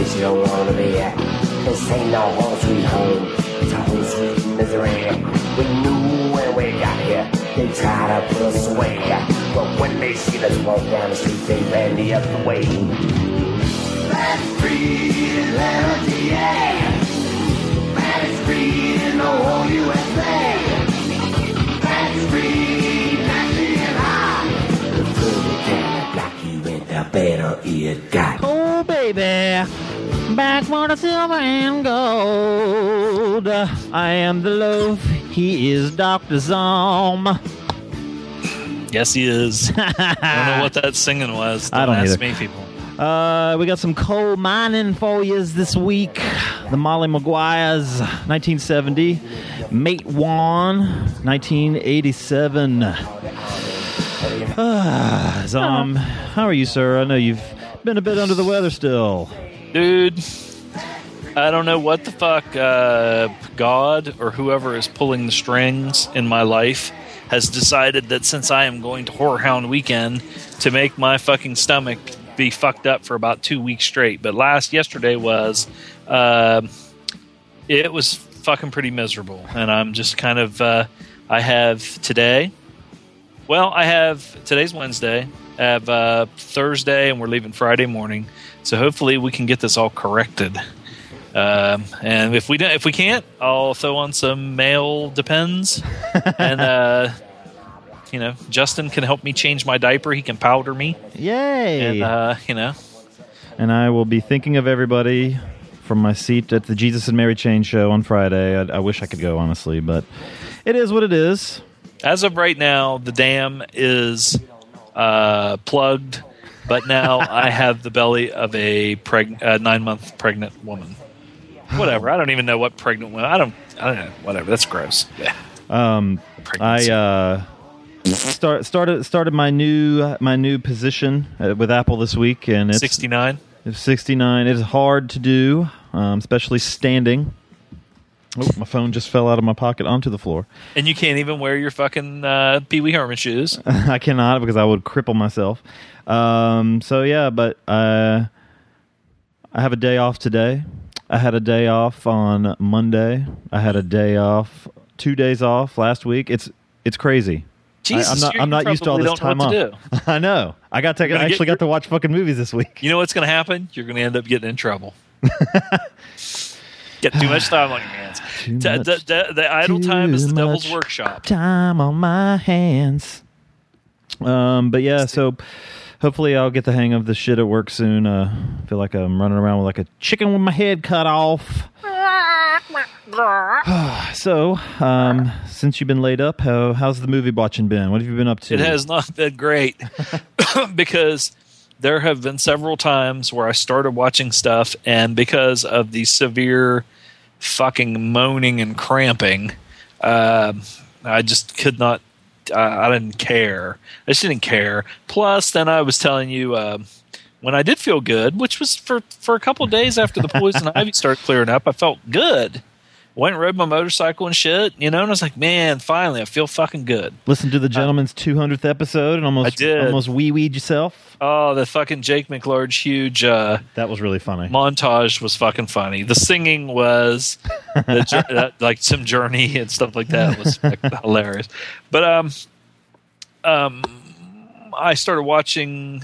This you don't wanna be at. This ain't no home sweet home, it's home sweet misery. We knew when we got here, they tried to put us away. But when they see us walk down the street, they ran the other way. That's free in LTA. That is free in the whole USA. That's free, nasty and high. The further down the block you went, the better it got. Baby. Back for the silver and gold. I am the loaf. He is Dr. Zom. Yes, he is. I don't know what that singing was. I don't ask either. me, people. Uh, we got some coal mining for yous this week. The Molly Maguires, 1970. Matewan, 1987. Ah, Zom, how are you, sir? I know you've been a bit under the weather still. Dude, I don't know what the fuck uh, God or whoever is pulling the strings in my life has decided that since I am going to Horrorhound Weekend to make my fucking stomach be fucked up for about two weeks straight. But last yesterday was, uh, it was fucking pretty miserable, and I'm just kind of. Uh, I have today. Well, I have today's Wednesday. Have uh, Thursday, and we're leaving Friday morning. So hopefully we can get this all corrected. Um, and if we don't, if we can't, I'll throw on some male depends, and uh, you know, Justin can help me change my diaper. He can powder me, Yay! and uh, you know, and I will be thinking of everybody from my seat at the Jesus and Mary Chain show on Friday. I, I wish I could go, honestly, but it is what it is. as of right now, the dam is uh, plugged, but now I have the belly of a preg- uh, nine month pregnant woman. Whatever. I don't even know what pregnant woman. I don't. I don't know. Whatever. That's gross. Yeah. Um, I uh, start started started my new my new position uh, with Apple this week, and it's 69. it's 69. It is hard to do, um, especially standing. Oh, my phone just fell out of my pocket onto the floor. And you can't even wear your fucking uh, Pee Wee Herman shoes. I cannot because I would cripple myself. Um, so yeah, but uh, I have a day off today. I had a day off on Monday. I had a day off, two days off last week. It's it's crazy. Jesus, I, am not. I'm not used to all this time off. I know. I got to. I actually got to watch fucking movies this week. You know what's going to happen? You're going to end up getting in trouble. Get too much time on your hands. Much- d- d- the idle time is the devil's workshop. Time on my hands. Um, but yeah, so hopefully I'll get the hang of the shit at work soon. Uh, I feel like I'm running around with like a chicken with my head cut off. so, um, since you've been laid up, how, how's the movie watching been? What have you been up to? It has not been great because there have been several times where I started watching stuff, and because of the severe fucking moaning and cramping, um I just could not. I, I didn't care. I just didn't care. Plus, then I was telling you. um when I did feel good, which was for, for a couple of days after the poison ivy started clearing up, I felt good. Went and rode my motorcycle and shit, you know, and I was like, man, finally, I feel fucking good. Listen to the gentleman's 200th episode and almost I did. almost wee weed yourself. Oh, the fucking Jake McLeod's huge uh, That was really funny. montage was fucking funny. The singing was the, uh, like some journey and stuff like that was hilarious. But um, um, I started watching.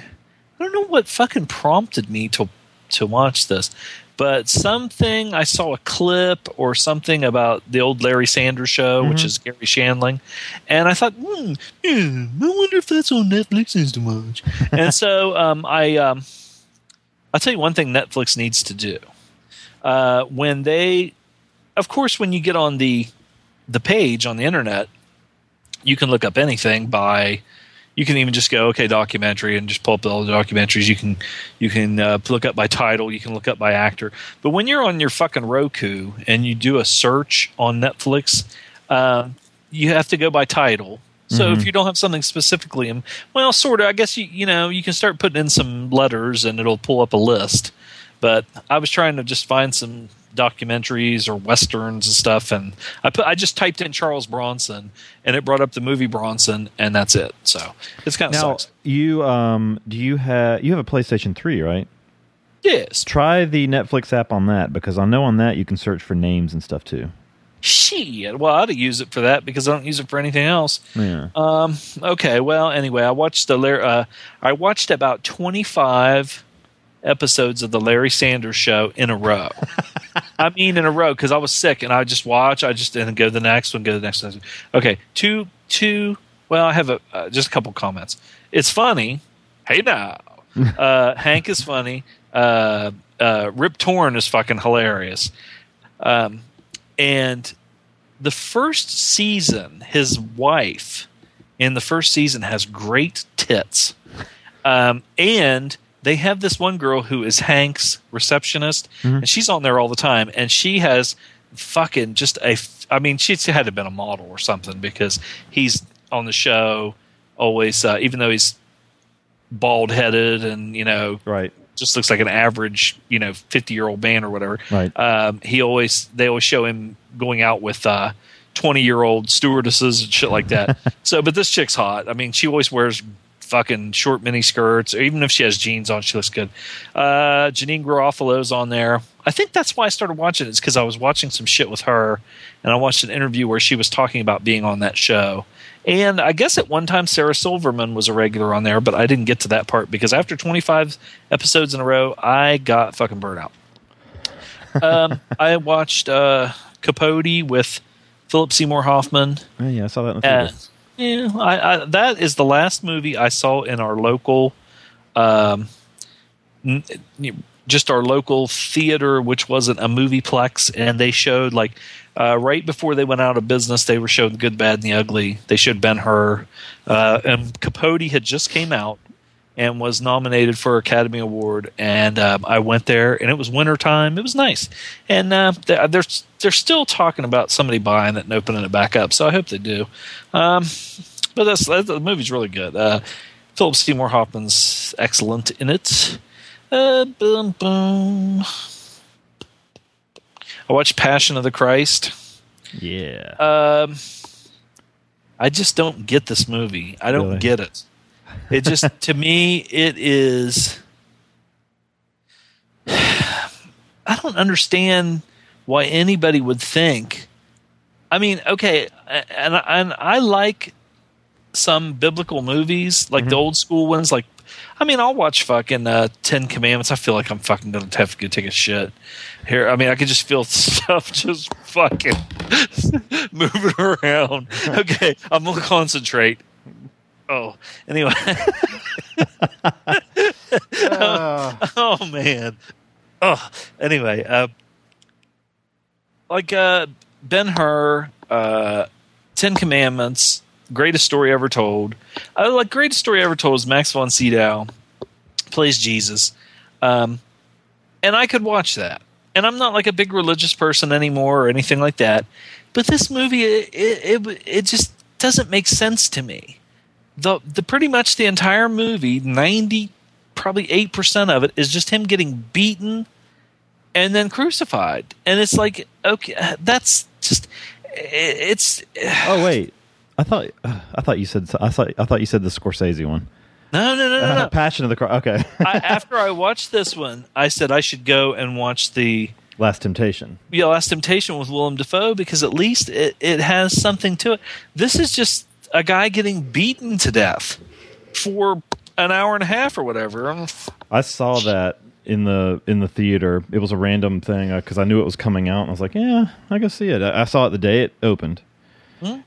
I don't know what fucking prompted me to to watch this, but something I saw a clip or something about the old Larry Sanders show, which is Garry Shandling, and I thought, hmm, yeah, I wonder if that's on Netflix is to watch. and so um, I um, I'll tell you one thing Netflix needs to do. Uh, when they, of course, when you get on the the page on the internet, you can look up anything by, you can even just go okay documentary and just pull up all the documentaries. You can you can uh, look up by title. You can look up by actor. But when you're on your fucking Roku and you do a search on Netflix, uh, you have to go by title. So if you don't have something specifically, in, well, sort of. I guess you you know you can start putting in some letters and it'll pull up a list. But I was trying to just find some documentaries or westerns and stuff, and I put I just typed in Charles Bronson and it brought up the movie Bronson, and that's it. So it's kind of Now sucks. you um do you have you have a PlayStation Three right? Yes, Try the Netflix app on that because I know on that you can search for names and stuff too. shit. Well, I'd use it for that because I don't use it for anything else. Yeah. Um. Okay. Well. Anyway, I watched the. Uh, I watched about twenty five episodes of the Larry Sanders Show in a row. I mean, in a row because I was sick and I just watch. I just and go to the next one. Go to the next one. Okay. Two. Two. Well, I have a uh, just a couple comments. It's funny. Hey now, uh, Hank is funny. Uh, uh, Rip Torn is fucking hilarious. Um, and the first season, his wife in the first season has great tits. Um, and they have this one girl who is Hank's receptionist, and she's on there all the time, and she has fucking just a. I mean, she had to have been a model or something because he's on the show always, uh, even though he's bald headed and you know Right. just looks like an average, you know, fifty year old man or whatever. Right. Um, he always they always show him going out with uh twenty year old stewardesses and shit like that. so, but this chick's hot. I mean, she always wears fucking short mini skirts. Or even if she has jeans on, she looks good. Uh, Janeane Garofalo's on there. I think that's why I started watching it. It's because I was watching some shit with her, and I watched an interview where she was talking about being on that show. And I guess at one time Sarah Silverman was a regular on there, but I didn't get to that part because after 25 episodes in a row, I got fucking burnt out. Um, I watched uh, Capote with Philip Seymour Hoffman. Oh, yeah, I saw that in the theater. Yeah, I, I, that is the last movie I saw in our local, um, just our local theater, which wasn't a movieplex, and they showed like uh, right before they went out of business, they were showing Good, Bad, and the Ugly. They showed Ben Hur, uh, and Capote had just came out and was nominated for Academy Award. And um, I went there, and it was wintertime. It was nice, and uh, they're they're still talking about somebody buying it and opening it back up. So I hope they do. Um, but that's, that's the movie's really good. Uh, Philip Seymour Hoffman's excellent in it. Uh, boom, boom. I watched Passion of the Christ. Yeah. Um, I just don't get this movie. I don't Really? get it. It just to me it is. I don't understand why anybody would think. I mean, okay, and and I like some biblical movies, like the old school ones. Like, I mean, I'll watch fucking uh, Ten Commandments. I feel like I'm fucking gonna have to go take a shit here. I mean, I could just feel stuff just fucking moving around. Okay, I'm gonna concentrate. Oh, anyway. oh man. Oh, anyway. Uh, like uh, Ben Hur, uh, Ten Commandments, greatest story ever told. I like greatest story ever told is Max von Sydow plays Jesus, um, and I could watch that. And I'm not like a big religious person anymore or anything like that. But this movie, it it, it, it just doesn't make sense to me. The the pretty much the entire movie, ninety probably eight percent of it is just him getting beaten and then crucified. And it's like, okay, that's just it's oh wait, I thought I thought you said I thought I thought you said the Scorsese one. no, no, no, no, uh, no. Passion of the Christ. Okay. I, after I watched this one, I said I should go and watch the Last Temptation. yeah, Last Temptation with Willem Dafoe because at least it, it has something to it. This is just a guy getting beaten to death for an hour and a half or whatever. I saw that in the in the theater. It was a random thing because I knew it was coming out. And I was like, yeah, I can see it. I, I saw it the day it opened,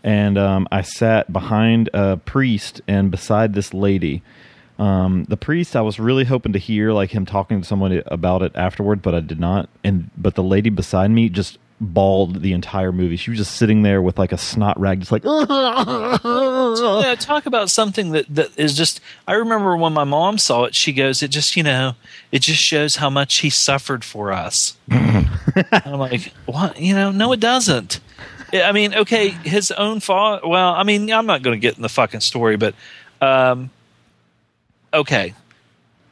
and um, I sat behind a priest and beside this lady. Um, the priest, I was really hoping to hear like him talking to somebody about it afterward, but I did not. And but the lady beside me just bawled the entire movie. She was just sitting there with like a snot rag, just like yeah, talk about something that, that is just. I remember when my mom saw it, she goes, "It just, you know, it just shows how much he suffered for us." I'm like, what? You know, no, it doesn't. I mean, okay, his own fault. Well, I mean, I'm not going to get in the fucking story, but um, okay,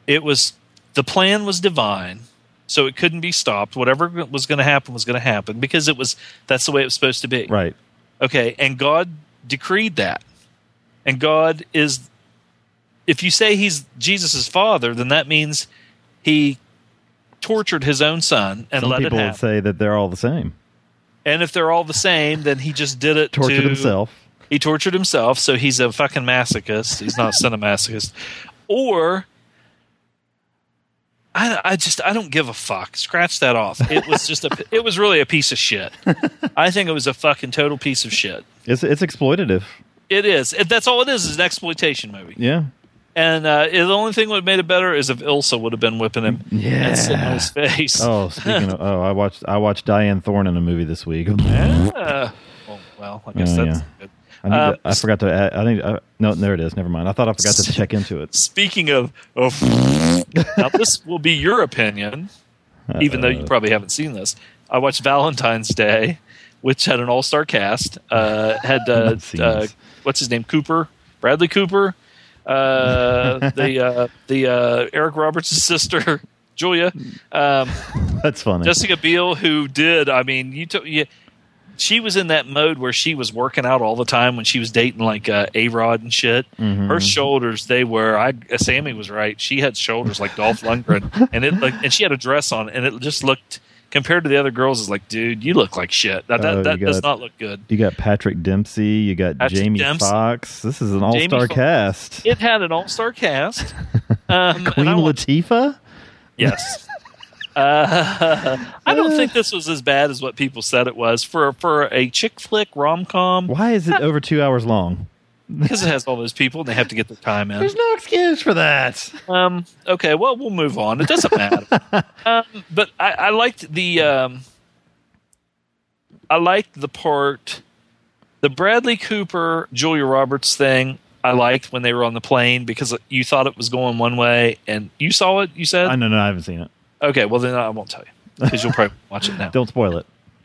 it was the plan was divine, so it couldn't be stopped. Whatever was going to happen was going to happen because it was that's the way it was supposed to be. Right. Okay, and God decreed that. And God is if you say he's Jesus' father, then that means he tortured his own son and Some let it people would happen. say that they're all the same. and if they're all the same, then he just did it Tortured to, himself. He tortured himself, so he's a fucking masochist. He's not a cinemasochist. Or I, I just I don't give a fuck. Scratch that off. It was just a it was really a piece of shit. I think it was a fucking total piece of shit. It's it's exploitative. It is. It, that's all it is. Is an exploitation movie. Yeah. And uh, the only thing that would have made it better is if Ilsa would have been whipping him Yeah. and sitting on his face. Oh, speaking of, oh, I watched I watched Diane Thorne in a movie this week. Yeah. Oh, well, I guess Oh, that's yeah. I, need Um, to, I forgot to. Add, I think uh, no, there it is. Never mind. I thought I forgot to check into it. Speaking of, of now this will be your opinion, even though you probably haven't seen this. I watched Valentine's Day, which had an all-star cast. Uh, had uh, uh, what's his name? Cooper, Bradley Cooper, uh, the uh, the uh, Eric Roberts' sister Julia, um, That's funny. Jessica Biel, who did. I mean, you took you. She was in that mode where she was working out all the time when she was dating like uh, A Rod and shit. Mm-hmm. Her shoulders, they were. I Sammy was right. She had shoulders like Dolph Lundgren, and it like, and she had a dress on, and it just looked compared to the other girls. Is like, dude, you look like shit. That that, Oh, that you does not look good. you got Patrick Dempsey. You got Patrick Jamie Dempsey. Foxx. This is an all star cast. It had an all star cast. Um, Queen Latifah. Yes. Uh, I don't think this was as bad as what people said it was for for a chick flick rom com Why is it over two hours long? because it has all those people and they have to get their time in. There's no excuse for that. Um, okay, well we'll move on. It doesn't matter. um, but I, I liked the um, I liked the part the Bradley Cooper Julia Roberts thing. I liked when they were on the plane because you thought it was going one way and you saw it. You said I know, no, I haven't seen it. Okay. Well then I won't tell you because you'll probably watch it now. Don't spoil it.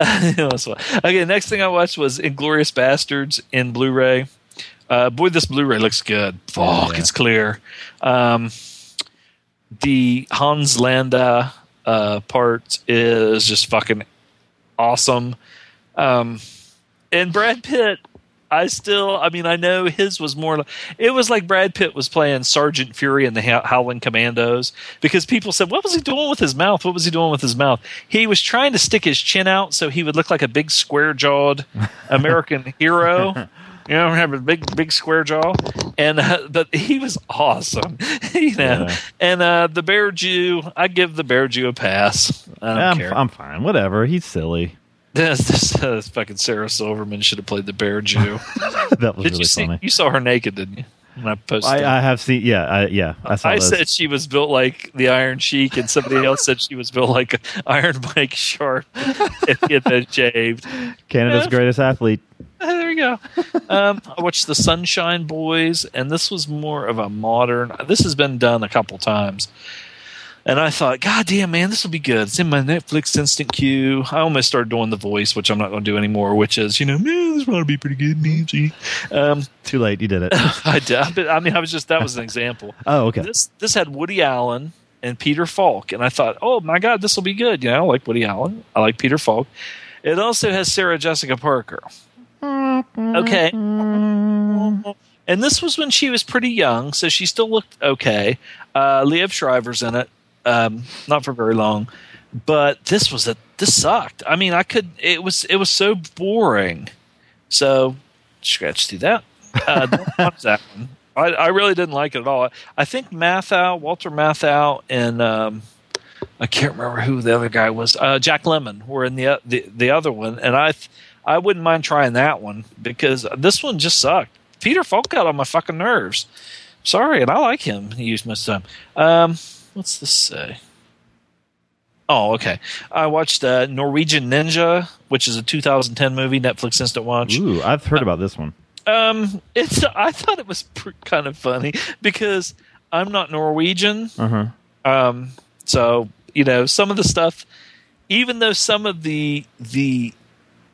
Okay, next thing I watched was Inglourious Basterds in Blu-ray. Uh, boy, this Blu-ray looks good. Fuck, yeah. it's clear. Um, the Hans Landa uh, part is just fucking awesome. Um, and Brad Pitt, I still, I mean, I know his was more. li- It was like Brad Pitt was playing Sergeant Fury in the Howling Commandos because people said, "What was he doing with his mouth? What was he doing with his mouth?" He was trying to stick his chin out so he would look like a big square-jawed American hero. You know, have a big, big square jaw, and uh, but he was awesome, you know. Yeah. And uh, the Bear Jew, I give the Bear Jew a pass. I don't I'm. I'm fine. Whatever. He's silly. This, this, uh, fucking Sarah Silverman should have played the Bear Jew. That was Did really you see? funny. You saw her naked, didn't you? When I posted, I. I have seen. Yeah, I, yeah. I I said she was built like the Iron Sheik, and somebody else said she was built like Iron Mike Sharpe if he had been shaved. Canada's Yeah. greatest athlete. There you go. Um, I watched the Sunshine Boys, and this was more of a modern. This has been done a couple times, and I thought, God damn, man, this will be good. It's in my Netflix instant queue. I almost started doing the voice, which I'm not going to do anymore. Which is, you know, man, this to be pretty good, Nancy. Um, Too late. You did it. I, did- I mean, I was just that was an example. Oh, okay. This this had Woody Allen and Peter Falk, and I thought, oh my god, this will be good. You know, I like Woody Allen. I like Peter Falk. It also has Sarah Jessica Parker. Okay. And this was when she was pretty young, so she still looked okay. Uh, Liev Schreiber's in it, um, not for very long, but this was a this sucked. I mean, I could. It was it was so boring. So scratch through that. Uh, don't watch that one. I, I really didn't like it at all. I think Matthau, Walter Matthau, and um, I can't remember who the other guy was. Uh, Jack Lemmon were in the the, the other one, and I I wouldn't mind trying that one because this one just sucked. Peter Falk got on my fucking nerves. Sorry, and I like him. He used of the time. Um, what's this say? Oh, okay. I watched uh, Norwegian Ninja, which is a 2010 movie, Netflix Instant Watch. Ooh, I've heard about this one. Um, it's I thought it was pr- kind of funny because I'm not Norwegian. Uh huh. Um, so you know some of the stuff, even though some of the the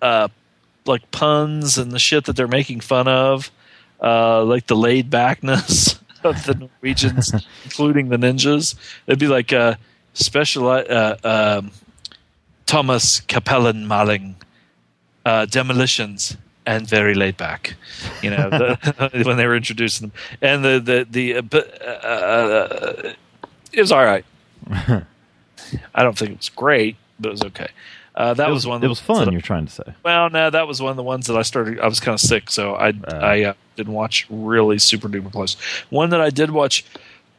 uh like puns and the shit that they're making fun of, uh, like the laid backness of the Norwegians, including the ninjas, it'd be like uh, special uh, um, Thomas Cappelen Malling uh, demolitions and very laid back, you know, the, when they were introducing them, and the the the uh, but, uh, uh, it was all right. I don't think it was great, but it was okay. Uh, that It was, was, one. it was that- fun. You're trying to say. well, no, that was one of the ones that I started. I was kind of sick, so I I uh, didn't watch really super duper close. One that I did watch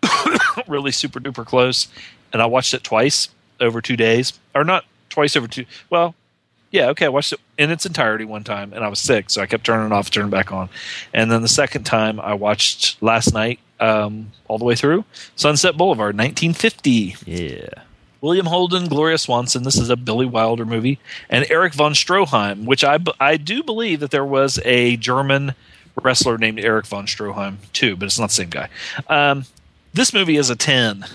really super duper close, and I watched it twice over two days, or not twice over two. Well, yeah, okay, I watched it in its entirety one time, and I was sick, so I kept turning it off, turning it back on, and then the second time I watched last night um, all the way through Sunset Boulevard, 1950. Yeah. William Holden, Gloria Swanson. This is a Billy Wilder movie, and Erich von Stroheim, which I I do believe that there was a German wrestler named Eric von Stroheim too, but it's not the same guy. Um, this movie is a ten,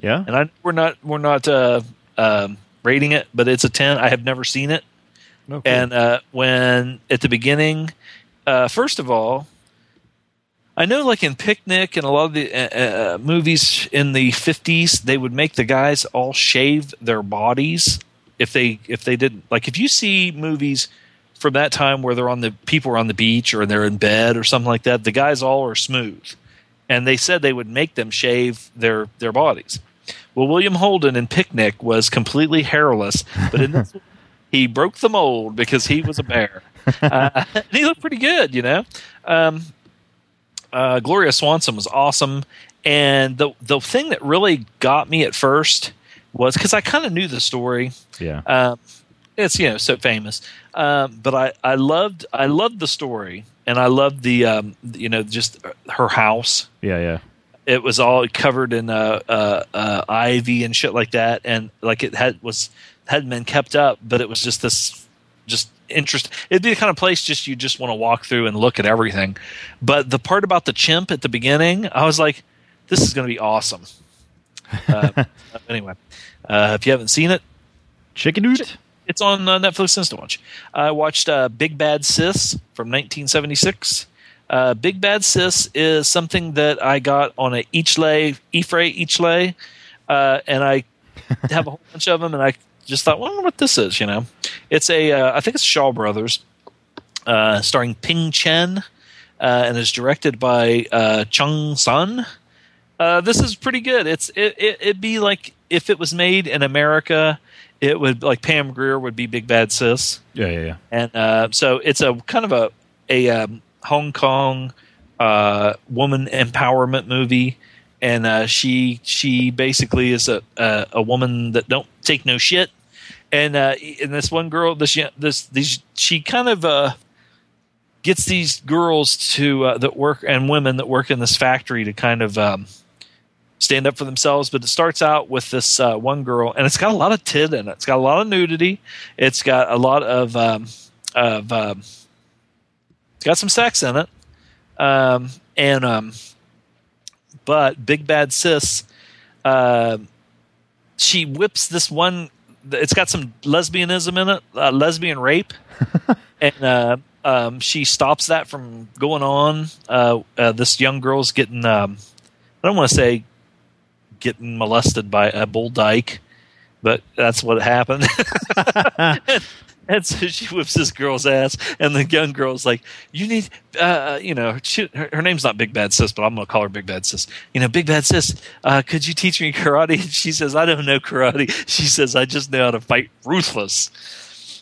Yeah. and I we're not we're not uh, um, rating it, but it's a ten. I have never seen it, Okay. and uh, when at the beginning, uh, first of all, I know like in Picnic and a lot of the uh, uh, movies in the fifties, they would make the guys all shave their bodies if they if they didn't like if you see movies from that time where they're on the people are on the beach or they're in bed or something like that, the guys all are smooth, and they said they would make them shave their their bodies. Well, William Holden in Picnic was completely hairless, but in this he broke the mold because he was a bear. Uh, and he looked pretty good, you know. Um, uh, Gloria Swanson was awesome, and the the thing that really got me at first was because I kind of knew the story. yeah. Um, it's you know so famous, um, but I I loved I loved the story, and I loved the um, you know just her house yeah. Yeah. it was all covered in uh, uh, uh, ivy and shit like that, and like it had was hadn't been kept up, but it was just this just interest. It'd be the kind of place just you just want to walk through and look at everything. But the part about the chimp at the beginning, I was like, this is going to be awesome. Uh, anyway, uh, if you haven't seen it, Chicken Oot. it's on uh, Netflix Instant Watch. I watched uh, Big Bad Sis from 1976. Uh, Big Bad Sis is something that I got on a Eachley, Ephraim Eachley, uh, and I have a whole bunch of them, and I just thought, well, I wonder what this is. You know, it's a, uh, I think it's Shaw Brothers, uh, starring Ping Chen, uh, and is directed by uh, Chung Sun. Uh, this is pretty good. It's it, it it'd be like if it was made in America, it would like Pam Grier would be Big Bad Sis, Yeah. Yeah. Yeah. and uh, so it's a kind of a a um, Hong Kong uh, woman empowerment movie, and uh, she she basically is a, a a woman that don't take no shit, and uh, and this one girl this this these she kind of uh, gets these girls to uh, that work and women that work in this factory to kind of um, stand up for themselves. But it starts out with this uh, one girl, and it's got a lot of tit in it. It's got a lot of nudity. It's got a lot of um, of um, it's got some sex in it, um, and um, but Big Bad Sis, uh, she whips this one. It's got some lesbianism in it, uh, lesbian rape, and uh, um, she stops that from going on. Uh, uh, this young girl's getting. Um, I don't want to say getting molested by a bull dyke, but that's what happened. and, so she whips this girl's ass, and the young girl's like, "You need, uh, you know, she, her, her name's not Big Bad Sis, but I'm gonna call her Big Bad Sis. You know, Big Bad Sis, uh, could you teach me karate?" And she says, "I don't know karate." She says, "I just know how to fight ruthless."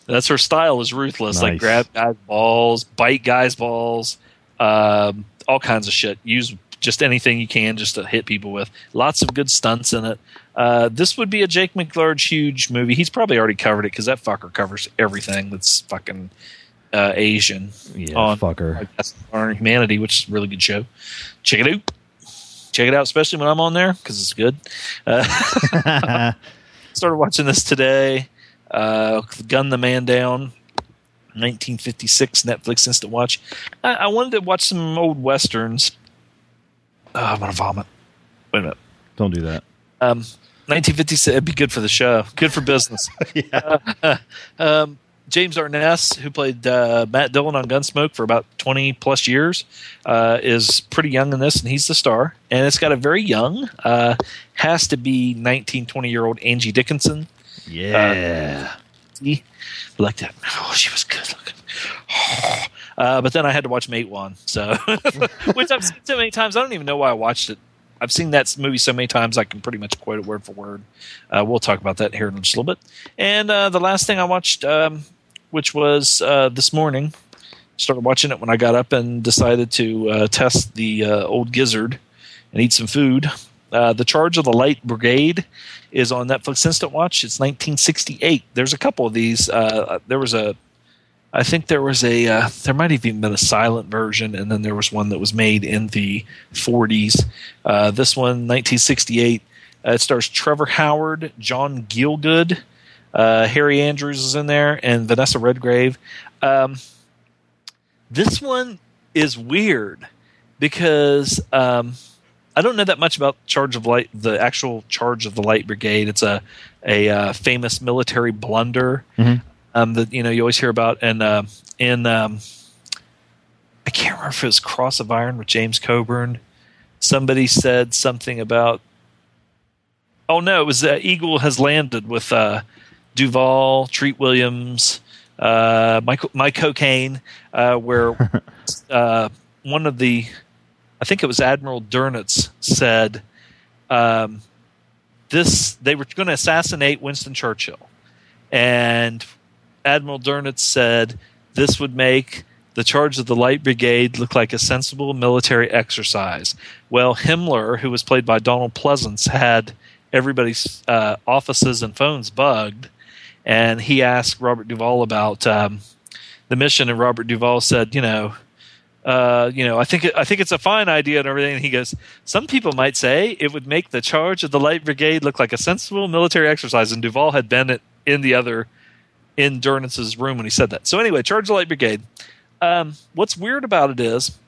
That's her style is ruthless, like grab guys' balls, bite guys' balls, um, all kinds of shit. Use just anything you can just to hit people with. Lots of good stunts in it. Uh, this would be a Jake McLarge huge movie. He's probably already covered it because that fucker covers everything that's fucking uh, Asian Yeah. on fucker. on Humanity, which is a really good show. Check it out. Check it out, especially when I'm on there because it's good. Uh, started watching this today. Uh, Gun the Man Down. 1956 Netflix instant watch. I, I wanted to watch some old westerns. Oh, I'm gonna vomit. Wait a minute. Don't do that. Um, 1956. It'd be good for the show. Good for business. Yeah. um, James Arness, who played uh, Matt Dillon on Gunsmoke for about 20 plus years, uh, is pretty young in this, and he's the star. And it's got a very young, uh, has to be 19, 20 year old Angie Dickinson. Yeah. See? Like that. Oh, she was good looking. Uh, but then I had to watch Matewan, so which I've seen so many times. I don't even know why I watched it. I've seen that movie so many times I can pretty much quote it word for word. Uh, we'll talk about that here in just a little bit. And uh, the last thing I watched, um, which was uh, this morning, started watching it when I got up and decided to uh, test the uh, old gizzard and eat some food. Uh, the Charge of the Light Brigade is on Netflix Instant Watch. It's 1968. There's a couple of these. There was a, I think there was a, uh, there might have even been a silent version, and then there was one that was made in the 40s. Uh, this one, 1968. Uh, it stars Trevor Howard, John Gielgud, uh, Harry Andrews is in there, and Vanessa Redgrave. Um, this one is weird because um, I don't know that much about Charge of Light, the actual Charge of the Light Brigade. It's a a uh, famous military blunder Mhm. Um, that you know you always hear about, and uh, in um, I can't remember if it was Cross of Iron with James Coburn. Somebody said something about. Oh no! It was uh, Eagle has landed with uh, Duvall, Treat Williams, uh, Michael, Mike Cocaine, uh, where uh, one of the, I think it was Admiral Durnitz said, um, this they were going to assassinate Winston Churchill, and Admiral Durnitz said this would make the charge of the Light Brigade look like a sensible military exercise. Well, Himmler, who was played by Donald Pleasence, had everybody's uh, offices and phones bugged, and he asked Robert Duvall about um, the mission, and Robert Duvall said, you know. Uh, you know, I think I think it's a fine idea and everything. And he goes, some people might say it would make the charge of the Light Brigade look like a sensible military exercise. And Duvall had been in the other in Durnitz's room when he said that. So anyway, charge the Light Brigade. Um, what's weird about it is,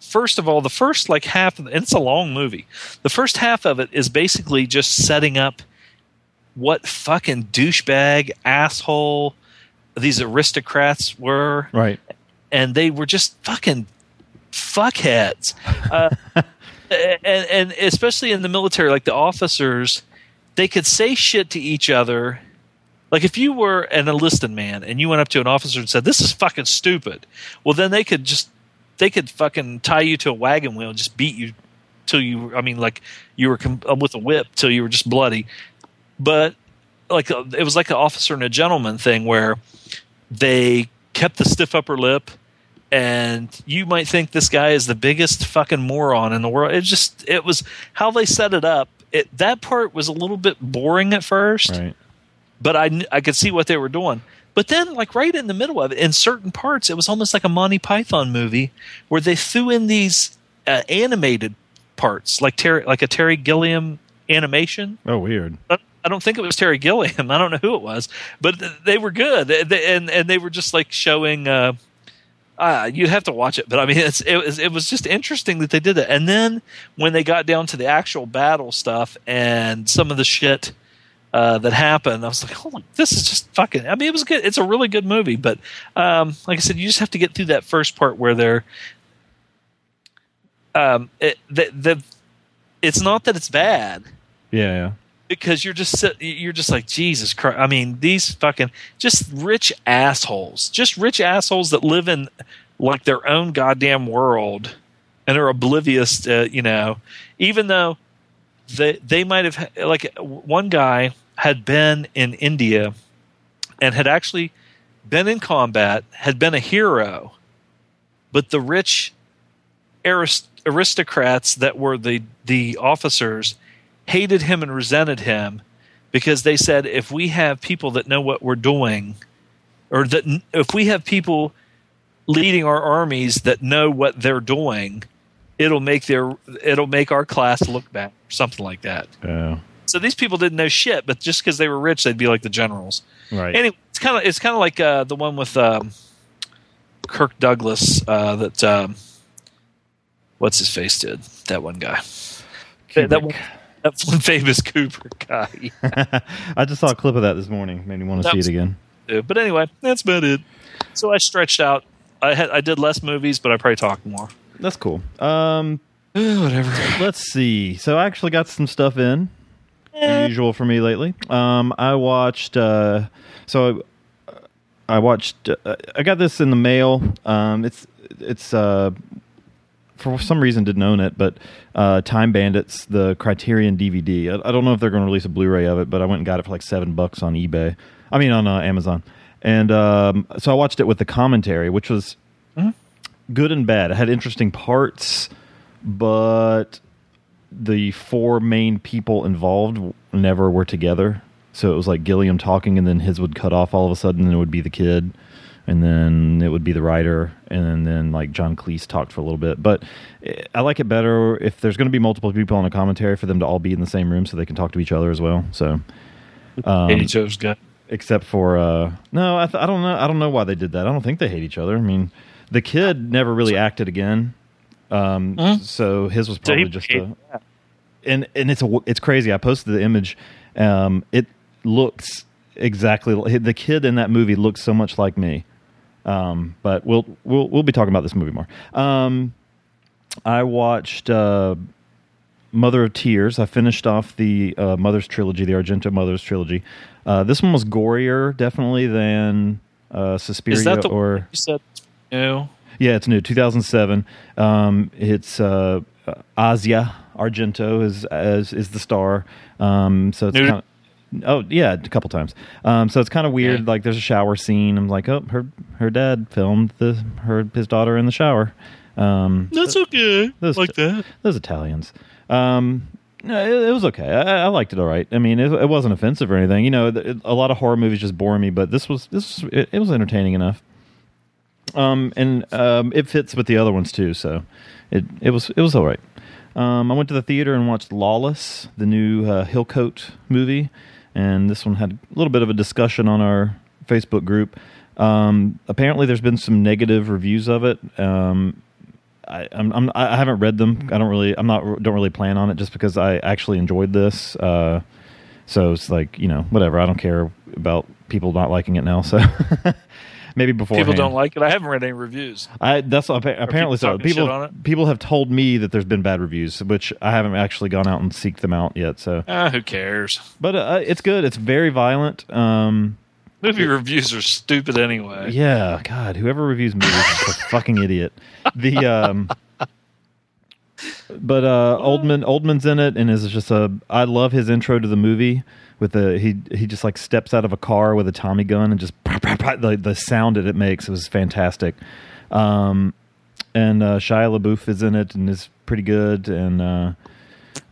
first of all, the first like half, of the, and it's a long movie. The first half of it is basically just setting up what fucking douchebag asshole these aristocrats were, Right. and they were just fucking fuckheads. Uh, and, and especially in the military, like the officers, they could say shit to each other. Like if you were an enlisted man and you went up to an officer and said, "This is fucking stupid," well, then they could just they could fucking tie you to a wagon wheel and just beat you till you. I mean, like you were com- uh, with a whip till you were just bloody. But like uh, it was like an officer and a gentleman thing where they kept the stiff upper lip and you might think this guy is the biggest fucking moron in the world. It just it was how they set it up. It that part was a little bit boring at first, Right. But I I could see what they were doing. But then, like right in the middle of it, in certain parts, it was almost like a Monty Python movie where they threw in these uh, animated parts, like Terry, like a Terry Gilliam animation. Oh, weird. I I don't think it was Terry Gilliam. I don't know who it was, but th- they were good, They- they- and and they were just like showing. Uh, uh, you'd have to watch it, but I mean, it's, it was it was just interesting that they did that. And then when they got down to the actual battle stuff and some of the shit uh, that happened, I was like, "Holy, this is just fucking." I mean, it was good. It's a really good movie, but um, like I said, you just have to get through that first part where they're. Um, it, the, the, it's not that it's bad Yeah, yeah. because you're just you're just like Jesus Christ. I mean, these fucking just rich assholes, just rich assholes that live in like their own goddamn world and are oblivious to you know, even though they they might have like one guy had been in India and had actually been in combat, had been a hero, but the rich arist- aristocrats that were the the officers hated him and resented him because they said if we have people that know what we're doing or that if we have people leading our armies that know what they're doing it'll make their it'll make our class look bad something like that Yeah. So these people didn't know shit, but just because they were rich, they'd be like the generals. Right. Anyway, it's kind of it's kind of like uh, the one with um, Kirk Douglas uh, that um, what's his face did that one guy that, that one, that one famous Cooper guy. I just saw a clip of that this morning. Made me want to see it again. Yeah, but anyway, that's about it. So I stretched out. I had I did less movies, but I probably talked more. That's cool. Um, whatever. let's see. So I actually got some stuff in. Unusual for me lately. Um, I watched. Uh, so I watched. Uh, I got this in the mail. Um, it's it's uh, for some reason didn't own it, but uh, Time Bandits, the Criterion DVD. I, I don't know if they're going to release a Blu-ray of it, but I went and got it for like seven bucks on eBay. I mean on uh, Amazon. And um, so I watched it with the commentary, which was good and bad. It had interesting parts, but the four main people involved never were together. So it was like Gilliam talking, and then his would cut off all of a sudden, and it would be the kid, and then it would be the writer, and then like John Cleese talked for a little bit. But eh, I like it better if there's going to be multiple people on a commentary for them to all be in the same room so they can talk to each other as well. So um, Katie Joe's guy. except for uh no I, th- I don't know i don't know why they did that i don't think they hate each other i mean the kid never really acted again um Hmm? so his was So probably just a and and it's a it's crazy i posted the image um it looks exactly the kid in that movie looks so much like me um but we'll we'll we'll be talking about this movie more um i watched uh Mother of Tears. I finished off the uh, Mother's trilogy, the Argento Mother's trilogy. Uh, this one was gorier, definitely than uh, Suspiria Is that the or you said? No. Yeah, it's new, 2007. Um, it's uh, Asia Argento is as is the star. Um, so it's kind of oh yeah, a couple times. Um, so it's kind of weird. Like there's a shower scene. I'm like, oh, her her dad filmed the her his daughter in the shower. Um, That's okay. Those- like that. those Italians. Um, no, it, it was okay. I, I liked it all right. I mean, it, it wasn't offensive or anything. You know, th- a lot of horror movies just bore me, but this was this was, it, it was entertaining enough. Um, and um, it fits with the other ones too. So it it was it was all right. Um, I went to the theater and watched Lawless, the new uh, Hillcoat movie, and this one had a little bit of a discussion on our Facebook group. Um, apparently, there's been some negative reviews of it. Um, I, I'm, I'm I haven't read them. I don't really I'm not don't really plan on it just because I actually enjoyed this. Uh, so it's like you know whatever. I don't care about people not liking it now. So maybe before People don't like it. I haven't read any reviews. I that's apparently people so. People on it? people have told me that there's been bad reviews, which I haven't actually gone out and seek them out yet. So, Ah, who cares? but uh, it's good. It's very violent. Um, Movie reviews are stupid anyway. Yeah, God, whoever reviews movies is a fucking idiot. The um, but uh, Oldman Oldman's in it and is just a. I love his intro to the movie with the he he just like steps out of a car with a Tommy gun and just the the sound that it makes was fantastic. Um, and uh, Shia LaBeouf is in it and is pretty good. And uh,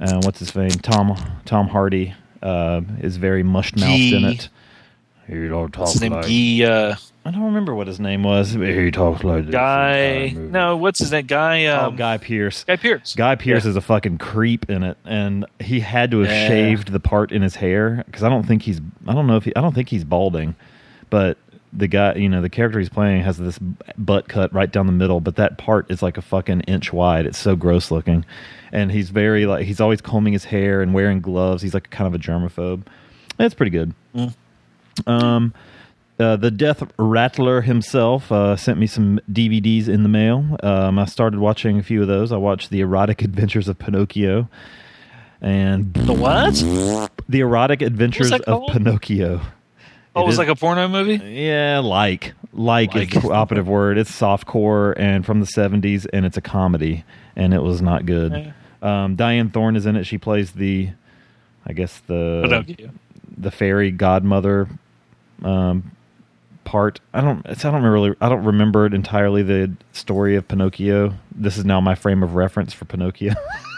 uh, what's his name? Tom Tom Hardy uh, is very mushed mouthed in it. He don't talk What's his name? like Guy. Uh, I don't remember what his name was. He talks like this Guy. No, what's his name? Guy. Oh, Um, Guy Pearce. Guy Pearce. Guy Pearce Yeah. is a fucking creep in it, and he had to have Yeah. shaved the part in his hair because I don't think he's. I don't know if he. I don't think he's balding, but the guy, you know, the character he's playing has this butt cut right down the middle, but that part is like a fucking inch wide. It's so gross looking, and he's very like he's always combing his hair and wearing gloves. He's like kind of a germaphobe. It's pretty good. Um, uh, the Death Rattler himself uh, sent me some DVDs in the mail. Um, I started watching a few of those. I watched The Erotic Adventures of Pinocchio and The what? The Erotic Adventures of? Pinocchio. Oh, It it was is- like a porno movie. Yeah, like. Like, Like. is the operative word. It's softcore and from the 70s, and it's a comedy, and it was not good. Um, Diane Thorne is in it. She plays the, I guess, the Pinocchio. the fairy godmother um, part. I don't. It's, I don't really. I don't remember it entirely. The story of Pinocchio. This is now my frame of reference for Pinocchio.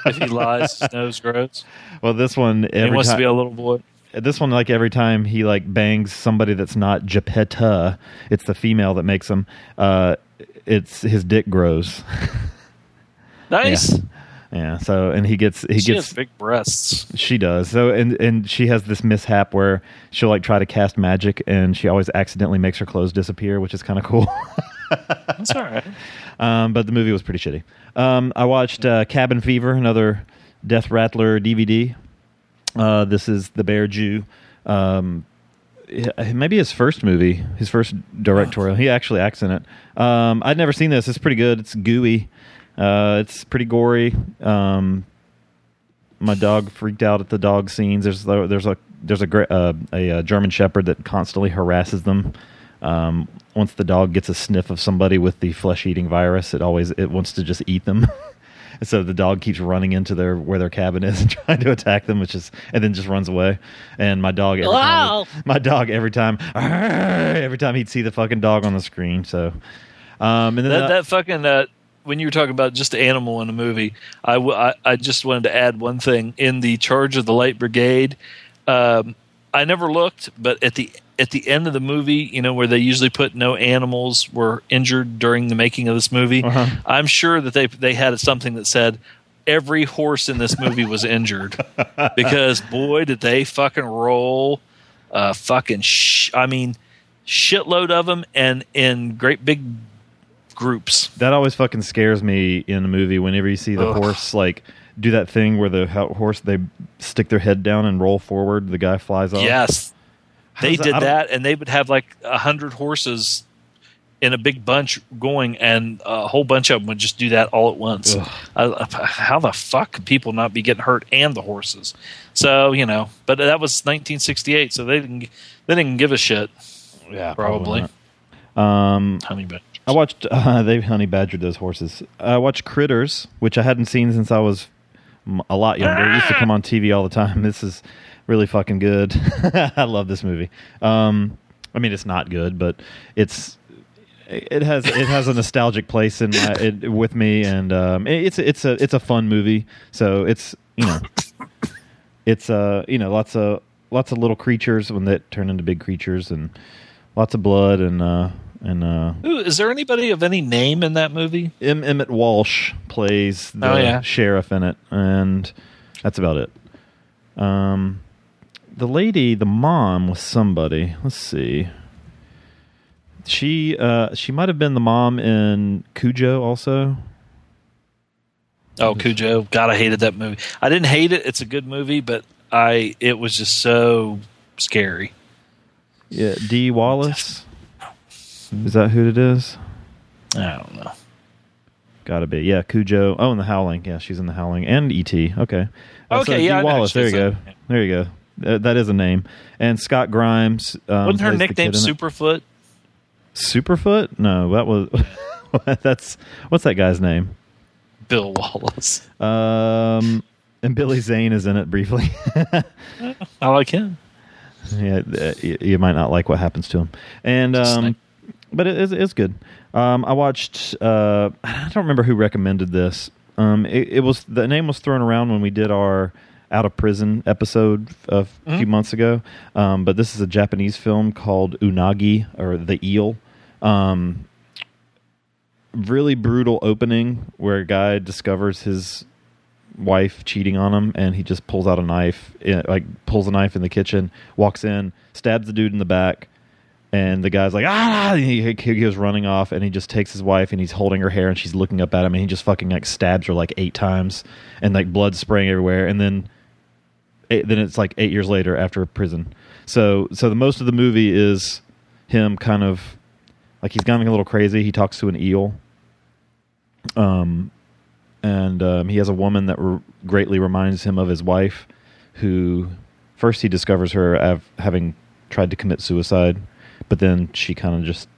If he lies, his nose grows. well, this one He wants to be a little boy. this one, like every time he like bangs somebody that's not Geppetto, it's the female that makes him. Uh, it's his dick grows. Nice. Yeah. So and he gets he she gets big breasts. she does. So and and she has this mishap where she'll like try to cast magic and she always accidentally makes her clothes disappear, which is kind of cool. That's all right. um, but the movie was pretty shitty. Um, I watched uh, Cabin Fever, another Death Rattler DVD. Uh, this is the Bear Jew. Um, maybe his first movie, his first directorial. He actually acts in it. Um, I'd never seen this. It's pretty good. It's gooey. Uh, it's pretty gory. Um, my dog freaked out at the dog scenes. There's there's a there's a uh, a, uh German Shepherd that constantly harasses them. Um, once the dog gets a sniff of somebody with the flesh eating virus, it always it wants to just eat them. So the dog keeps running into their where their cabin is and trying to attack them, which is and then just runs away. And my dog every Wow. time my dog every time every time he'd see the fucking dog on the screen. So um, and then That, that fucking uh, when you were talking about just animal in a movie, I, w- I I just wanted to add one thing in the Charge of the Light Brigade. Um, I never looked, but at the at the end of the movie, you know, where they usually put no animals were injured during the making of this movie, Uh-huh. I'm sure that they they had something that said every horse in this movie was injured because boy did they fucking roll, uh, fucking sh- I mean, shitload of them and in great big groups. that always fucking scares me in a movie whenever you see the Ugh. horse like do that thing where the horse they stick their head down and roll forward. The guy flies off. Yes, they does that- did that, and they would have like a hundred horses in a big bunch going, and a whole bunch of them would just do that all at once. Uh, how the fuck could people not be getting hurt and the horses? So you know, but that was 1968, so they didn't they didn't give a shit. yeah, Probably, not. Um, honey badgers. I watched. Uh, they honey badgered those horses. I watched Critters, which I hadn't seen since I was a lot younger. It used to come on TV all the time. This is really fucking good. I love this movie. Um, I mean, it's not good, but it's it has it has a nostalgic place in my, it, with me, and um, it- it's it's a it's a fun movie. So it's you know it's uh you know lots of lots of little creatures when they turn into big creatures and lots of blood and uh and uh Ooh, is there anybody of any name in that movie? M. Emmett Walsh plays the Oh, yeah. sheriff in it, and that's about it. Um, the lady, the mom, was somebody. Let's see. She uh, she might have been the mom in Cujo also. Oh, Cujo. God, I hated that movie. I didn't hate it. It's a good movie, but I it was just so scary. Yeah, Dee Wallace. Is that who it is? I don't know. Got to be. Yeah, Cujo. Oh, and the Howling. Yeah, she's in the Howling and E.T. Okay. Uh, Okay, Dee yeah, Wallace. There you go. There you go. That- that is a name. And Scott Grimes. Um, Wasn't her nickname kid in it. Superfoot? Superfoot? No, that was. that's what's that guy's name? Bill Wallace. Um, and Billy Zane is in it briefly. I like him. yeah, uh, you, might not like what happens to him, and um, but it is it's good. Um, I watched. Uh, I don't remember who recommended this. Um, it, it was the name was thrown around when we did our out of prison episode a f- few months ago. Um, but this is a Japanese film called Unagi or the Eel. Um, really brutal opening where a guy discovers his wife cheating on him and he just pulls out a knife eh, like pulls a knife in the kitchen walks in stabs the dude in the back and the guy's like ah! He, he goes running off and he just takes his wife and he's holding her hair and she's looking up at him and he just fucking like stabs her like eight times and like blood spraying everywhere. And then eight, then it's like eight years later after prison. So so the most of the movie is him kind of like he's going a little crazy. He talks to an eel. Um and um, he has a woman that re- greatly reminds him of his wife, who first he discovers her av- having tried to commit suicide, but then she kind of just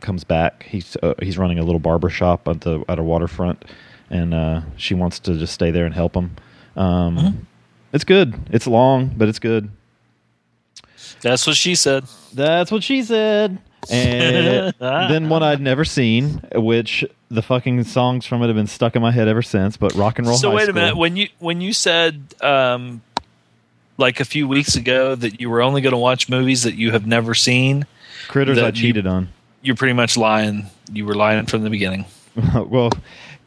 comes back. He's uh, he's running a little barber shop at the at a waterfront, and uh, she wants to just stay there and help him. Um, It's good. It's long, but it's good. That's what she said. That's what she said. And then one I'd never seen, which the fucking songs from it have been stuck in my head ever since. But rock and roll. So High wait a School. minute. When you when you said um, like a few weeks ago that you were only going to watch movies that you have never seen, Critters I you- cheated on. you're pretty much lying. You were lying from the beginning. well,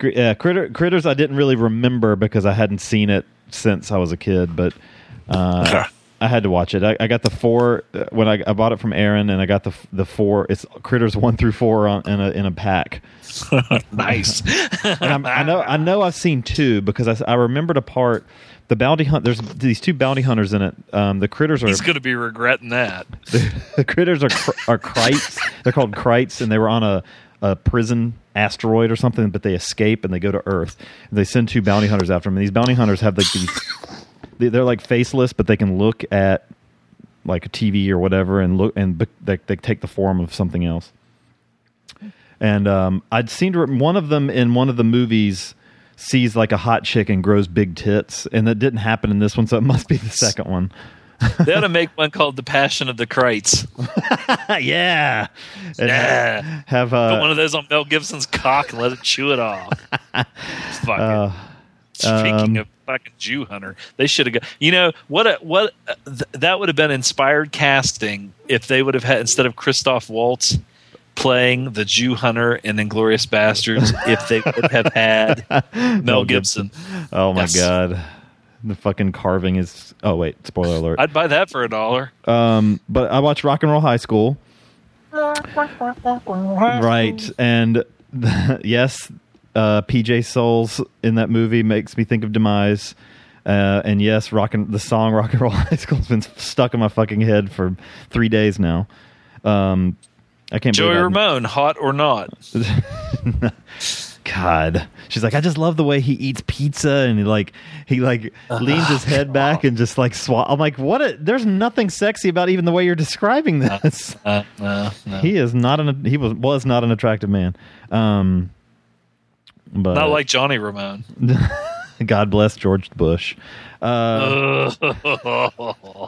yeah, critter, critters. I didn't really remember because I hadn't seen it since I was a kid, but uh, I had to watch it. I, I got the four uh, when I, I bought it from Aaron, and I got the the four. It's critters one through four on, in a in a pack. nice. And I'm, I know I know I've seen two because I, I remembered a part. The bounty hunt. There's these two bounty hunters in it. Um, the critters are He's going to be regretting that. the critters are cr- are krites. They're called krites, and they were on a, a prison asteroid or something, but they escape and they go to Earth. They send two bounty hunters after them. And these bounty hunters have like these. they- They're like faceless, but they can look at like a TV or whatever, and look and they they take the form of something else. And um, I'd seen one of them in one of the movies sees like a hot chick and grows big tits, and that didn't happen in this one, so it must be the second one. They ought to make one called The Passion of the Krites. yeah, And Yeah. Have Put uh, one of those on Mel Gibson's cock and let it chew it off. Fuck uh. Speaking um, of fucking Jew hunter, they should have got. You know what? A, what uh, th- that would have been inspired casting if they would have had instead of Christoph Waltz playing the Jew hunter in Inglourious Basterds. if they would have had Mel Gibson, Oh my Yes. god. The fucking carving is oh wait, spoiler alert. I'd buy that for a dollar. Um but I watched Rock and Roll High School. Right. And yes, uh PJ Soles in that movie makes me think of Demise. Uh, and yes, rock and the song "Rock and Roll High School" has been stuck in my fucking head for three days now. Um, I can't. Joey believe I- Ramone, hot or not? God, she's like, I just love the way he eats pizza and he like he like leans his head back and just like swat. I'm like, what? A, there's nothing sexy about even the way you're describing this. Uh, no, no. he is not an he was was not an attractive man. Um, but Not like Johnny Ramone. God bless George Bush. Uh,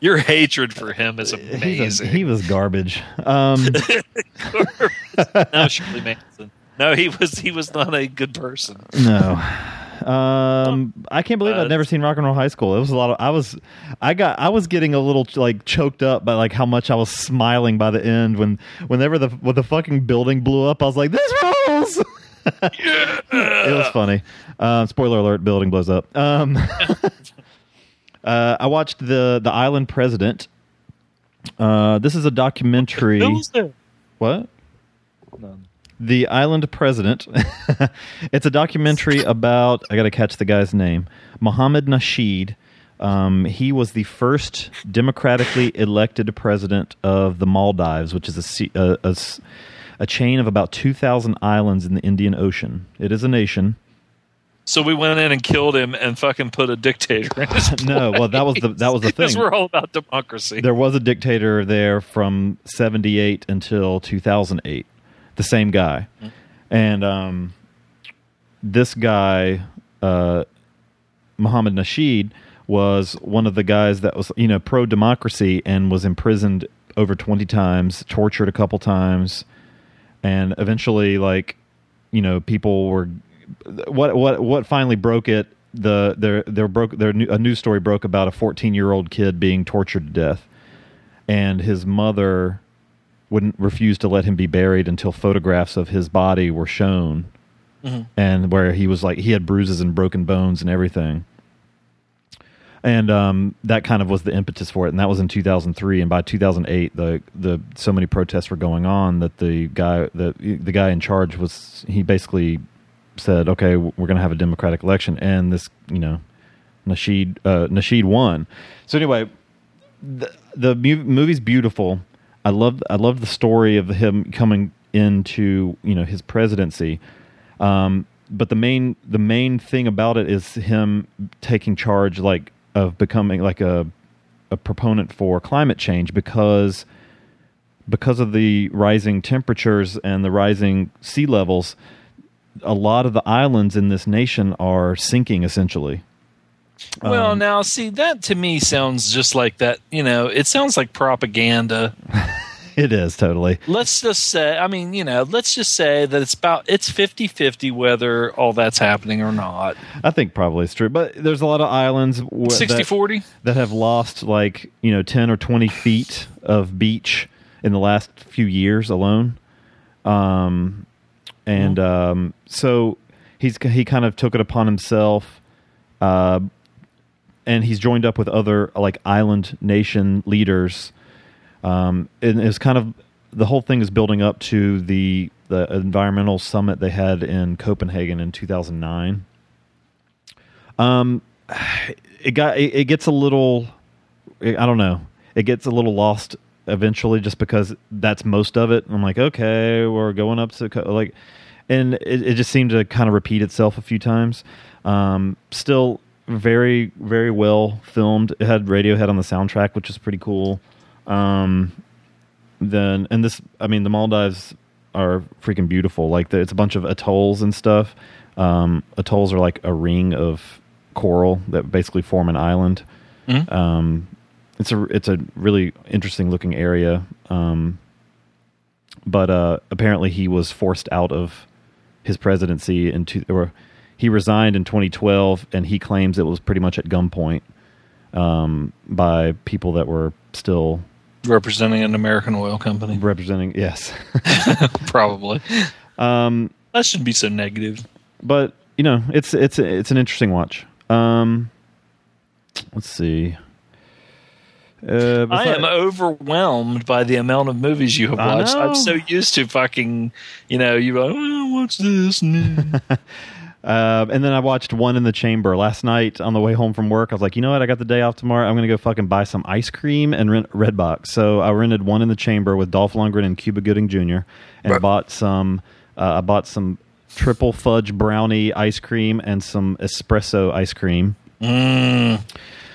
Your hatred for him is he's a- amazing. he was garbage. Um, no, Shirley Manson. No, he was he was not a good person. No. Um, I can't believe Uh, I've never seen Rock and Roll High School. It was a lot of. I was, I got, I was getting a little like choked up by like how much I was smiling by the end when, whenever the when the fucking building blew up, I was like, this rules. it was funny. Um, spoiler alert: building blows up. Um, uh, I watched the the Island President. Uh, this is a documentary. What? The Island President. it's a documentary about, I got to catch the guy's name, Mohammed Nasheed. Um, he was the first democratically elected president of the Maldives, which is a, se- a, a a chain of about 2,000 islands in the Indian Ocean. It is a nation. So we went in and killed him and fucking put a dictator in his No, well, that was the that was the Because thing. we're all about democracy. there was a dictator there from 78 until 2008 the same guy and um, this guy uh, Mohammed Nasheed was one of the guys that was you know pro democracy and was imprisoned over 20 times tortured a couple times and eventually like you know people were what what what finally broke it the there there broke there a news story broke about a 14 year old kid being tortured to death. And his mother wouldn't refuse to let him be buried until photographs of his body were shown. Mm-hmm. And where he was like he had bruises and broken bones and everything and um, that kind of was the impetus for it and that was in 2003 and by 2008 the the so many protests were going on that the guy the the guy in charge was he basically said okay we're going to have a democratic election and this you know Nasheed uh, Nasheed won so anyway the, the movie's beautiful. I love I love the story of him coming into you know his presidency. Um, but the main the main thing about it is him taking charge like of becoming like a a proponent for climate change because because of the rising temperatures and the rising sea levels a lot of the islands in this nation are sinking essentially well, um, now see that to me sounds just like that. You know, it sounds like propaganda. it is totally let's just say, I mean, you know, let's just say that it's about it's 50-50 whether all that's happening or not. I think probably it's true, but there's a lot of islands that, 60-40? that have lost like you know ten or twenty feet of beach in the last few years alone. Um, and um, so he's he kind of took it upon himself, uh, and he's joined up with other like island nation leaders. Um, and it's kind of the whole thing is building up to the the environmental summit they had in Copenhagen in 2009. Um, it got it, it gets a little, I don't know, it gets a little lost eventually just because that's most of it. I'm like, okay, we're going up to like, and it, it just seemed to kind of repeat itself a few times. Um, still very very well filmed. It had Radiohead on the soundtrack, which is pretty cool. Um, then and this, I mean, the Maldives are freaking beautiful. Like the, it's a bunch of atolls and stuff. Um, atolls are like a ring of coral that basically form an island. Mhm. Um, it's a it's a really interesting looking area. Um, but uh, apparently he was forced out of his presidency in two, or he resigned in 2012, and he claims it was pretty much at gunpoint um, by people that were still Representing an American oil company, representing. Yes, probably. um, That shouldn't be so negative. but you know, it's it's it's an interesting watch. Um, let's see. Uh, I am overwhelmed by the amount of movies you have watched. I'm so used to fucking, you know, you like, oh, what's this? And then- Uh, and then I watched One in the Chamber last night on the way home from work. I was like, you know what? I got the day off tomorrow. I'm going to go fucking buy some ice cream and rent Redbox. So I rented One in the Chamber with Dolph Lundgren and Cuba Gooding Jr. and Right. bought some. Uh, I bought some triple fudge brownie ice cream and some espresso ice cream. Mm.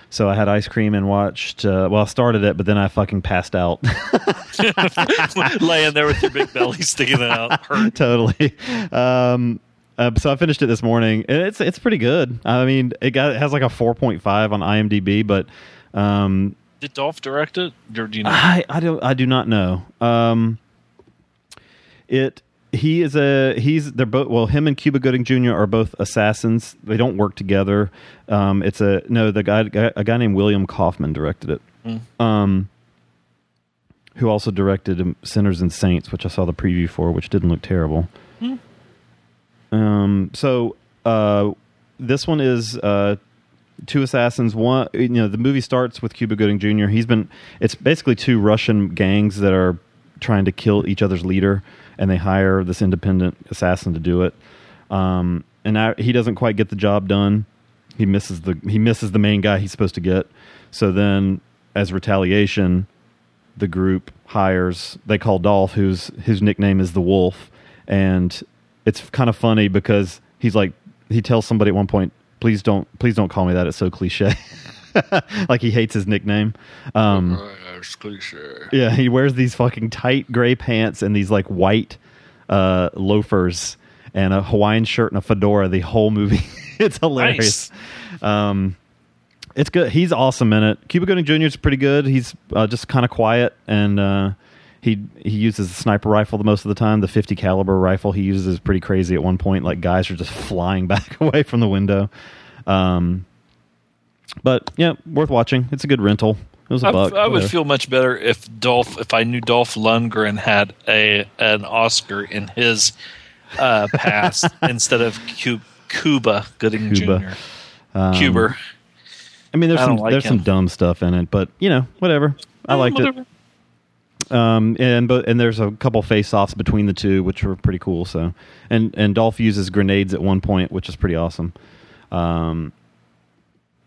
So I had ice cream and watched. Uh, well, I started it, but then I fucking passed out. laying there with your big belly sticking out. Hurt. totally. Um, uh, so I finished it this morning, and it's it's pretty good. I mean, it got it has like a four point five on IMDb, but um, Did Dolph direct it, or do you know? I I don't I do not know. Um, it he is a he's they're both well him and Cuba Gooding Jr. are both assassins. They don't work together. Um, it's a no the guy a guy named William Kaufman directed it. Um, who also directed Sinners and Saints, which I saw the preview for, which didn't look terrible. Um, so uh, this one is uh, two assassins. One, you know, the movie starts with Cuba Gooding Jr. He's been. It's basically two Russian gangs that are trying to kill each other's leader, and they hire this independent assassin to do it. Um, and now he doesn't quite get the job done. He misses the he misses the main guy he's supposed to get. So then, as retaliation, the group hires they call Dolph, whose his nickname is the Wolf, and it's kind of funny because he's like he tells somebody at one point, "Please don't, please don't call me that. It's so cliche." like he hates his nickname. Um, it's cliche. yeah, he wears these fucking tight gray pants and these like white uh, loafers and a Hawaiian shirt and a fedora the whole movie. it's hilarious. Um, it's good. He's awesome in it. Cuba Gooding Jr. is pretty good. He's uh, just kind of quiet and uh, he he uses a sniper rifle the most of the time. The 50 caliber rifle he uses is pretty crazy. At one point, like guys are just flying back away from the window. Um, but yeah, worth watching. It's a good rental. It was a I, buck. I would feel much better if Dolph, if I knew Dolph Lundgren had a an Oscar in his uh, past instead of Cu- Cuba Gooding Cuba. Jr. Um, Cuba. I mean, there's I some like there's him. some dumb stuff in it, but you know, whatever. I liked Whatever. it. Um, and but and there's a couple face offs between the two, which were pretty cool. So, and and Dolph uses grenades at one point, which is pretty awesome. Um,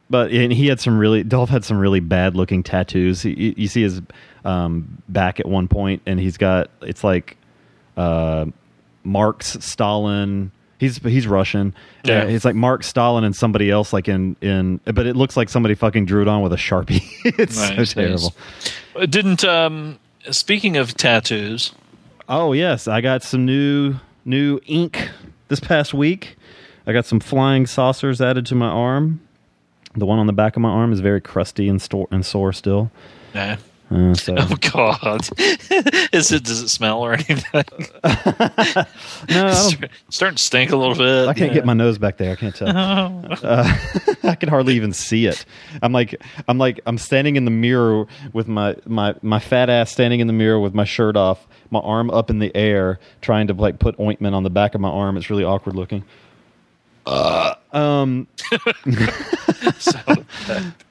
but and he had some really Dolph had some really bad looking tattoos. He, you- see his um, back at one point, and he's got it's like uh, Marx, Stalin. He's he's Russian. Yeah. It's like Mark Stalin and somebody else, like in in. But it looks like somebody fucking drew it on with a sharpie. it's Nice, so terrible. Uh, Didn't um speaking of tattoos, Oh yes, I got some new new ink this past week. I got some flying saucers added to my arm. The one on the back of my arm is very crusty and, store, and sore still. nah, Uh, so Oh God! Is it? Does it smell or anything? no, I, don't, starting to stink a little bit. I can't get my nose back there. I can't tell. Uh, I can hardly even see it. I'm like, I'm like, I'm standing in the mirror with my my my fat ass standing in the mirror with my shirt off, my arm up in the air, trying to like put ointment on the back of my arm. It's really awkward looking. um,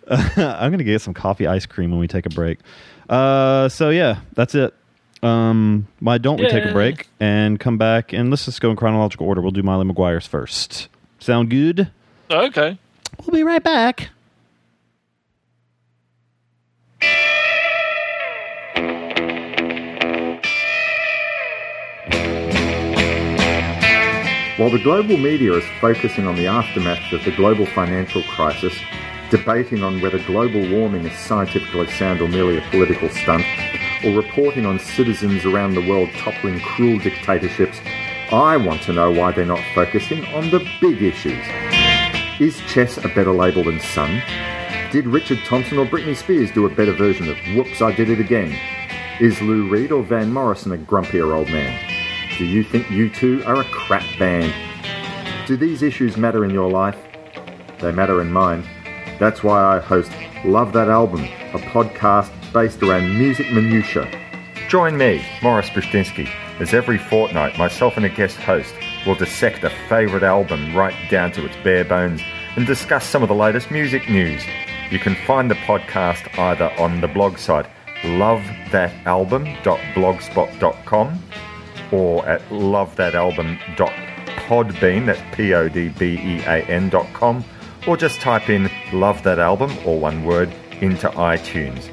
I'm gonna get some coffee ice cream when we take a break. Uh, so yeah, that's it. Um, why don't we take a break and come back and let's just go in chronological order. We'll do Molly Maguires first. Sound good? Okay. We'll be right back. While the global media is focusing on the aftermath of the global financial crisis, debating on whether global warming is scientifically sound or merely a political stunt, or reporting on citizens around the world toppling cruel dictatorships, I want to know why they're not focusing on the big issues. Is chess a better label than Sun? Did Richard Thompson or Britney Spears do a better version of Whoops, I Did It Again? Is Lou Reed or Van Morrison a grumpier old man? Do you think U2 are a crap band? Do these issues matter in your life? They matter in mine. That's why I host Love That Album, a podcast based around music minutia. Join me, Morris Bushtinsky, as every fortnight myself and a guest host will dissect a favourite album right down to its bare bones and discuss some of the latest music news. You can find the podcast either on the blog site lovethatalbum.blogspot.com or at lovethatalbum.podbean, that's P-O-D-B-E-A-N dot com, or just type in Love That Album, or one word, into iTunes.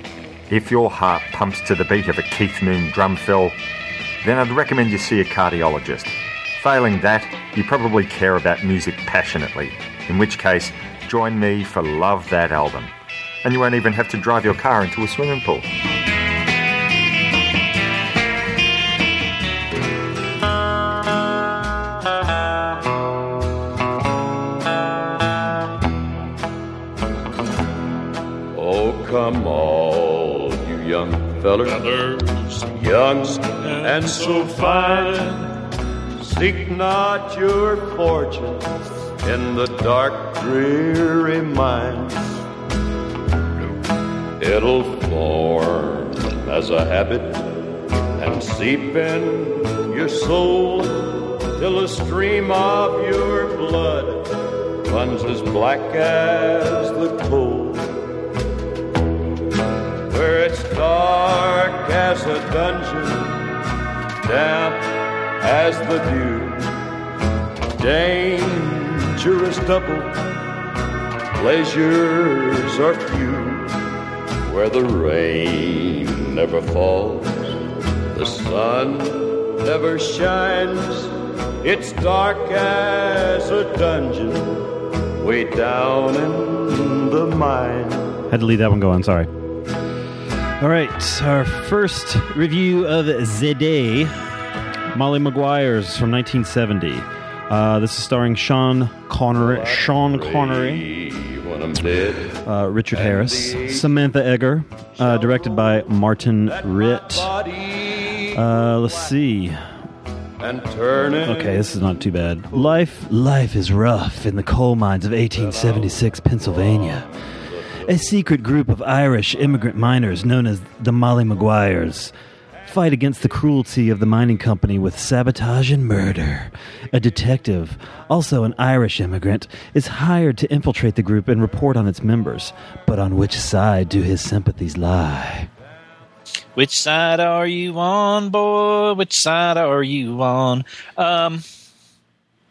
If your heart pumps to the beat of a Keith Moon drum fill, then I'd recommend you see a cardiologist. Failing that, you probably care about music passionately, in which case, join me for Love That Album. And you won't even have to drive your car into a swimming pool. Come all you young fellers, young and so fine. Seek not your fortunes in the dark, dreary mines. It'll form as a habit and seep in your soul till the stream of your blood runs as black as the coal where it's dark as a dungeon, damp as the dew, dangerous double, pleasures are few, where the rain never falls, the sun never shines, it's dark as a dungeon, way down in the mine. Had to leave that one going. Sorry. All right, our first review of the day, Molly Maguire's from 1970. Uh, this is starring Sean Connery, Sean Connery, When I'm dead. uh, Richard Harris, Samantha Eggar, uh, directed by Martin Ritt. Uh, let's see. Okay, this is not too bad. Life, life is rough in the coal mines of 1876 Pennsylvania. A secret group of Irish immigrant miners known as the Molly Maguires fight against the cruelty of the mining company with sabotage and murder. A detective, also an Irish immigrant, is hired to infiltrate the group and report on its members. But on which side do his sympathies lie? Which side are you on, boy? Which side are you on? Um,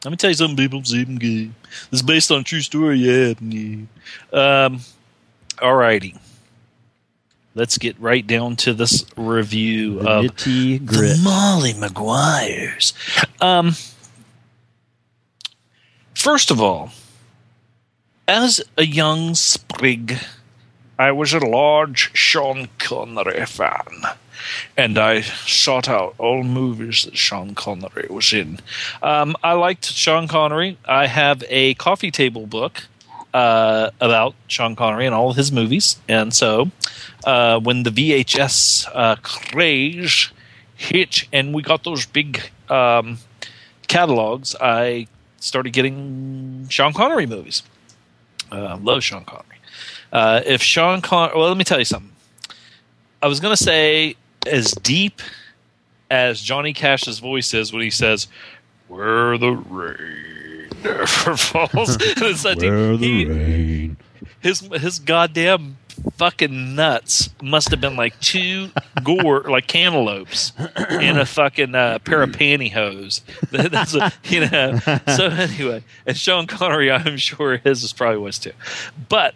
let me tell you something, people. Zeben gay. This is based on a true story. Yeah. yeah. Um, alrighty. Let's get right down to this review The of nitty grit. the Molly Maguires. Um, first of all, as a young sprig, I was a large Sean Connery fan, and I sought out all movies that Sean Connery was in. Um, I liked Sean Connery. I have a coffee table book uh, about Sean Connery and all of his movies. And so uh, when the VHS uh, craze hit and we got those big um, catalogs, I started getting Sean Connery movies. Uh, love Sean Connery. Uh, if Sean Connery, well, let me tell you something. I was going to say as deep as Johnny Cash's voice is when he says, "Where the rain never falls," it's. Where the He- rain. his his goddamn fucking nuts must have been like two gore like cantaloupes in a fucking uh, pair of pantyhose. That's a, you know. So anyway, and Sean Connery, I'm sure his is probably was too. But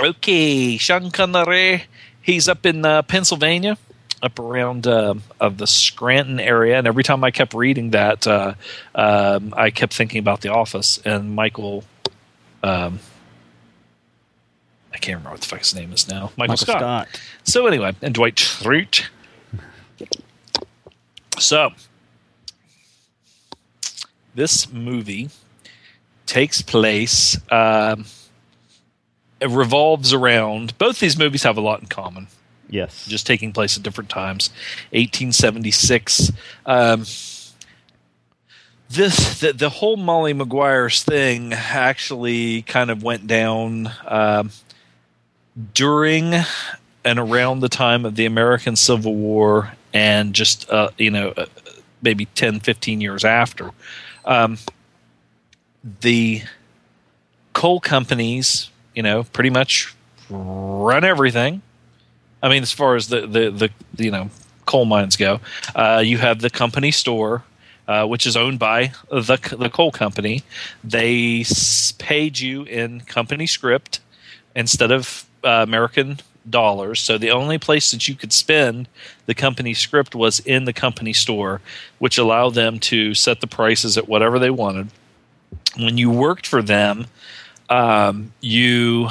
okay, Sean Connery, he's up in uh, Pennsylvania. Up around uh, of the Scranton area, and every time I kept reading that, uh, um, I kept thinking about The Office and Michael um, I can't remember what the fuck his name is now. Michael, Michael Scott. Scott. So anyway, and Dwight Schrute. So this movie takes place. Um, it revolves around. Both these movies have a lot in common Yes. just taking place at different times. 1876. Um, this the, the whole Molly Maguire's thing actually kind of went down um, during and around the time of the American Civil War, and just uh, you know uh, maybe 10, 15 years after. Um, the coal companies, you know, pretty much run everything. I mean, as far as the the, the you know coal mines go, uh, you have the company store, uh, which is owned by the the coal company. They paid you in company script instead of uh, American dollars. So the only place that you could spend the company script was in the company store, which allowed them to set the prices at whatever they wanted. When you worked for them, um, you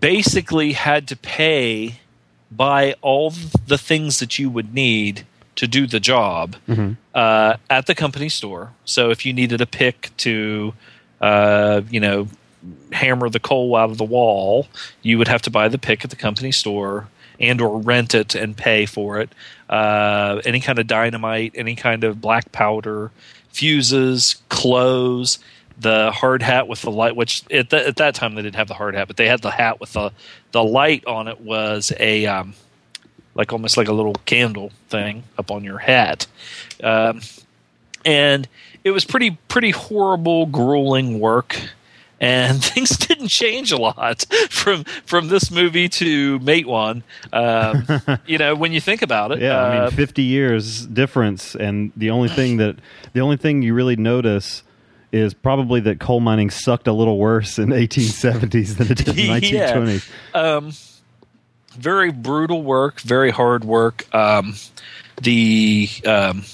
basically had to pay buy all the things that you would need to do the job uh, at the company store. So if you needed a pick to, uh, you know, hammer the coal out of the wall, you would have to buy the pick at the company store and or rent it and pay for it. Uh, any kind of dynamite, any kind of black powder, fuses, clothes, the hard hat with the light. Which at, th- at that time they didn't have the hard hat, but they had the hat with the the light on it was a um, like almost like a little candle thing up on your hat. Um, and it was pretty pretty horrible, grueling work. And things didn't change a lot from from this movie to Matewan. Um, you know, when you think about it, Yeah, I uh, mean, 50 years difference, and the only thing that the only thing you really notice is probably that coal mining sucked a little worse in 1870s than it did in Yeah. 1920s. um, very brutal work, very hard work. Um, the um,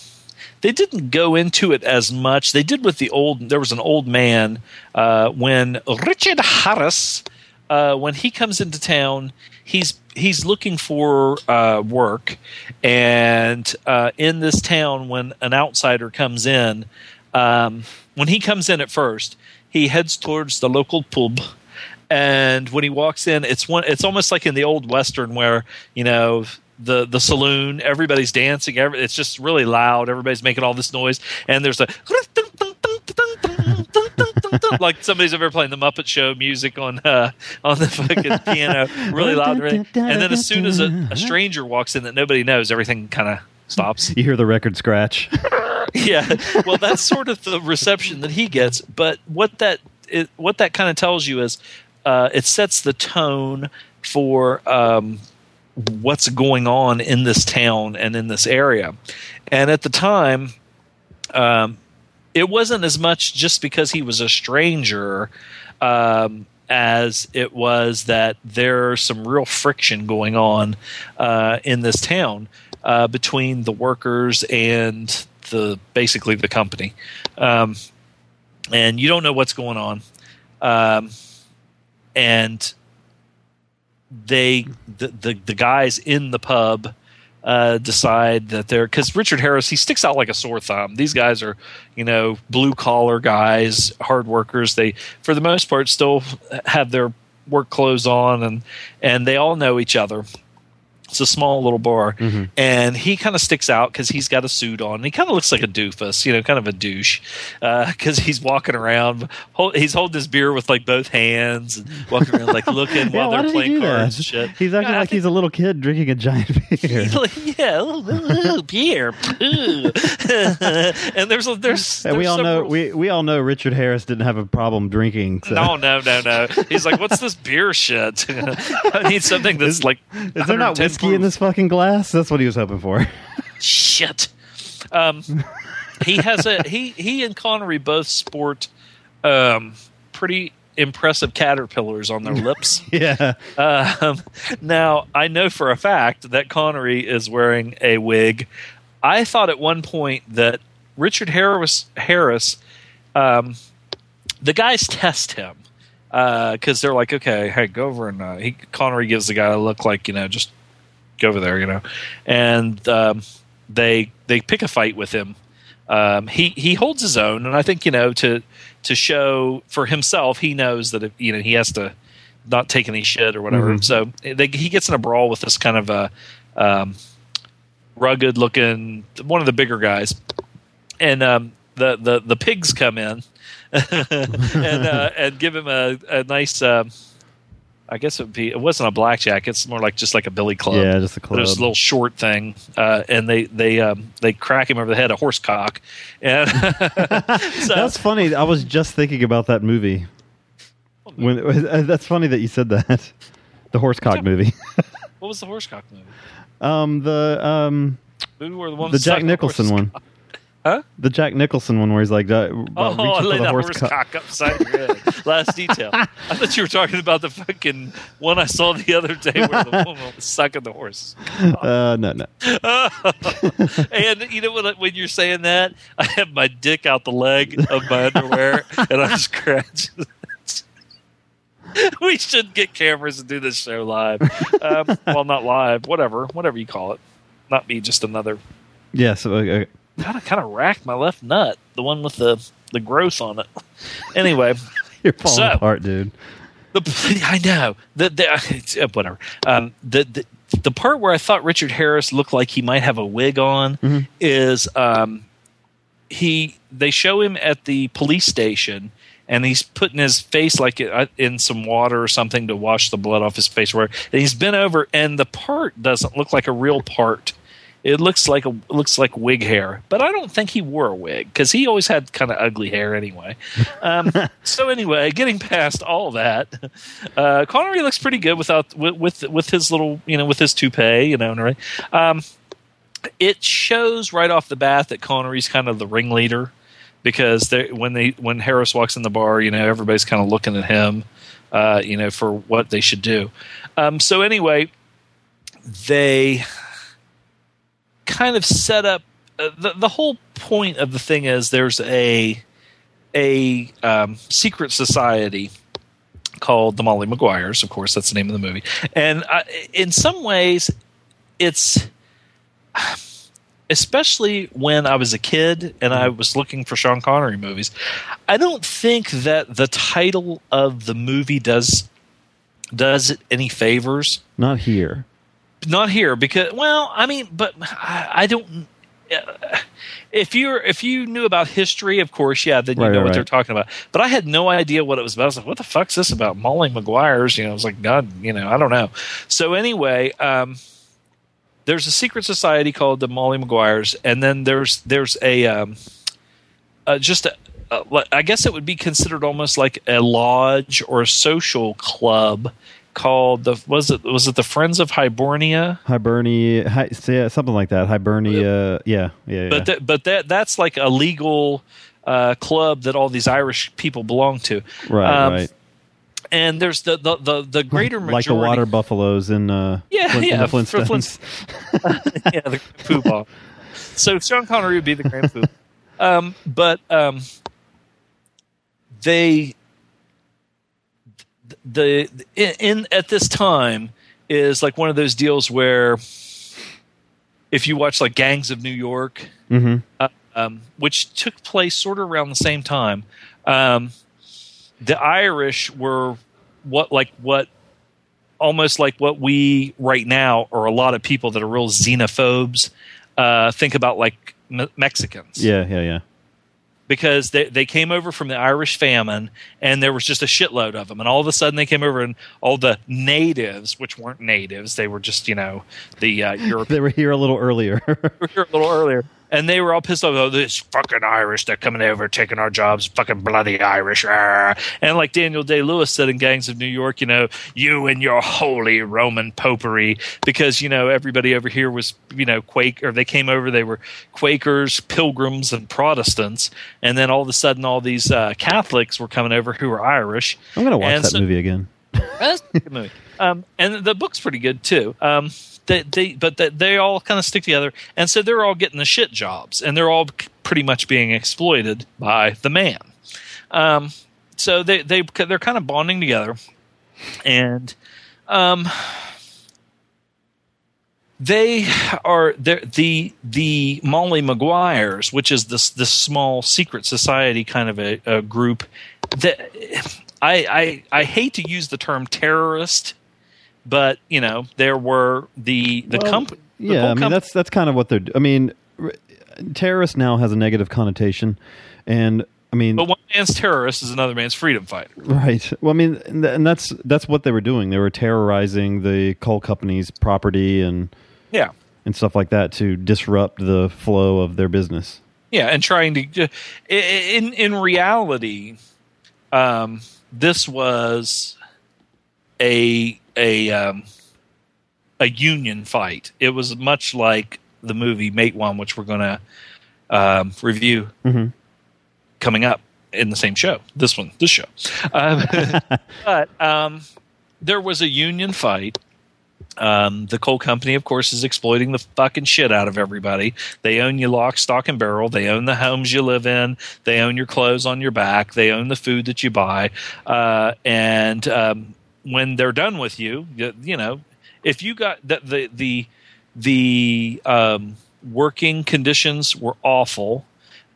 they didn't go into it as much. They did with the old. There was an old man uh, when Richard Harris, uh, when he comes into town, he's he's looking for uh, work, and uh, in this town, when an outsider comes in, um, when he comes in at first, he heads towards the local pub and when he walks in it's one it's almost like in the old western where you know the the saloon everybody's dancing every, it's just really loud everybody's making all this noise and there's a like somebody's ever playing the muppet show music on uh on the fucking piano really loud and then as soon as a, a stranger walks in that nobody knows everything kind of stops. You hear the record scratch. yeah. Well that's sort of the reception that he gets but what that it, what that kind of tells you is uh, it sets the tone for um, what's going on in this town and in this area. And at the time um, it wasn't as much just because he was a stranger um, as it was that there's some real friction going on uh, in this town uh, between the workers and the basically the company, um, and you don't know what's going on, um, and they the, the the guys in the pub uh, decide that they're because Richard Harris he sticks out like a sore thumb. These guys are you know blue collar guys, hard workers. They for the most part still have their work clothes on and and they all know each other. It's a small little bar, Mm-hmm. and he kind of sticks out because he's got a suit on. And he kind of looks like a doofus, you know, kind of a douche, because he's walking around. Hold, he's holding his beer with like both hands and walking around like looking Yeah, while they're playing cards and shit. He's acting like he's a little kid drinking a giant beer. He's like, yeah, ooh, ooh, beer. ooh." and there's there's, And we there's all know we, we all know Richard Harris didn't have a problem drinking. So. No, no, no, no. He's like, what's this beer shit? I need something that's like. Is there not 110 whiskey in this fucking glass? That's what he was hoping for. Shit. Um, he has a he he and Connery both sport um, pretty impressive caterpillars on their lips. yeah. Um, now, I know for a fact that Connery is wearing a wig. I thought at one point that Richard Harris, Harris um, the guys test him because they're like, okay, hey, go over and uh, he, Connery gives the guy a look like, you know, just go over there, you know, and um, they they pick a fight with him. Um, he he holds his own, and I think you know to to show for himself, he knows that if, you know he has to not take any shit or whatever. So they, he gets in a brawl with this kind of a um, rugged looking one of the bigger guys, and um, the the the pigs come in and uh, and give him a a nice. Um, I guess it would be. It wasn't a blackjack. It's more like just like a billy club. Yeah, just a But It's a little short thing, uh, and they they um, they crack him over the head, a horse cock, and so, That's funny. I was just thinking about that movie. When uh, that's funny that you said that. The horse horsecock movie. what was the horse cock movie? um, the um, the one the Jack Nicholson one. cock. Huh? The Jack Nicholson one where he's like, uh, Oh, reaching lay for the that horse horse cock. cock upside your head. Last detail. I thought you were talking about the fucking one I saw the other day where the woman was sucking the horse. Uh, no, no. and you know what? When you're saying that, I have my dick out the leg of my underwear, and I'm scratching. we should get cameras and do this show live. Um, well, not live, whatever, whatever you call it. Not be just another. Yeah, so uh, Kind of, kind of racked my left nut, the one with the the growth on it. Anyway, you're falling So- apart, dude. the, I know the, the it's, uh, whatever. Um, the, the the part where I thought Richard Harris looked like he might have a wig on is um, he they show him at the police station and he's putting his face like uh, in some water or something to wash the blood off his face. Where he's bent over and the part doesn't look like a real part. It looks like a looks like wig hair, but I don't think he wore a wig because he always had kind of ugly hair anyway. Um, so anyway, getting past all that, uh, Connery looks pretty good without with, with with his little you know with his toupee, you know, and everything. Um, it shows right off the bat that Connery's kind of the ringleader because they, when they when Harris walks in the bar, you know, everybody's kind of looking at him, uh, you know, for what they should do. Um, so anyway, they kind of set up uh, the the whole point of the thing is there's a a um, secret society called the Molly Maguires. Of course, that's the name of the movie. And uh, in some ways, it's especially when I was a kid and I was looking for Sean Connery movies. I don't think that the title of the movie does does it any favors. Not here. Not here because well, I mean, but I, I don't. Uh, if you're if you knew about history, of course, yeah, then you Right, know right, what they're talking about. But I had no idea what it was about. I was like, "What the fuck's this about?" Molly Maguire's, you know, I was like, "God, you know, I don't know." So anyway, um, there's a secret society called the Molly Maguires, and then there's there's a um, uh, just a, uh, I guess it would be considered almost like a lodge or a social club called the was it was it the Friends of Hibernia? Hibernia, hi, yeah, something like that. Hibernia, yeah, yeah, yeah. But that, but that that's like a legal uh, club that all these Irish people belong to. right, um, right. And there's the the the, the greater like the water buffaloes in uh, Yeah, Flint- in yeah, the Flintstones. Flintst- yeah, the poo. So Sean Connery would be the grand poo. Um, but um, they the in, in at this time is like one of those deals where if you watch like Gangs of New York, Mm-hmm. uh, um, which took place sort of around the same time, um, the Irish were what like what almost like what we right now are a lot of people that are real xenophobes. Uh, think about like me- Mexicans Yeah, yeah, yeah. Because they, they came over from the Irish famine and there was just a shitload of them. And all of a sudden they came over and all the natives, which weren't natives, they were just, you know, the uh, Europeans They were here a little earlier. were here a little earlier. And they were all pissed off. Oh, this fucking Irish! They're coming over, taking our jobs. Fucking bloody Irish! And like Daniel Day Lewis said in Gangs of New York, you know, you and your holy Roman popery, because you know everybody over here was, you know, Quake, or they came over. They were Quakers, Pilgrims, and Protestants. And then all of a sudden, all these uh, Catholics were coming over who were Irish. I'm gonna watch And that so- movie again. that's a good movie. Um, and the book's pretty good too. Um, they, they, but they, they all kind of stick together, and so they're all getting the shit jobs, and they're all pretty much being exploited by the man. Um, so they they they're kind of bonding together, and um, they are the the Molly Maguires, which is this this small secret society kind of a, a group that I, I I hate to use the term terrorist, but you know there were the the Well, company. Yeah, I mean that's that's kind of what they're. I mean, r- terrorist now has a negative connotation, and I mean, But one man's terrorist is another man's freedom fighter. right. Well, I mean, and that's that's what they were doing. They were terrorizing the coal company's property and Yeah, and stuff like that to disrupt the flow of their business. yeah, and trying to in in reality, um, this was a a um, a union fight. It was much like the movie Matewan, which we're going to um, review Mhm. coming up in the same show. This one, this show. Um, but um, there was a union fight. Um, the coal company, of course, is exploiting the fucking shit out of everybody. They own you lock, stock, and barrel. They own the homes you live in. They own your clothes on your back. They own the food that you buy. Uh, and um, when they're done with you, you, you know, if you got the the the, the um, working conditions were awful.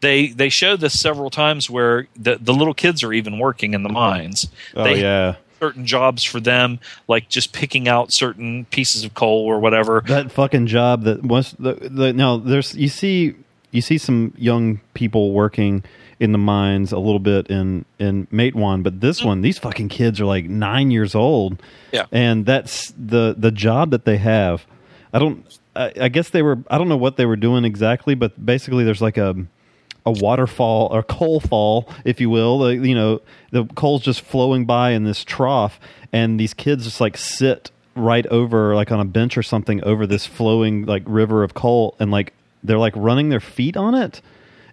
They they show this several times where the the little kids are even working in the mines. Oh they yeah, certain jobs for them, like just picking out certain pieces of coal or whatever. that fucking job that was the, the now there's you see you see some young people working in the mines a little bit in in Matewan but this mm. one these fucking kids are like nine years old Yeah. and that's the the job that they have i don't I, I guess they were i don't know what they were doing exactly but basically there's like a a waterfall or coal fall, if you will. Like, you know, the coal's just flowing by in this trough, and these kids just like sit right over, like on a bench or something, over this flowing like river of coal, and like they're like running their feet on it.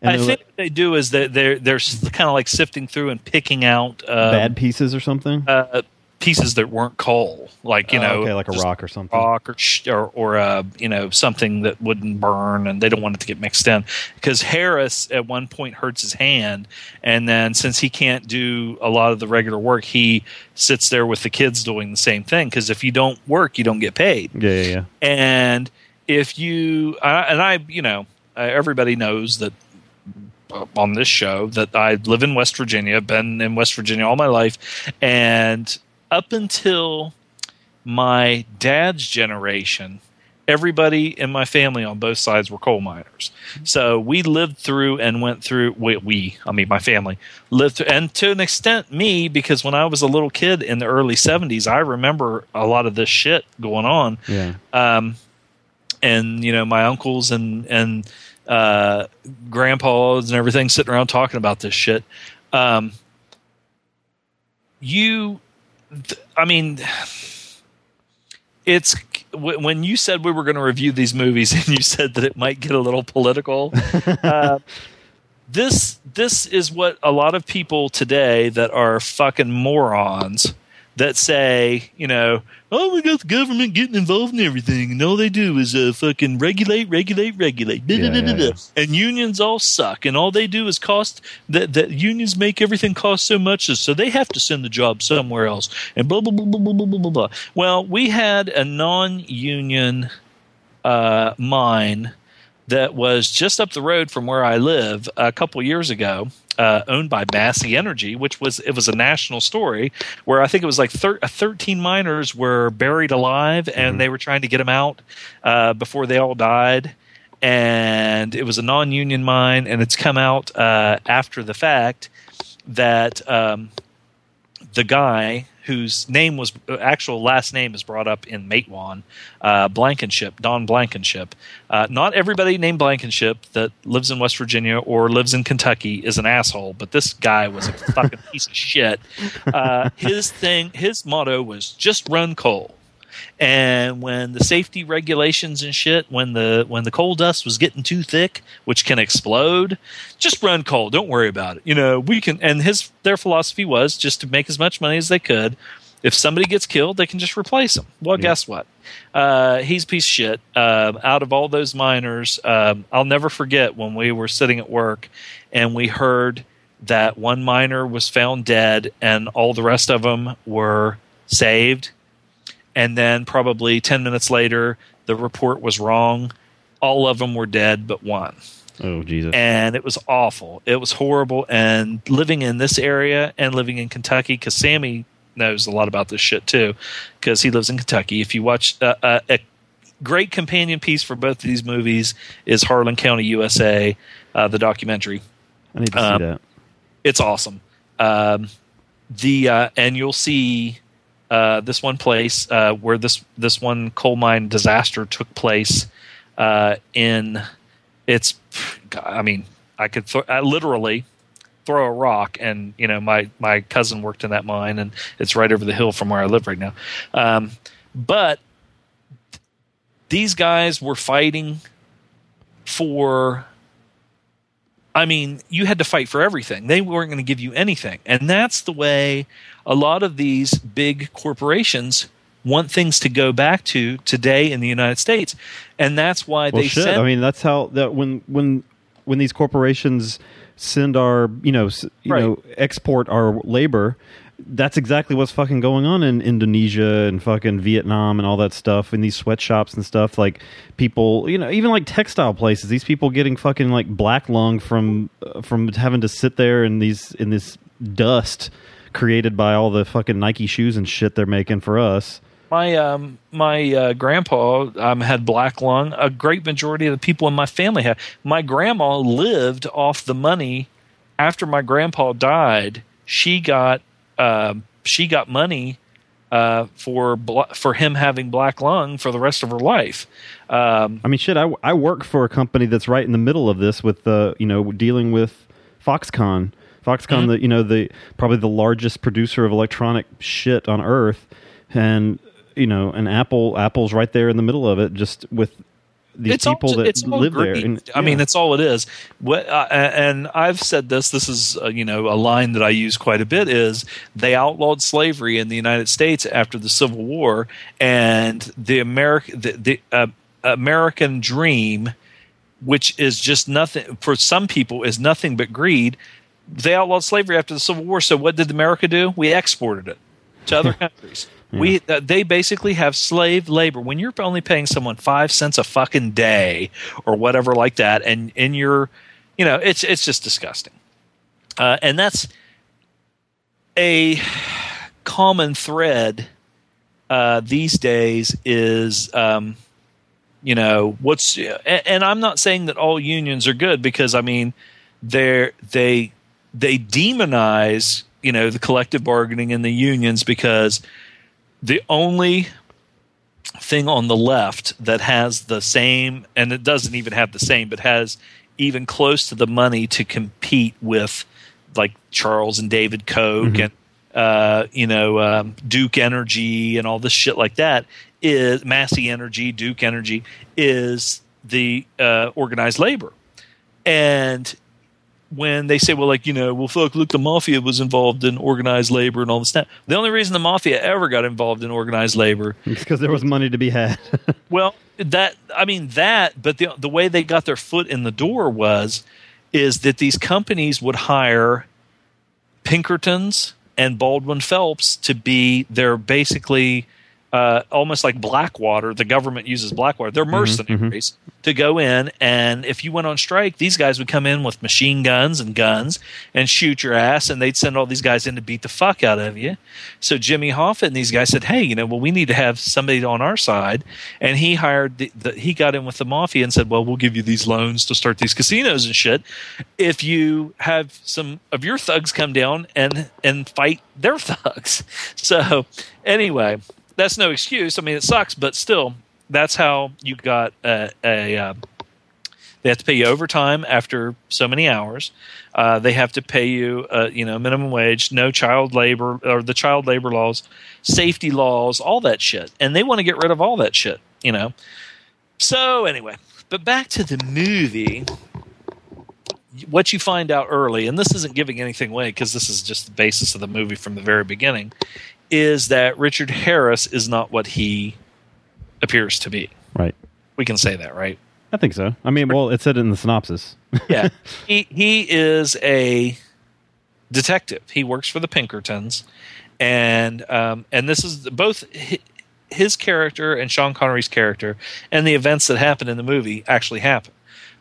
And I think like, what they do is that they're they're kind of like sifting through and picking out um, bad pieces or something. uh, pieces that weren't coal, like you Oh, know, okay, like a rock or something. rock or or, or uh, you know something that wouldn't burn, and they don't want it to get mixed in. Because Harris at one point hurts his hand, and then since he can't do a lot of the regular work, he sits there with the kids doing the same thing. Because if you don't work, you don't get paid. Yeah, yeah, yeah. And if you uh, and I, you know, uh, everybody knows that on this show that I live in West Virginia, been in West Virginia all my life, and up until my dad's generation, everybody in my family on both sides were coal miners. So we lived through and went through. We, we I mean, my family lived through, and to an extent, me because when I was a little kid in the early '70s, I remember a lot of this shit going on Yeah. um, and you know my uncles and and uh, grandpas and everything sitting around talking about this shit. Um, you, th- I mean, it's w- when you said we were going to review these movies, and you said that it might get a little political. uh, this this is what a lot of people today that are fucking morons that say, you know, oh, we got the government getting involved in everything, and all they do is uh, fucking regulate, regulate, regulate, Yeah, yeah, yeah. and unions all suck, and all they do is cost that that unions make everything cost so much, so they have to send the job somewhere else, and blah blah blah blah blah blah blah blah. Well, we had a non-union uh, mine that was just up the road from where I live a couple years ago, uh, owned by Massey Energy, which was it was a national story where I think it was like thir- 13 miners were buried alive and they were trying to get them out uh, before they all died. And it was a non-union mine, and it's come out uh, after the fact that um, the guy whose name was actual last name is brought up in Matewan, uh, Blankenship, Don Blankenship. Uh, not everybody named Blankenship that lives in West Virginia or lives in Kentucky is an asshole, but this guy was a fucking piece of shit. Uh, his thing, his motto was just run coal. And when the safety regulations and shit, when the when the coal dust was getting too thick, which can explode, just run coal. Don't worry about it. You know, we can. And his their philosophy was just to make as much money as they could. If somebody gets killed, they can just replace them. Well, guess what? Uh, he's a piece of shit. Uh, out of all those miners, um, I'll never forget when we were sitting at work and we heard that one miner was found dead and all the rest of them were saved and then probably 10 minutes later the report was wrong all of them were dead but one Oh Jesus! and it was awful it was horrible and living in this area and living in kentucky because sammy knows a lot about this shit too because he lives in kentucky if you watch uh, uh, a great companion piece for both of these movies is harlan county usa uh, the documentary I need to um, see that. it's awesome. Um, the uh, and you'll see uh, this one place uh, where this this one coal mine disaster took place uh, in. It's, I mean, I could th- I literally throw a rock, and you know my my cousin worked in that mine, and it's right over the hill from where I live right now. Um, but these guys were fighting for I mean, you had to fight for everything. They weren't going to give you anything. And that's the way a lot of these big corporations want things to go back to today in the United States. And that's why Well, they shit. sent I mean, that's how that when when when these corporations send our you know you Right. know export our labor. That's exactly what's fucking going on in Indonesia and fucking Vietnam and all that stuff in these sweatshops and stuff. Like people, you know, even like textile places. These people getting fucking like black lung from uh, from having to sit there in these in this dust created by all the fucking Nike shoes and shit they're making for us. my um my uh, grandpa um, had black lung. A great majority of the people in my family had. My grandma lived off the money after my grandpa died. She got um she got money uh, for bla- for him having black lung for the rest of her life. Um, I mean, shit. I, I work for a company that's right in the middle of this with the you know dealing with Foxconn. Foxconn, the you know the probably the largest producer of electronic shit on earth, and you know, and Apple Apple's right there in the middle of it, just with these it's people ju- that it's all live there. And, I mean, that's all it is. What, uh, and I've said this. This is uh, you know a line that I use quite a bit. Is they outlawed slavery in the United States after the Civil War, and the American the, the uh, American dream, which is just nothing for some people, is nothing but greed. They outlawed slavery after the Civil War. So what did America do? We exported it to other countries. We uh, they basically have slave labor. When you're only paying someone five cents a fucking day or whatever like that, and and you're, you know, it's it's just disgusting. Uh, and that's a common thread uh, these days is um, you know what's and, and I'm not saying that all unions are good because I mean they're they they demonize you know the collective bargaining and the unions because the only thing on the left that has the same and it doesn't even have the same but has even close to the money to compete with like Charles and David Koch and uh, you know um, Duke Energy and all this shit like that is Massey Energy, Duke Energy is the uh, organized labor, and when they say, well, like, you know, well, fuck, look, the mafia was involved in organized labor and all this stuff. The only reason the mafia ever got involved in organized labor, is because there was money to be had. well, that, I mean, that, but the, the way they got their foot in the door was, is that these companies would hire Pinkertons and Baldwin Felts to be their basically uh, almost like Blackwater. The government uses Blackwater. They're mercenaries to go in, and if you went on strike, these guys would come in with machine guns and guns and shoot your ass, and they'd send all these guys in to beat the fuck out of you. So Jimmy Hoffa and these guys said, "Hey, you know, well, we need to have somebody on our side," and he hired the, the he got in with the mafia and said, "Well, we'll give you these loans to start these casinos and shit if you have some of your thugs come down and and fight their thugs." So anyway that's no excuse. I mean, it sucks, but still, that's how you got a. a uh, they have to pay you overtime after so many hours. Uh, they have to pay you, uh, you know, minimum wage, no child labor or the child labor laws, safety laws, all that shit, and they want to get rid of all that shit, you know. So anyway, but back to the movie. What you find out early, and this isn't giving anything away because this is just the basis of the movie from the very beginning, is that Richard Harris is not what he appears to be. Right. We can say that, right? I think so. I mean, well, it said it in the synopsis. yeah. He he is a detective. He works for the Pinkertons, and um, and this is both his character and Sean Connery's character, and the events that happen in the movie actually happen.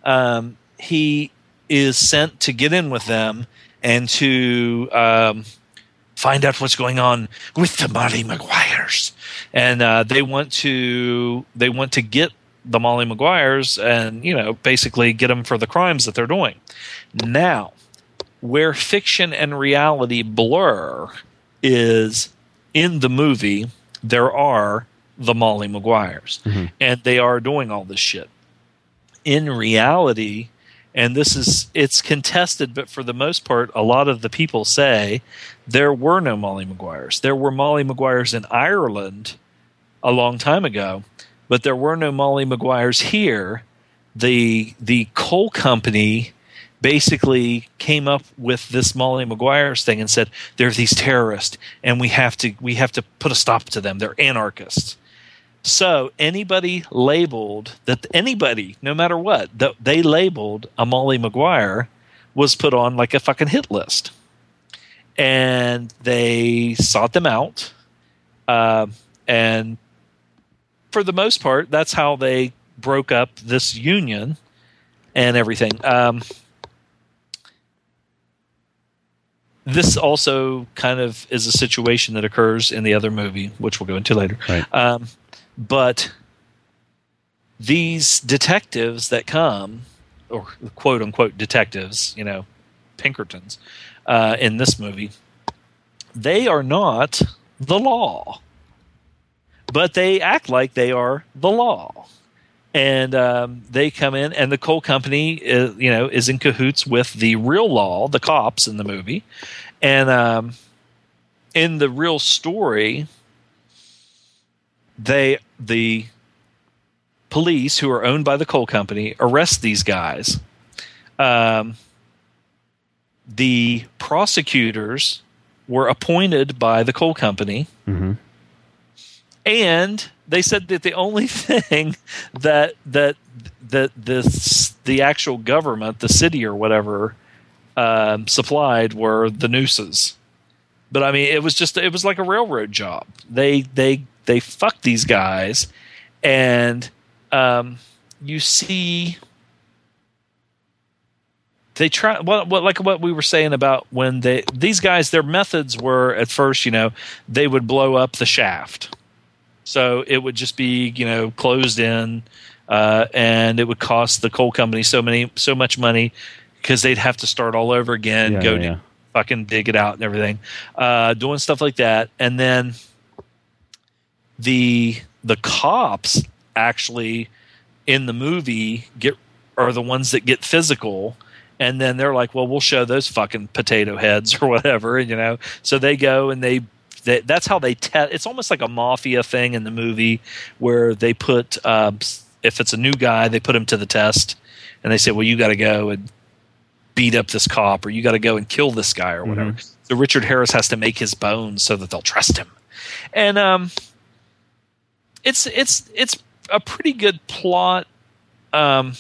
Um, he is sent to get in with them and to um, find out what's going on with the Molly Maguires, and uh, they want to they want to get the Molly Maguires and you know basically get them for the crimes that they're doing. Now, where fiction and reality blur is in the movie. There are the Molly Maguires, mm-hmm. and they are doing all this shit. In reality, and this is it's contested but for the most part a lot of the people say there were no molly maguires. There were molly maguires in ireland a long time ago but there were no molly maguires here. The the coal company basically came up with this molly maguires thing and said they're these terrorists and we have to we have to put a stop to them. They're anarchists so anybody labeled that anybody, no matter what, that they labeled a Molly Maguire was put on like a fucking hit list, and they sought them out, uh, and for the most part, that's how they broke up this union and everything. Um, this also kind of is a situation that occurs in the other movie, which we'll go into later. Right. Um, but these detectives that come, or quote unquote detectives, you know, Pinkertons, uh, in this movie, they are not the law, but they act like they are the law. And um, they come in, and the coal company, is, you know, is in cahoots with the real law, the cops in the movie, and um, in the real story, they the police who are owned by the coal company arrest these guys. Um, the prosecutors were appointed by the coal company, mm-hmm. and they said that the only thing that that that this the actual government, the city or whatever, um, supplied were the nooses. But I mean, it was just it was like a railroad job. They they they fuck these guys, and um, you see they try well, well, like what we were saying about when they these guys their methods were at first you know they would blow up the shaft so it would just be you know closed in uh, and it would cost the coal company so many so much money because they'd have to start all over again Yeah, go yeah, yeah. fucking dig it out and everything uh, doing stuff like that and then the the cops actually in the movie get are the ones that get physical and then they're like well we'll show those fucking potato heads or whatever you know? So they go and they, they that's how they test it's almost like a mafia thing in the movie where they put uh, if it's a new guy they put him to the test and they say well you got to go and beat up this cop or you got to go and kill this guy or whatever. So richard harris has to make his bones so that they'll trust him. And um it's it's it's a pretty good plot um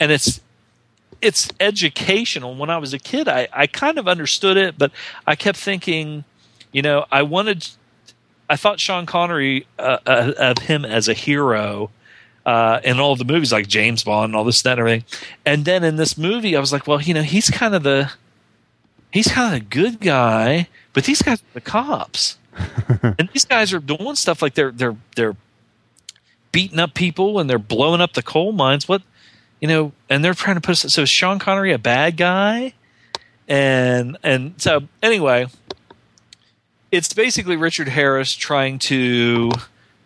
and it's it's educational when i was a kid i i kind of understood it but i kept thinking you know i wanted I thought Sean Connery uh, uh, of him as a hero uh, in all the movies like James Bond and all this that and everything. And then in this movie, I was like, well, you know, he's kind of the he's kind of a good guy, but these guys are the cops, and these guys are doing stuff like they're they're they're beating up people and they're blowing up the coal mines. What you know, and they're trying to put. So is Sean Connery a bad guy? And and so anyway, it's basically Richard Harris trying to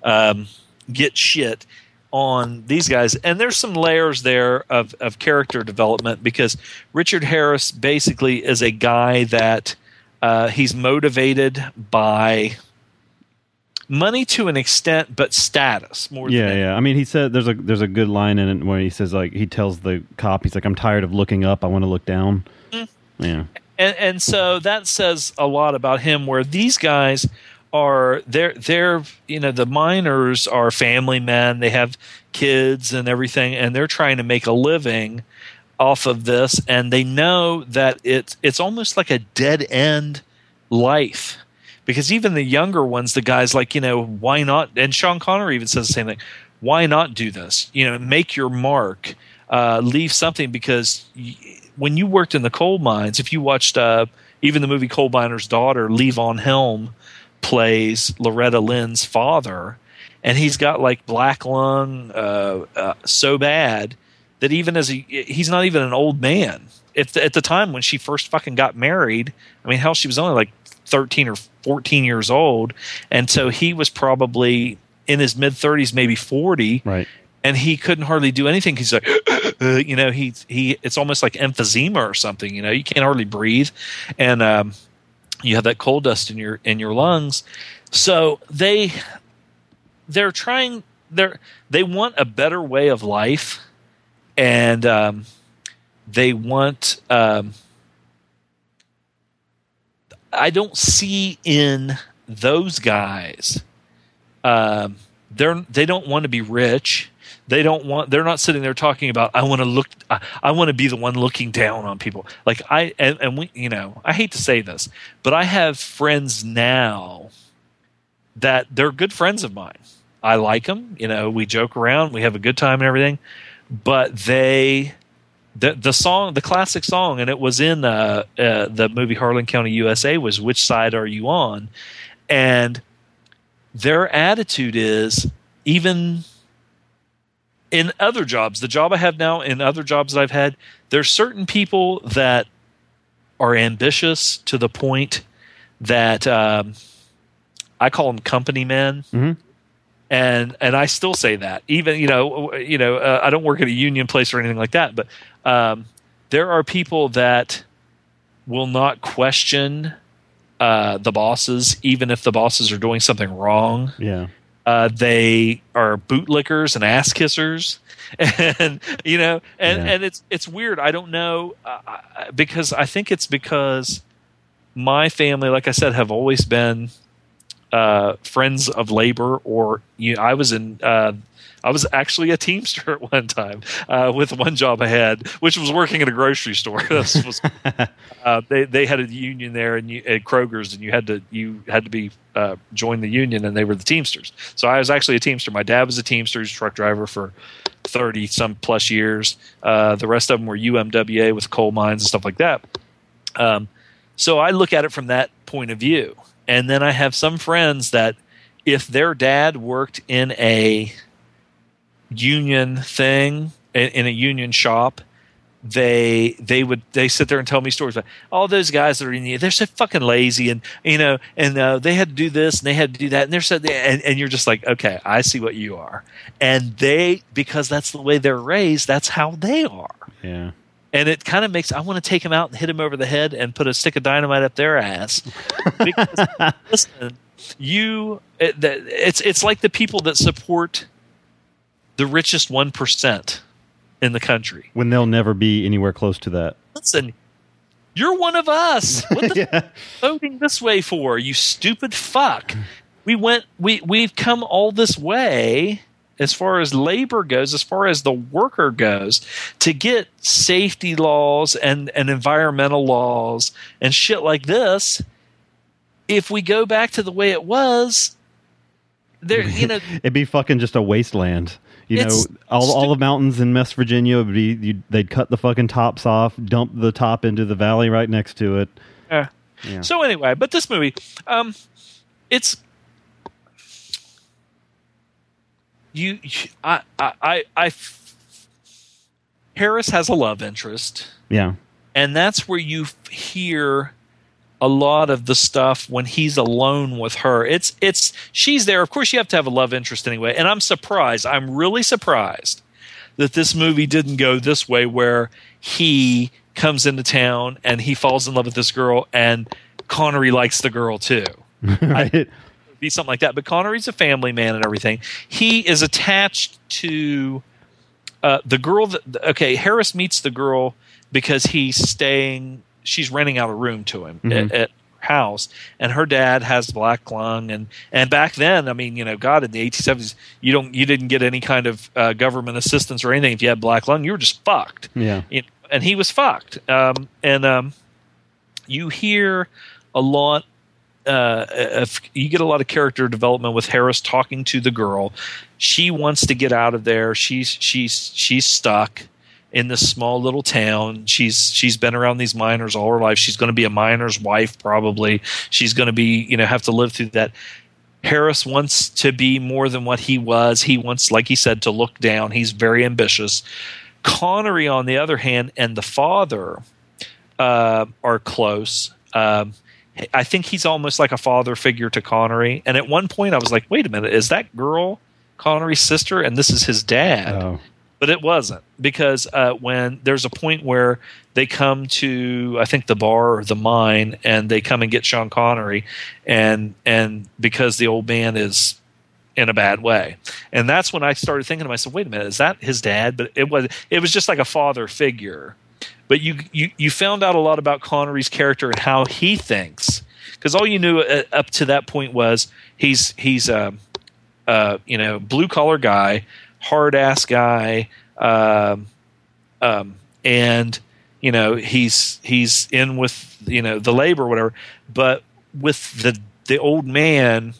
um, get shit on these guys, and there's some layers there of of character development because Richard Harris basically is a guy that uh, he's motivated by money to an extent, but status more. Yeah, than yeah. I mean, he said there's a there's a good line in it where he says like he tells the cop he's like I'm tired of looking up, I want to look down. Mm-hmm. Yeah, and and so that says a lot about him where these guys are they're they're you know the miners are family men they have kids and everything and they're trying to make a living off of this and they know that it's it's almost like a dead end life. Because even the younger ones the guys like you know why not and Sean Connery even says the same thing why not do this? You know make your mark uh, leave something because y- when you worked in the coal mines if you watched uh, even the movie coal miner's daughter Levon Helm plays Loretta Lynn's father, and he's got like black lung uh, uh, so bad that even as he he's not even an old man. If at the time when she first fucking got married, I mean, hell, she was only like thirteen or fourteen years old, and so he was probably in his mid thirties, maybe forty, right. and he couldn't hardly do anything. He's like, uh, you know, he he. It's almost like emphysema or something. You know, you can't hardly breathe, and um, you have that coal dust in your in your lungs. So they they're trying they're they want a better way of life, and um, they want. Um, I don't see in those guys. Um, they're they don't want to be rich. They don't want. They're not sitting there talking about. I want to look. I, I want to be the one looking down on people. Like I and, and we. You know. I hate to say this, but I have friends now that they're good friends of mine. I like them. You know, we joke around. We have a good time and everything. But they the the song, the classic song, and it was in uh, uh, the movie Harlan County, USA, was "Which Side Are You On?" And their attitude is even in other jobs, the job I have now, in other jobs that I've had, there's certain people that are ambitious to the point that um, I call them company men. Mhm. And and I still say that even you know you know uh, I don't work at a union place or anything like that, but um, there are people that will not question uh, the bosses, even if the bosses are doing something wrong. Yeah. Uh, they are bootlickers and ass kissers, and you know, and Yeah. and it's it's weird. I don't know uh, because I think it's because my family, like I said, have always been uh, friends of labor, or you know, I was in. Uh, I was actually a teamster at one time uh, with one job I had, which was working at a grocery store. was uh, they they had a union there and you, at Kroger's, and you had to you had to be uh, join the union, and they were the Teamsters. So I was actually a Teamster. My dad was a Teamster, he's a truck driver for thirty some plus years. Uh, the rest of them were UMWA with coal mines and stuff like that. Um, so I look at it from that point of view, and then I have some friends that if their dad worked in a union thing in, a union shop they they would they sit there and tell me stories about all those guys that are in the they're so fucking lazy and you know and uh, they had to do this and they had to do that. And they're so and, and you're just like okay I see what you are. And they because that's the way they're raised that's how they are. Yeah. And it kind of makes I want to take him out and hit him over the head and put a stick of dynamite up their ass. Because listen, you it, it's it's like the people that support the richest one percent in the country. When they'll never be anywhere close to that. Listen, you're one of us. What the yeah. voting this way for? You stupid fuck. We went we we've come all this way as far as labor goes, as far as the worker goes, to get safety laws and, and environmental laws and shit like this. If we go back to the way it was, there, you know, It'd be fucking just a wasteland. You know, all all the mountains in West Virginia would be. You, they'd cut the fucking tops off, dump the top into the valley right next to it. Yeah. Yeah. So anyway, but this movie, um, it's you. I, I, I, I. Harris has a love interest, Yeah, and that's where you f- hear a lot of the stuff when he's alone with her. It's it's she's there. Of course, you have to have a love interest anyway. And I'm surprised. I'm really surprised that this movie didn't go this way, where he comes into town and he falls in love with this girl, and Connery likes the girl too right. Be something like that. But Connery's a family man and everything. He is attached to uh, the girl. That, okay, Harris meets the girl because he's staying. She's renting out a room to him Mhm. at, at her house, and her dad has black lung. And and back then, I mean, you know, God, in the eighteen seventies, you don't you didn't get any kind of uh, government assistance or anything if you had black lung. You were just fucked Yeah, you know, and he was fucked. Um, and um, you hear a lot. Uh, of, you get a lot of character development with Harris talking to the girl. She wants to get out of there. She's she's she's stuck in this small little town. She's she's been around these miners all her life. She's going to be a miner's wife probably. She's going to be you know have to live through that. Harris wants to be more than what he was. He wants, like he said, to look down. He's very ambitious. Connery, on the other hand, and the father uh, are close. Um, I think he's almost like a father figure to Connery. And at one point, I was like, "Wait a minute, is that girl Connery's sister?" And this is his dad. Oh, but it wasn't because uh, when there's a point where they come to I think the bar or the mine and they come and get Sean Connery and and because the old man is in a bad way. And that's when I started thinking to myself wait a minute is that his dad? But it was it was just like a father figure but you you you found out a lot about Connery's character and how he thinks because all you knew uh, up to that point was he's he's uh, you know, blue collar guy, hard ass guy, um, um, and you know he's he's in with you know the labor or whatever. But with the the old man,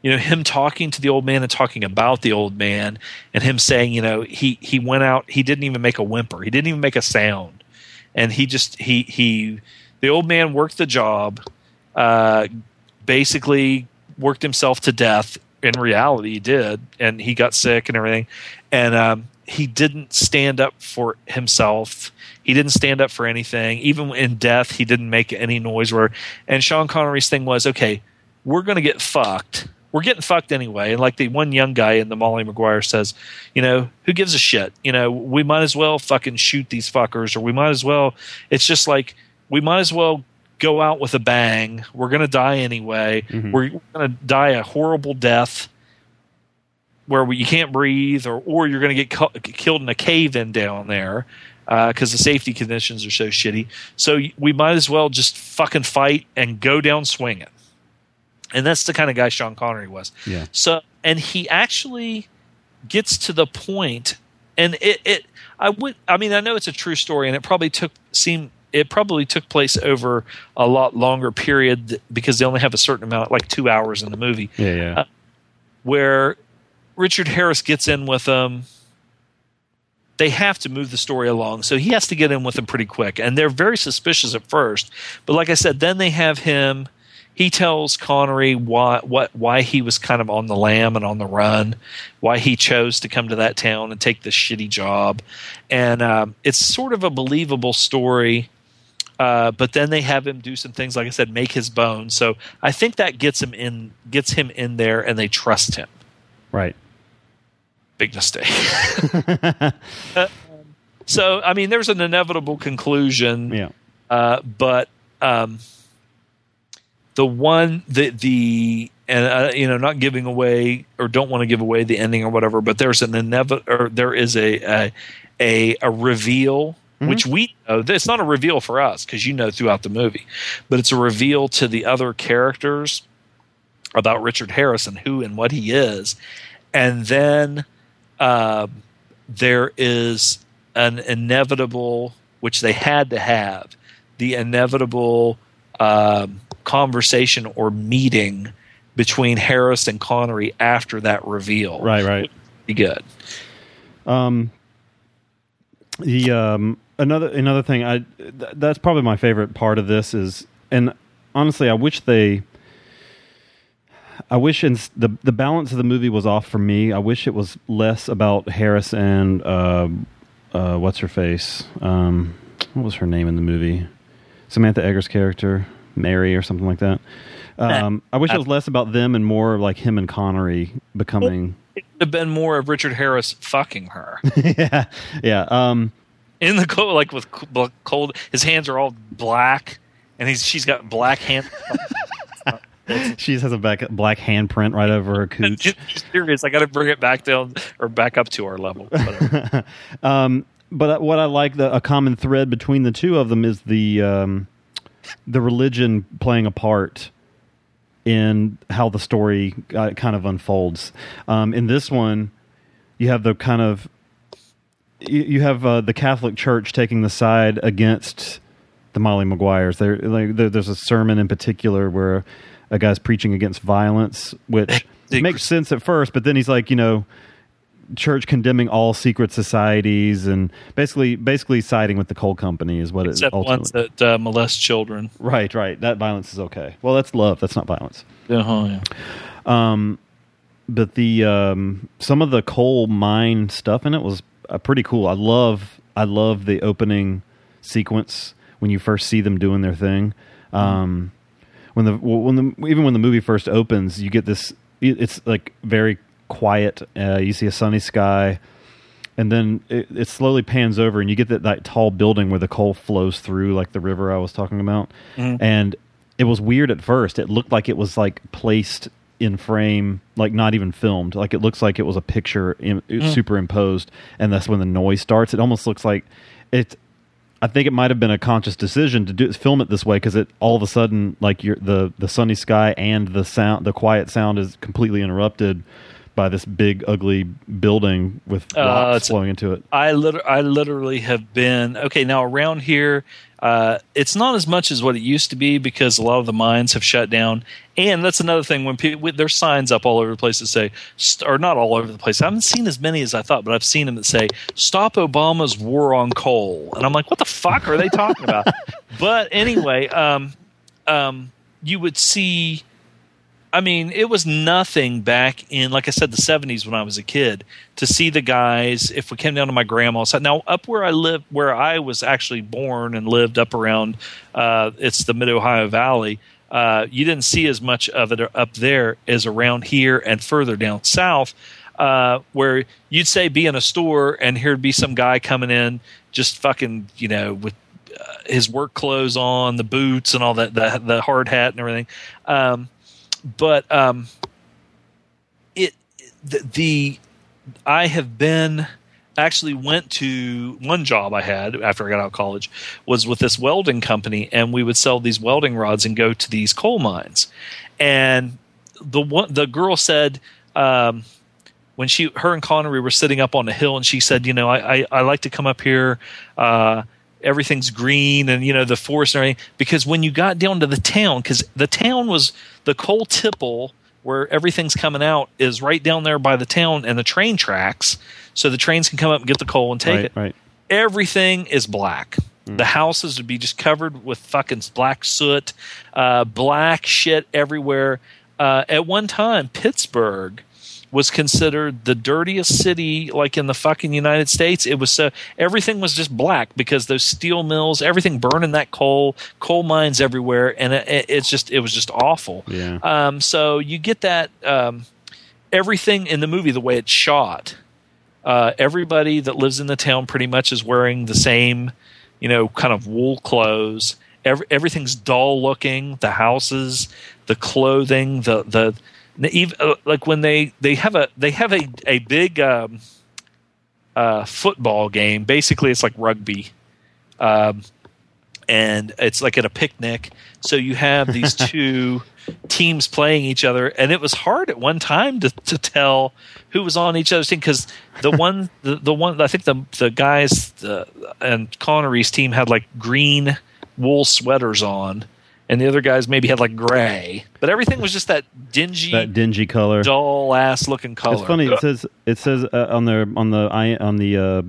you know, him talking to the old man and talking about the old man, and him saying, you know, he he went out, he didn't even make a whimper, he didn't even make a sound, and he just he he the old man worked the job, uh, basically worked himself to death. In reality he did. And he got sick and everything. And um, he didn't stand up for himself. He didn't stand up for anything. Even in death he didn't make any noise where and sean connery's thing was okay we're going to get fucked we're getting fucked anyway and like the one young guy in the molly maguire says you know who gives a shit you know we might as well fucking shoot these fuckers or we might as well it's just like we might as well go out with a bang. We're going to die anyway. Mm-hmm. We're going to die a horrible death where we, you can't breathe, or or you're going to get cu- killed in a cave in down there uh, because the safety conditions are so shitty. So we might as well just fucking fight and go down swinging. And that's the kind of guy Sean Connery was. Yeah. So and he actually gets to the point, and it it I would I mean I know it's a true story, and it probably took seem it probably took place over a lot longer period because they only have a certain amount, like two hours in the movie, yeah, yeah. Uh, where Richard Harris gets in with them. They have to move the story along, so he has to get in with them pretty quick, and they're very suspicious at first. But like I said, then they have him. He tells Connery why what why he was kind of on the lam and on the run, why he chose to come to that town and take this shitty job, and um, it's sort of a believable story. Uh, but then they have him do some things, like I said, make his bones. So I think that gets him in, gets him in there, and they trust him. right. Big mistake. Uh, so I mean, there's an inevitable conclusion, Yeah. uh, but um, the one the the and uh, you know not giving away or don't want to give away the ending or whatever, but there's an inevitable or there is a a a, a reveal. Which we know, it's not a reveal for us because you know throughout the movie, but it's a reveal to the other characters about Richard Harris and who and what he is. And then uh, there is an inevitable, which they had to have, the inevitable um, conversation or meeting between Harris and Connery after that reveal. Right, right. Be good. The um, another another thing I th- that's probably my favorite part of this is, and honestly, I wish they. I wish in, the the balance of the movie was off for me. I wish it was less about Harris and uh, uh, what's her face. Um, what was her name in the movie? Samantha Eggar's character, Mary or something like that. Um, I wish it was less about them and more like him and Connery becoming. It would have been more of Richard Harris fucking her yeah, yeah. Um, in the cold, like with cold. His hands are all black, and he's she's got black hands. she has a back, black handprint right over her cooch. Serious. I got to bring it back down or back up to our level. Um, but what I like, the, a common thread between the two of them is the um, the religion playing a part in how the story uh, kind of unfolds. Um, in this one, you have the kind of you, you have uh, the Catholic Church taking the side against the Molly Maguires. There, like, there, there's a sermon in particular where a guy's preaching against violence, which makes sense at first, but then he's like, you know, church condemning all secret societies and basically basically siding with the coal company is what it Except ultimately. ones that uh, molest children. right, right. That violence is okay. Well, that's love. That's not violence. Uh-huh, yeah. Um, but the um, some of the coal mine stuff in it was uh, pretty cool. I love I love the opening sequence when you first see them doing their thing. Um, when the when the even when the movie first opens, you get this. It's like very quiet. Uh, you see a sunny sky, and then it, it slowly pans over, and you get that, that tall building where the coal flows through, like the river I was talking about. And it was weird at first. It looked like it was like placed in frame, like not even filmed. Like it looks like it was a picture in, superimposed, and that's when the noise starts. It almost looks like it. I think it might have been a conscious decision to do film it this way because it all of a sudden like your the the sunny sky and the sound the quiet sound is completely interrupted by this big ugly building with Uh, rocks flowing into it. I I literally have been okay now around here. Uh, it's not as much as what it used to be because a lot of the mines have shut down, and that's another thing. When people there's signs up all over the place that say, st- or not all over the place. I haven't seen as many as I thought, but I've seen them that say, "Stop Obama's war on coal," and I'm like, "What the fuck are they talking about?" but anyway, um, um, you would see. I mean, it was nothing back in, like I said, the 70s when I was a kid to see the guys. If we came down to my grandma's house, now up where I live, where I was actually born and lived up around, uh, it's the Mid Ohio Valley. Uh, you didn't see as much of it up there as around here and further down south, uh, where you'd say be in a store and here'd be some guy coming in just fucking, you know, with uh, his work clothes on, the boots and all that, the, the hard hat and everything. Um, but um, it the, the I have been actually went to one job I had after I got out of college was with this welding company, and we would sell these welding rods and go to these coal mines. And the one the girl said. Um, when she her and Connery were sitting up on a hill and she said, you know, I, I, I like to come up here, uh, everything's green and you know the forest and everything because when you got down to the town because the town was the coal tipple where everything's coming out is right down there by the town and the train tracks so the trains can come up and get the coal and take Right, it right. everything is black. The houses would be just covered with fucking black soot, uh, black shit everywhere. Uh, at one time, Pittsburgh was considered the dirtiest city like in the fucking United States. It was so everything was just black because those steel mills, everything burning that coal, coal mines everywhere, and it, it- it's just it was just awful. Yeah. Um, so you get that um, everything in the movie the way it's shot uh, everybody that lives in the town pretty much is wearing the same, you know, kind of wool clothes. Every, everything's dull looking. The houses, the clothing, the the, like when they they have a they have a a big um, uh, football game. Basically, it's like rugby. Um, and it's like at a picnic. So you have these two teams playing each other, and it was hard at one time to, to tell who was on each other's team because the one the, the one I think the the guys the, and Connery's team had like green wool sweaters on. And the other guys maybe had like gray, but everything was just that dingy, That dingy color. dull ass looking color. It's funny. It says it says uh, on the on the on the uh,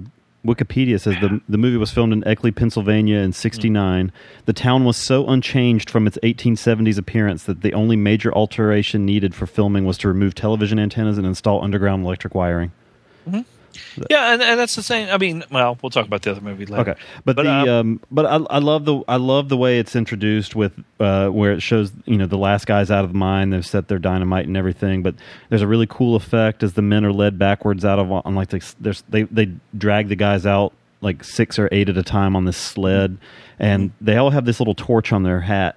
Wikipedia it says the the movie was filmed in Eckley, Pennsylvania in '69. The town was so unchanged from its 1870s appearance that the only major alteration needed for filming was to remove television antennas and install underground electric wiring. Yeah, and, and that's the same. I mean, well, we'll talk about the other movie later. Okay, but, But, the um, um, but I, I love the I love the way it's introduced with uh, where it shows you know the last guys out of the mine they've set their dynamite and everything, but there's a really cool effect as the men are led backwards out of on like the, there's they they drag the guys out like six or eight at a time on this sled, and they all have this little torch on their hat.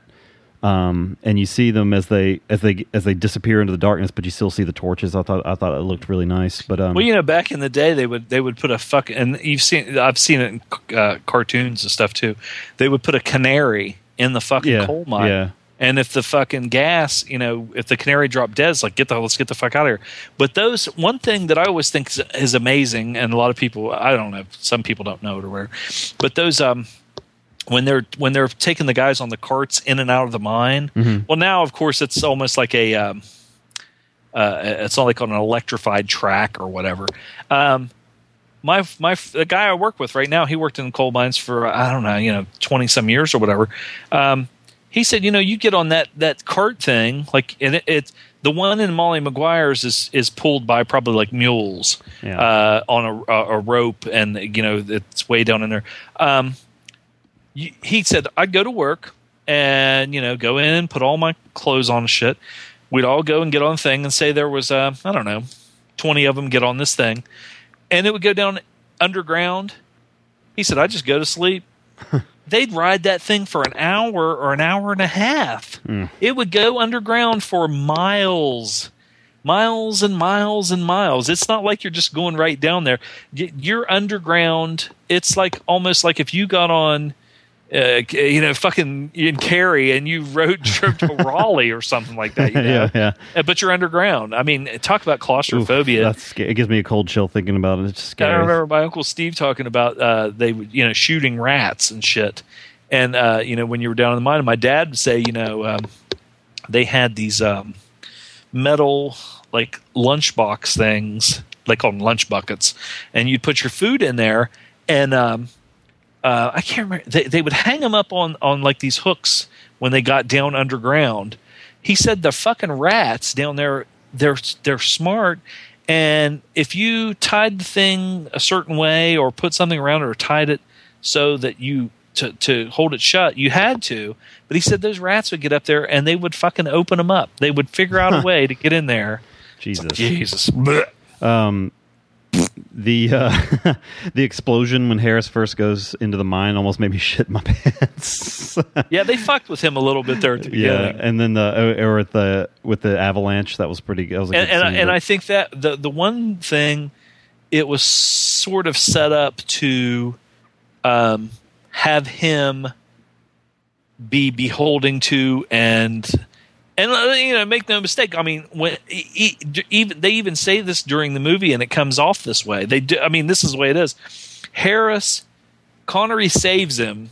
Um, and you see them as they as they as they disappear into the darkness, but you still see the torches. I thought I thought it looked really nice. But um, Well, you know, back in the day, they would they would put a fuck, and you've seen I've seen it in uh, cartoons and stuff too. They would put a canary in the fucking Yeah, coal mine, yeah. and if the fucking gas, you know, if the canary dropped dead, it's like get the let's get the fuck out of here. But those one thing that I always think is, is amazing, and a lot of people I don't know, some people don't know it or whatever, but those um when they're when they're taking the guys on the carts in and out of the mine. Well, now of course it's almost like a um, uh, it's not like on an electrified track or whatever. Um, my my the guy I work with right now, he worked in coal mines for I don't know, you know, twenty some years or whatever. Um, he said, you know, you get on that that cart thing, like and it, it the one in Molly Maguire's is is pulled by probably like mules Yeah. uh, on a, a, a rope, and you know it's way down in there. Um, he said I'd go to work and you know go in, and put all my clothes on and shit. We'd all go and get on thing and say there was uh, I don't know, twenty of them get on this thing, and it would go down underground. He said I just go to sleep. They'd ride that thing for an hour or an hour and a half. It would go underground for miles miles and miles and miles. It's not like you're just going right down there. You're underground. It's like almost like if you got on, uh, you know, fucking in Cary and you road trip to Raleigh or something like that. You know? yeah, yeah. Uh, But you're underground. I mean, talk about claustrophobia. That's it gives me a cold chill thinking about it. It's I remember my uncle Steve talking about uh, they would you know shooting rats and shit, and uh, you know when you were down in the mine, my dad would say you know um, they had these um, metal like lunchbox things, they call them lunch buckets, and you'd put your food in there, and um, uh, I can't remember they they would hang them up on on like these hooks when they got down underground. He said the fucking rats down there they're they're smart and if you tied the thing a certain way or put something around it or tied it so that you to to hold it shut you had to. But he said those rats would get up there and they would fucking open them up. They would figure out a way to get in there. Jesus. jesus. Um, the uh, the explosion when Harris first goes into the mine almost made me shit my pants. yeah they fucked with him a little bit there at the yeah, and then the or at the with the avalanche that was pretty. That was and good and, I- and I think that the the one thing it was sort of set up to um, have him be beholding to and and uh, you know make no mistake i mean when e- e- even they even say this during the movie and it comes off this way. They do i mean this is the way it is. Harris connery saves him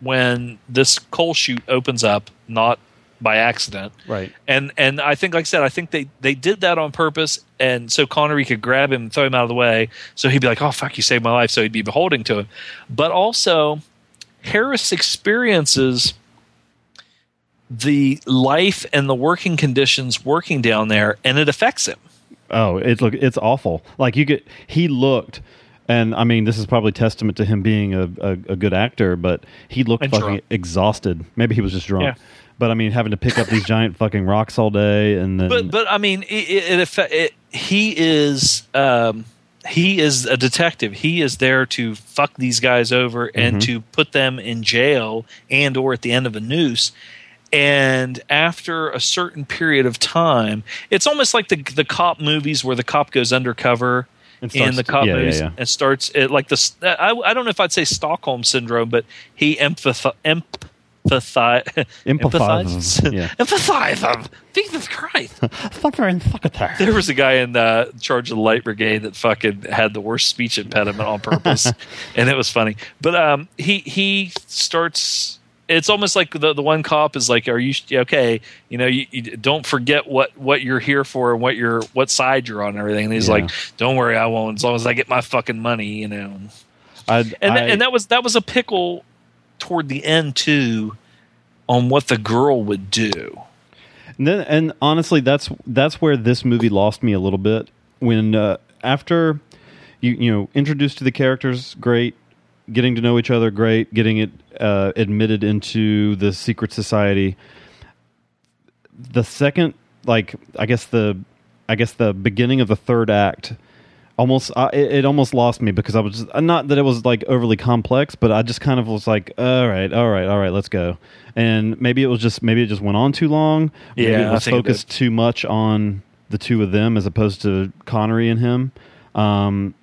when this coal chute opens up not by accident. Right. and and I think, like I said, I think they they did that on purpose, and so Connery could grab him and throw him out of the way, so he'd be like, "Oh fuck, you saved my life," so he'd be beholding to him. But also, Harris experiences the life and the working conditions working down there, and it affects him. Oh, it's look, it's awful. Like you get, he looked, and I mean, this is probably testament to him being a, a, a good actor, but he looked And fucking drunk. exhausted. Maybe he was just drunk. Yeah. But I mean, having to pick up these giant fucking rocks all day, and then But but I mean, it, it, it, it he is. Um, he is a detective. He is there to fuck these guys over and to put them in jail and or at the end of a noose. And after a certain period of time, it's almost like the the cop movies where the cop goes undercover in the cop yeah, yeah, movies yeah. and starts it like the I, I don't know if I'd say Stockholm syndrome, but he empath empathize Empathizes, yeah. empathize. Jesus Christ! fucker and fucker. There was a guy in uh, charge of the light brigade that fucking had the worst speech impediment on purpose, and it was funny. But um, he he starts it's almost like the the one cop is like, "Are you okay? You know, you, you don't forget what what you're here for and what you're what side you're on and everything." And he's Yeah. like, "Don't worry, I won't. As long as I get my fucking money, you know." I, And I, and that was that was a pickle toward the end too, on what the girl would do. And, then, and honestly, that's that's where this movie lost me a little bit. When uh, after you you know introduced to the characters, great, getting to know each other, great, getting it uh, admitted into the secret society. The second, like I guess the I guess the beginning of the third act. Almost, uh, it, it almost lost me because I was just, not that it was like overly complex, but I just kind of was like, all right, all right, all right, let's go. And maybe it was just maybe it just went on too long. Maybe Yeah, it I was think it focused too much on the two of them as opposed to Connery and him. Um,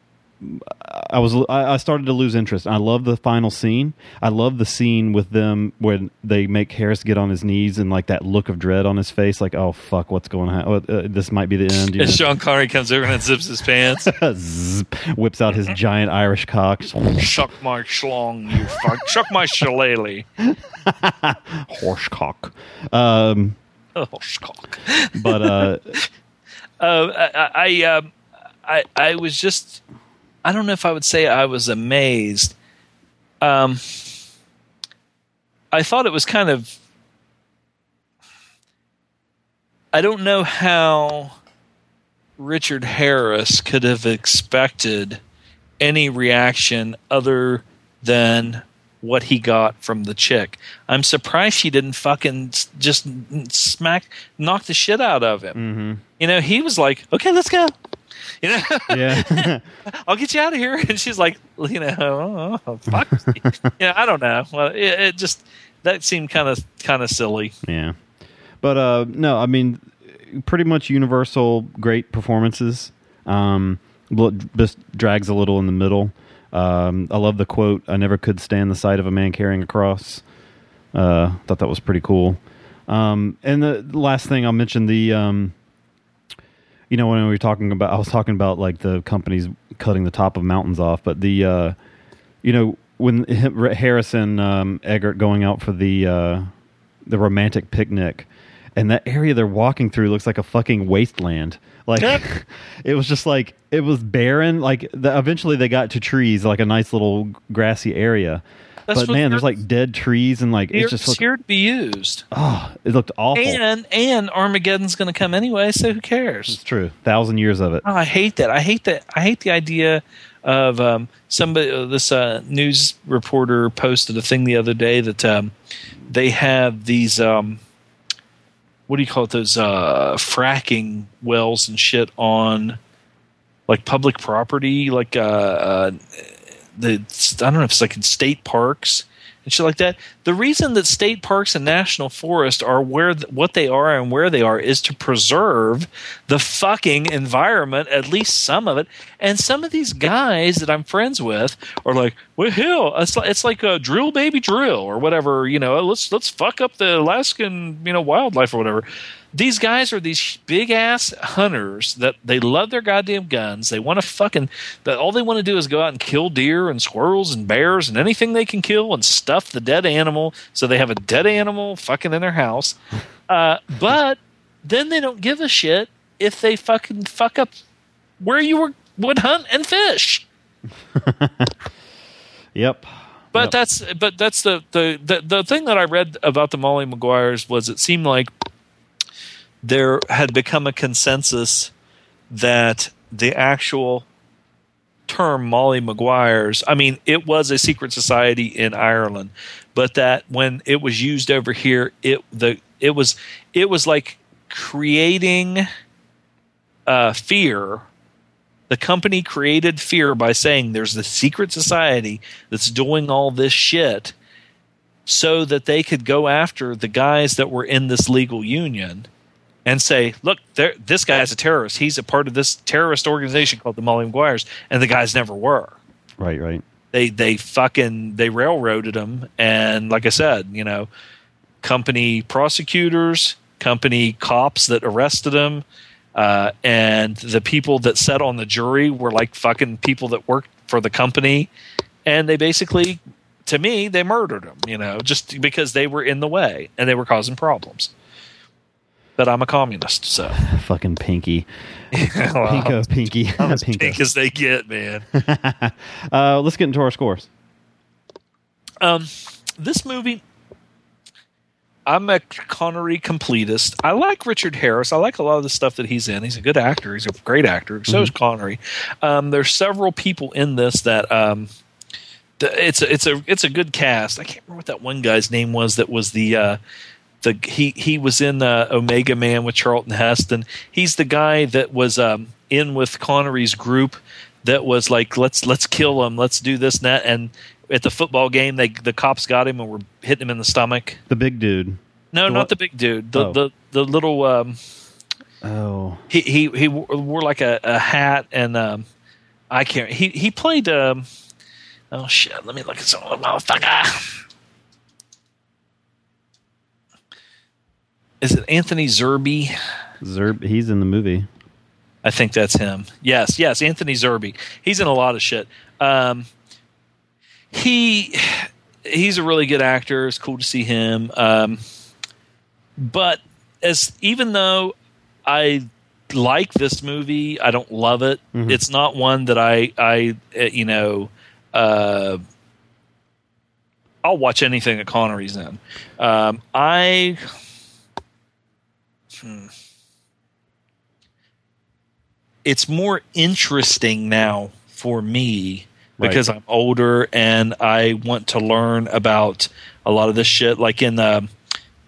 I was I started to lose interest. I love the final scene. I love the scene with them when they make Harris get on his knees and like that look of dread on his face, like oh fuck, what's going on? Oh, uh, this might be the end. You And know? Sean Connery comes over and zips his pants. Zzz, whips out his giant Irish cock. Shuck my schlong, you fuck. Shuck my shillelagh. Horse cock. Um, Oh, schcock. but uh, Uh, I, I, um, I, I was just, I don't know if I would say I was amazed. Um, I thought it was kind of, I don't know how Richard Harris could have expected any reaction other than what he got from the chick. I'm surprised she didn't fucking just smack, knock the shit out of him. You know, he was like, "Okay, let's go." You know, yeah, I'll get you out of here. And she's like, you know, oh, fuck. yeah, I don't know. Well, it, it just that seemed kind of kind of silly. yeah. But uh, no, I mean, pretty much universal great performances. Um, just drags a little in the middle. Um, I love the quote. I never could stand the sight of a man carrying a cross. Uh, thought that was pretty cool. Um, and the last thing I'll mention the, um, you know, when we were talking about, I was talking about like the companies cutting the top of mountains off, but the, uh, you know, when Harrison um, Eggar going out for the uh, the romantic picnic, and that area they're walking through looks like a fucking wasteland. Like it was just like it was barren. Like the, eventually they got to trees, like a nice little grassy area. That's but man, there's like dead trees and like It's just looked, here to be used, oh, it looked awful. and and Armageddon's going to come anyway, so who cares? it's true, thousand years of it. Oh, I hate that. I hate that. I hate the idea of um, somebody. Uh, this uh, news reporter posted a thing the other day that um, they have these. Um, what do you call it? Those uh, fracking wells and shit on like public property, like uh, uh, the I don't know if it's like in state parks and shit like that. The reason that state parks and national forests are where th- what they are and where they are is to preserve the fucking environment, at least some of it. And some of these guys that I'm friends with are like, "Well, hell, it's like, it's like a drill, baby, drill, or whatever. You know, let's let's fuck up the Alaskan, you know, wildlife or whatever." These guys are these big ass hunters that they love their goddamn guns. They want to fucking that all they want to do is go out and kill deer and squirrels and bears and anything they can kill and stuff the dead animal so they have a dead animal fucking in their house. Uh, but then they don't give a shit if they fucking fuck up where you were would hunt and fish. Yep. But Yep. that's but that's the, the the the thing that I read about the Molly Maguires was it seemed like there had become a consensus that the actual term Molly Maguires, I mean, it was a secret society in Ireland, but that when it was used over here, it the it was it was like creating uh, fear. The company created fear by saying there's the secret society that's doing all this shit so that they could go after the guys that were in this legal union and say, look, there- this is a terrorist. He's a part of this terrorist organization called the Molly Maguires. And the guys never were. Right. Right. They, they fucking, they railroaded them. And like I said, you know, company prosecutors, company cops that arrested them, uh, and the people that sat on the jury were like fucking people that worked for the company, and they basically to me, they murdered them. You know, just because they were in the way and they were causing problems. But I'm a communist, so Fucking Pinky. Well, Pinko, Pinky. I'm as Pinko. pink as they get, man. Uh, let's get into our scores. Um, this movie, I'm a Connery completist. I like Richard Harris. I like a lot of the stuff that he's in. He's a good actor. He's a great actor. So is Connery. Um, there's several people in this that um, the, it's a, it's a it's a good cast. I can't remember what that one guy's name was. That was the uh, the he he was in uh, Omega Man with Charlton Heston. He's the guy that was um, in with Connery's group that was like let's let's kill him, let's do this and that. And at the football game, they the cops got him and were hitting him in the stomach. The big dude. No, The not what? the big dude. The Oh. the the little um, Oh. he he he wore like a, a hat and um, I can't. He he played. Um, oh shit! Let me look at some motherfucker. Is it Anthony Zerbe? Zerb, he's in the movie. I think that's him. Yes, yes, Anthony Zerbe. He's in a lot of shit. Um, he he's a really good actor. It's cool to see him. Um, but as even though I like this movie, I don't love it. It's not one that I I uh, you know. Uh, I'll watch anything that Connery's in. Um, I it's more interesting now for me because Right. I'm older and I want to learn about a lot of this shit. Like in the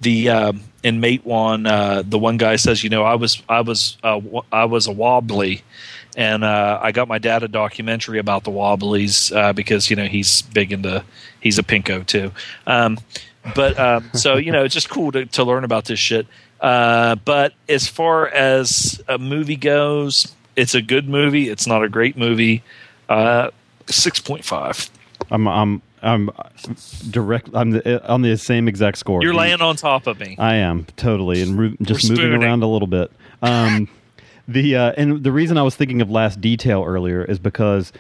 the um, in Matewan, uh, the one guy says, you know, I was I was uh, w- I was a wobbly, and uh, I got my dad a documentary about the wobblies uh, because you know he's big into he's a pinko too. Um, but um, so you know, it's just cool to, to learn about this shit. Uh, but as far as a movie goes, it's a good movie. It's not a great movie. Uh, Six point five. I'm I'm I'm direct. I'm the, on the same exact score. You're laying on top of me. I am totally, and ru- just We're moving spooning. around a little bit. Um, the uh, and the reason I was thinking of Last Detail earlier is because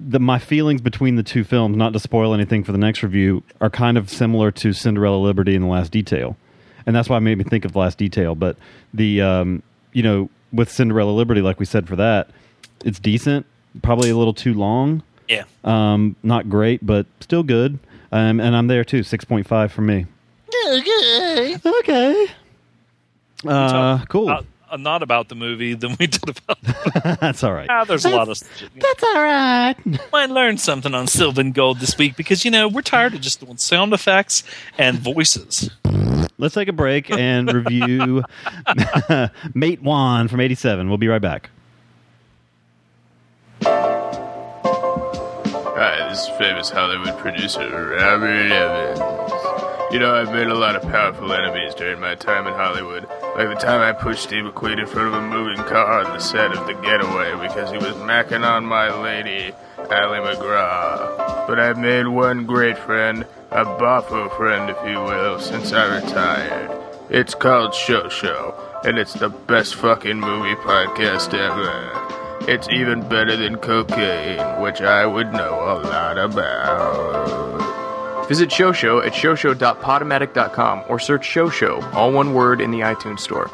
the my feelings between the two films, not to spoil anything for the next review, are kind of similar to Cinderella Liberty and The Last Detail, and that's why it made me think of Last Detail. But the um, you know with Cinderella Liberty, like we said for that, it's decent, probably a little too long. Yeah. Um, not great, but still good. Um, and I'm there too. Six point five for me. Okay. Uh, cool. Uh, uh, not about the movie than we did about. That's all right. ah, there's a lot of. That's all right. Might learn something on Sylvan Gold this week because you know we're tired of just doing sound effects and voices. Let's take a break and review Matewan from '87. We'll be right back. Hi, this is famous Hollywood producer Robert Evans. You know, I've made a lot of powerful enemies during my time in Hollywood. Like the time I pushed Steve McQueen in front of a moving car on the set of The Getaway because he was macking on my lady, Ali MacGraw. But I've made one great friend, a boffo friend, if you will, since I retired. It's called Show Show, and it's the best fucking movie podcast ever. It's even better than cocaine, which I would know a lot about. Visit Show Show at shosho.podomatic.com or search Show Show, all one word, in the iTunes Store.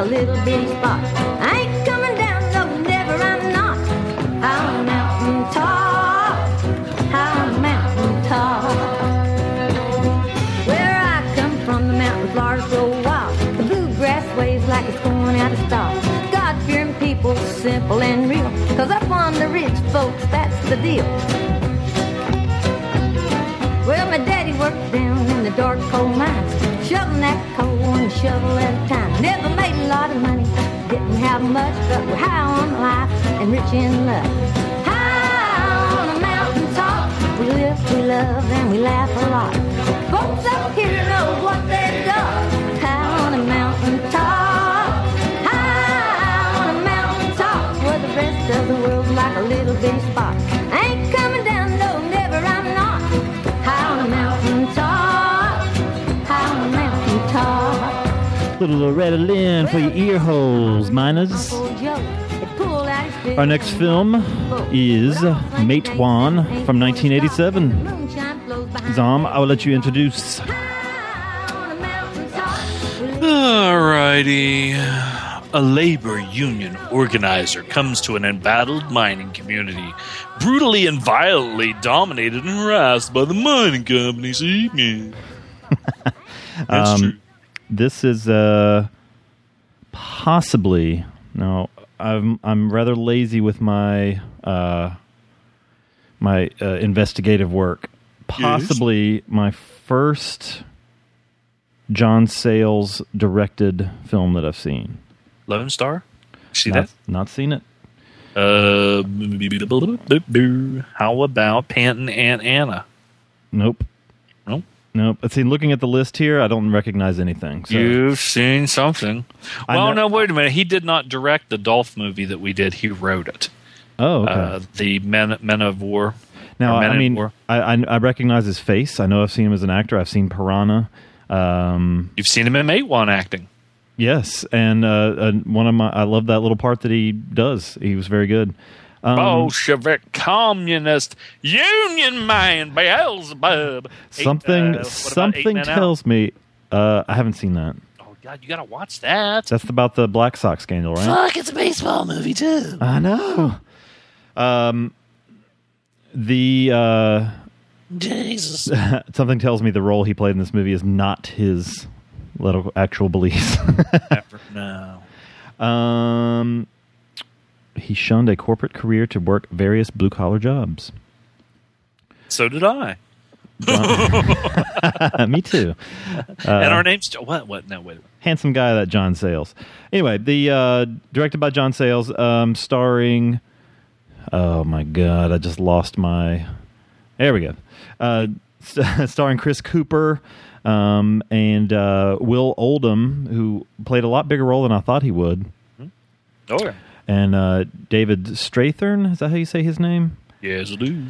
A little bitty spot. I ain't coming down, no, never, I'm not. A mountain top, a mountain top. Where I come from, the mountain Florida's so wild. The bluegrass waves like it's going out of style. God-fearing people, simple and real. Cause up on the ridge, folks, that's the deal. Well, my daddy worked down in the dark coal mines, shoveling that coal, one shovel at a time. Never made a lot of money, didn't have much, but we're high on life and rich in love. High on a mountain top, we live, we love, and we laugh a lot. Folks up here know what they do. High on a mountain top, high on a mountain top, where the rest of the world's like a little bitty spot. Loretta Lynn for your ear holes, miners. Our next film is Matewan from 1987. Zom, I will let you introduce. Alrighty. A labor union organizer comes to an embattled mining community, brutally and violently dominated and harassed by the mining companies. That's Um, true. This is uh, possibly no. I'm I'm rather lazy with my uh, my uh, investigative work. Possibly my first John Sayles directed film that I've seen. Lone Star? See not, that? Not seen it. Uh, how about Panton and Anna? Nope. Nope. Let's see. Looking at the list here, I don't recognize anything. So. You've seen something. I Well, know- no, wait a minute. He did not direct the Dolph movie that we did. He wrote it. oh, okay. Uh, the Men Men of War. Now, I mean. I, I I recognize his face. I know I've seen him as an actor. I've seen Piranha. Um, You've seen him in Matewan acting. yes, and uh, uh, one of my I love that little part that he does. He was very good. Um, Bolshevik communist union man Beelzebub. Eight, something uh, Eight something Men Out? tells me. Uh, I haven't seen that. Oh God, you gotta watch that. That's about the Black Sox scandal, right? Fuck, it's a baseball movie too. I know. Um, the uh, Jesus. something tells me the role he played in this movie is not his little actual beliefs. no. Um, he shunned a corporate career to work various blue collar jobs. So did I. Me too. and our name's what? What? No, wait. Handsome guy, that John Sayles. Anyway, the uh, directed by John Sayles, um, starring. Oh my god! I just lost my. There we go. Uh, starring Chris Cooper um, and uh, Will Oldham, who played a lot bigger role than I thought he would, Oh yeah. And uh, David Strathairn. Is that how you say his name? Yes, I do.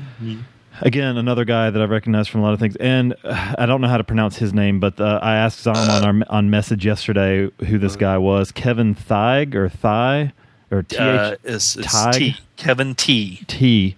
Again, another guy that I recognize from a lot of things, and uh, I don't know how to pronounce his name, but uh, I asked Zom on our on message yesterday who this guy was. Kevin Thigh or Thigh or T Uh, H it's, it's T. Kevin T. T.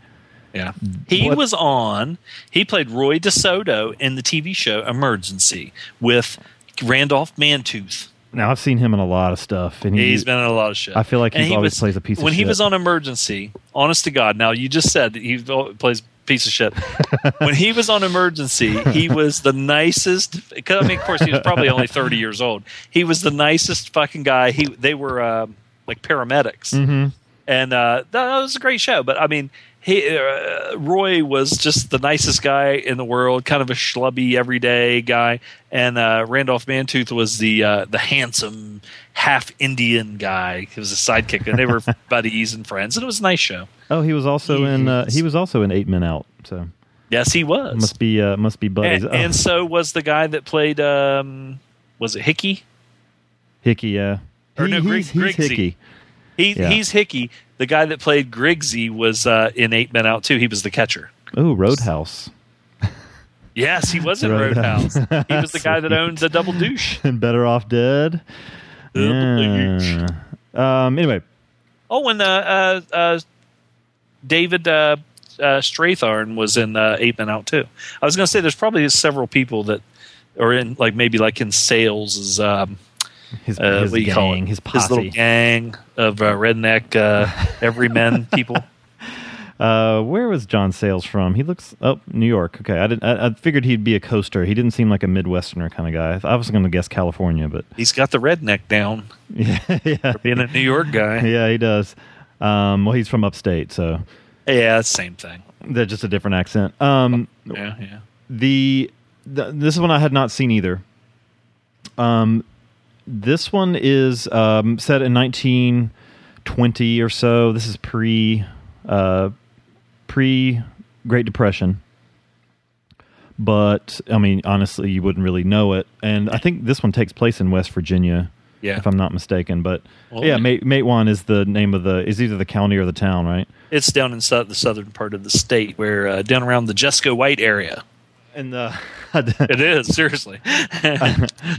Yeah. He What- was on, he played Roy DeSoto in the TV show Emergency with Randolph Mantooth. Now I've seen him in a lot of stuff, and he, He's been in a lot of shit. I feel like he always plays a piece of shit. When he was on Emergency, honest to God, now you just said that he plays piece of shit. when he was on Emergency, he was the nicest. 'cause, I mean, of course, he was probably only thirty years old. He was the nicest fucking guy. He they were uh, like paramedics, Mhm. and uh, that, that was a great show. But I mean. He, uh, Roy was just the nicest guy in the world, kind of a schlubby, everyday guy, and uh, Randolph Mantooth was the uh, the handsome, half Indian guy. He was a sidekick, and they were buddies and friends, and it was a nice show. Oh, he was also in. Uh, he was also in Eight Men Out. So Yes, he was. must be uh, must be buddies. and, Oh, and so was the guy that played. Um, was it Hickey? Hickey, yeah. Or no, He- he's, he's Hickey. He Yeah. he's Hickey. The guy that played Griggsy was uh, in Eight Men Out too. He was the catcher. Oh, Roadhouse. Yes, he was in Roadhouse. Roadhouse. he was the guy that owned the Double Douche. and Better Off Dead. Yeah. Um. Anyway, Oh, and uh, uh, uh, David uh, uh, Strathairn was in uh, Eight Men Out too. I was going to say there's probably several people that are in like maybe like in Sayles as um, his, uh, his what gang, his his little gang of uh, redneck uh, everymen people. Uh, where was John Sayles from? He looks oh New York. Okay, I didn't. I, I figured he'd be a coaster. He didn't seem like a Midwesterner kind of guy. I was going to guess California, but He's got the redneck down. yeah, yeah, Being a New York guy. yeah, he does. Um, well, he's from upstate, so Yeah, same thing. they're just a different accent. Um, Yeah, yeah. the, the this one I had not seen either. Um, this one is um, set in 1920 or so. This is pre uh, pre Great Depression. But I mean, honestly, you wouldn't really know it. And I think this one takes place in West Virginia, Yeah. if I'm not mistaken. But Well, yeah. Mate, Matewan is the name of the is either the county or the town, right? It's down in the southern part of the state, where uh, down around the Jesco White area. And uh, It is seriously.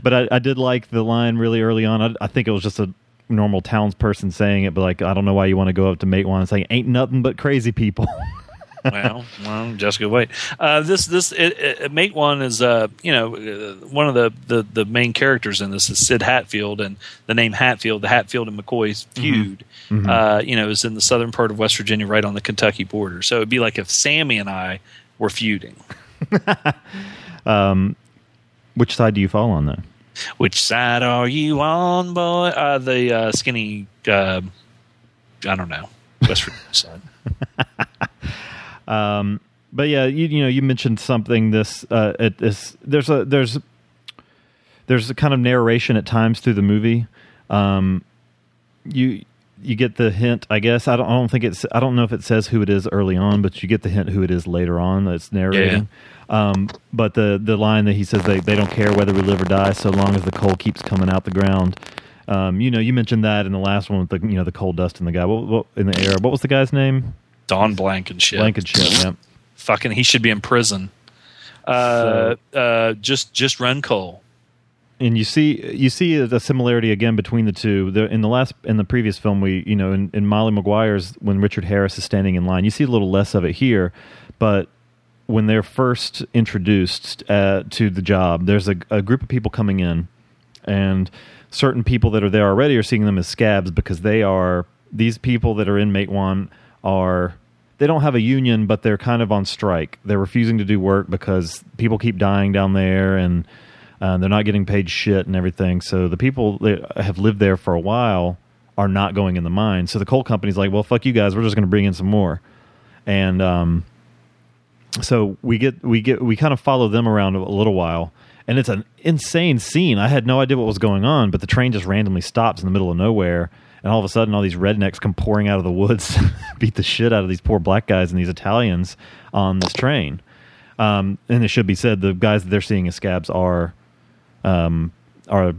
but I, I did like the line really early on. I, I think it was just a normal townsperson saying it, but like I don't know why you want to go up to Matewan and say ain't nothing but crazy people. well, well, Jessica, wait. Uh, this this it, it, Matewan is uh you know uh, one of the, the the main characters in this is Sid Hatfield, and the name Hatfield, the Hatfield and McCoy's feud, Mhm. uh, you know, is in the southern part of West Virginia, right on the Kentucky border. So it'd be like if Sammy and I were feuding. um, which side do you fall on though? Which side are you on, boy? Uh, the uh, skinny, uh, I don't know, West Virginia side. Um, but yeah, you, you know, you mentioned something. This uh, it is there's a there's there's a kind of narration at times through the movie. Um, you you get the hint, I guess. I don't I don't think it's I don't know if it says who it is early on, but you get the hint who it is later on that's narrating. Um, but the the line that he says they they don't care whether we live or die so long as the coal keeps coming out the ground. Um, you know, you mentioned that in the last one with the you know the coal dust in the guy. What, what in the air? What was the guy's name? Don Blankenship. Blankenship. Yeah. Fucking, he should be in prison. Uh, uh, just just run coal. And you see you see a similarity again between the two. The, in the last in the previous film, we you know in, in Molly Maguire's when Richard Harris is standing in line, you see a little less of it here, but when they're first introduced uh, to the job, there's a, a group of people coming in, and certain people that are there already are seeing them as scabs because they are these people that are in Matewan are they don't have a union, but they're kind of on strike. They're refusing to do work because people keep dying down there, and uh, they're not getting paid shit and everything. So the people that have lived there for a while are not going in the mine. So the coal company's like, well, fuck you guys. We're just going to bring in some more, and um, so we get we get we kind of follow them around a little while. And it's an insane scene. I had no idea what was going on, but the train just randomly stops in the middle of nowhere, and all of a sudden, all these rednecks come pouring out of the woods, beat the shit out of these poor black guys and these Italians on this train. Um, and it should be said, the guys that they're seeing as scabs are um, are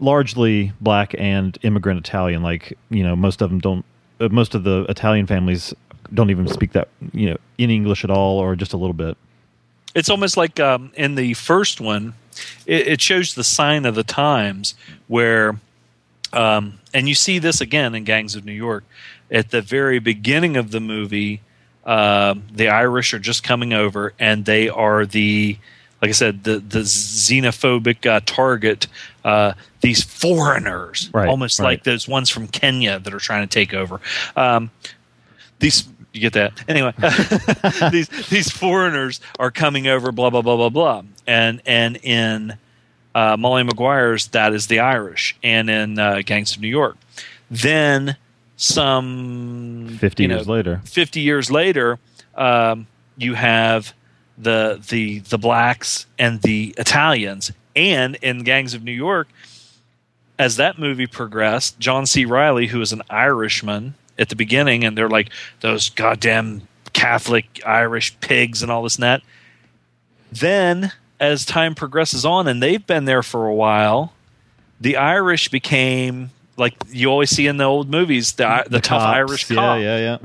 largely black and immigrant Italian. Like you know, most of them don't. Uh, most of the Italian families don't even speak that you know in English at all, or just a little bit. It's almost like um, in the first one, it, it shows the sign of the times where, um, and you see this again in Gangs of New York. At the very beginning of the movie, uh, the Irish are just coming over, and they are the, like I said, the the xenophobic uh, target. Uh, these foreigners, Right, almost right. like those ones from Kenya that are trying to take over. Um, these you get that anyway these these foreigners are coming over blah blah blah blah blah and and in uh, Molly Maguire's that is the Irish and in uh, Gangs of New York then some 50 you know, years later. 50 years later um, you have the the the blacks and the Italians and in Gangs of New York as that movie progressed, John C. Reilly, who is an Irishman at the beginning, and they're like those goddamn Catholic Irish pigs and all this and that. Then, as time progresses on, and they've been there for a while, the Irish became like you always see in the old movies the the, tough cops, Irish yeah, yeah, yeah.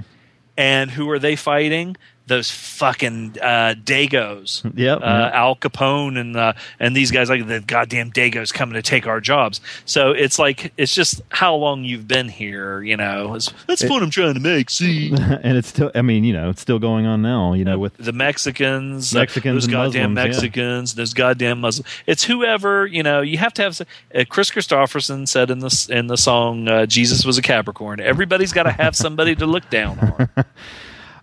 And who are they fighting? Those fucking uh, Dagos. Yep, Uh, yep. Al Capone and uh, and these guys like the goddamn Dagos coming to take our jobs. So it's like it's just how long you've been here. You know, it's, that's the point I'm trying to make. See and it's still. I mean, you know, it's still going on now. You know, with the Mexicans, Mexicans those goddamn Muslims, yeah. Mexicans, those goddamn Muslims. It's whoever you know. You have to have. Uh, Kris Kristofferson said in the in the song uh, "Jesus was a Capricorn." Everybody's got to have somebody to look down on.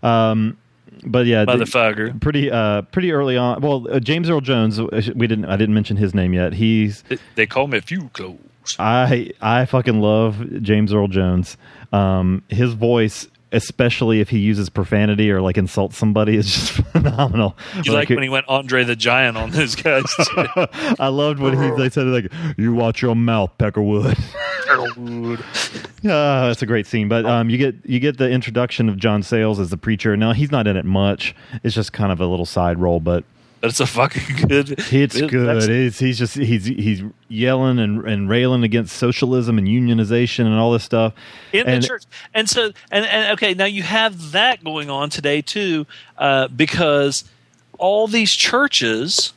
Um, but yeah, the- Motherfucker. pretty uh, pretty early on. Well, uh, James Earl Jones. uh, We didn't. I didn't mention his name yet. He's. They call me a few clothes. I I fucking love James Earl Jones. Um, his voice, especially if he uses profanity or like insults somebody, is just phenomenal. You like when he went Andre the Giant on those guys? I loved when he they said like, "You watch your mouth, Peckerwood." Ah, that's a great scene. But um, you get you get the introduction of John Sayles as the preacher. Now he's not in it much. It's just kind of a little side role, but But it's a fucking good. it's it- good. It's, he's just he's he's yelling and, and railing against socialism and unionization and all this stuff. in and the church. And so, and, and okay, now you have that going on today too, uh, because all these churches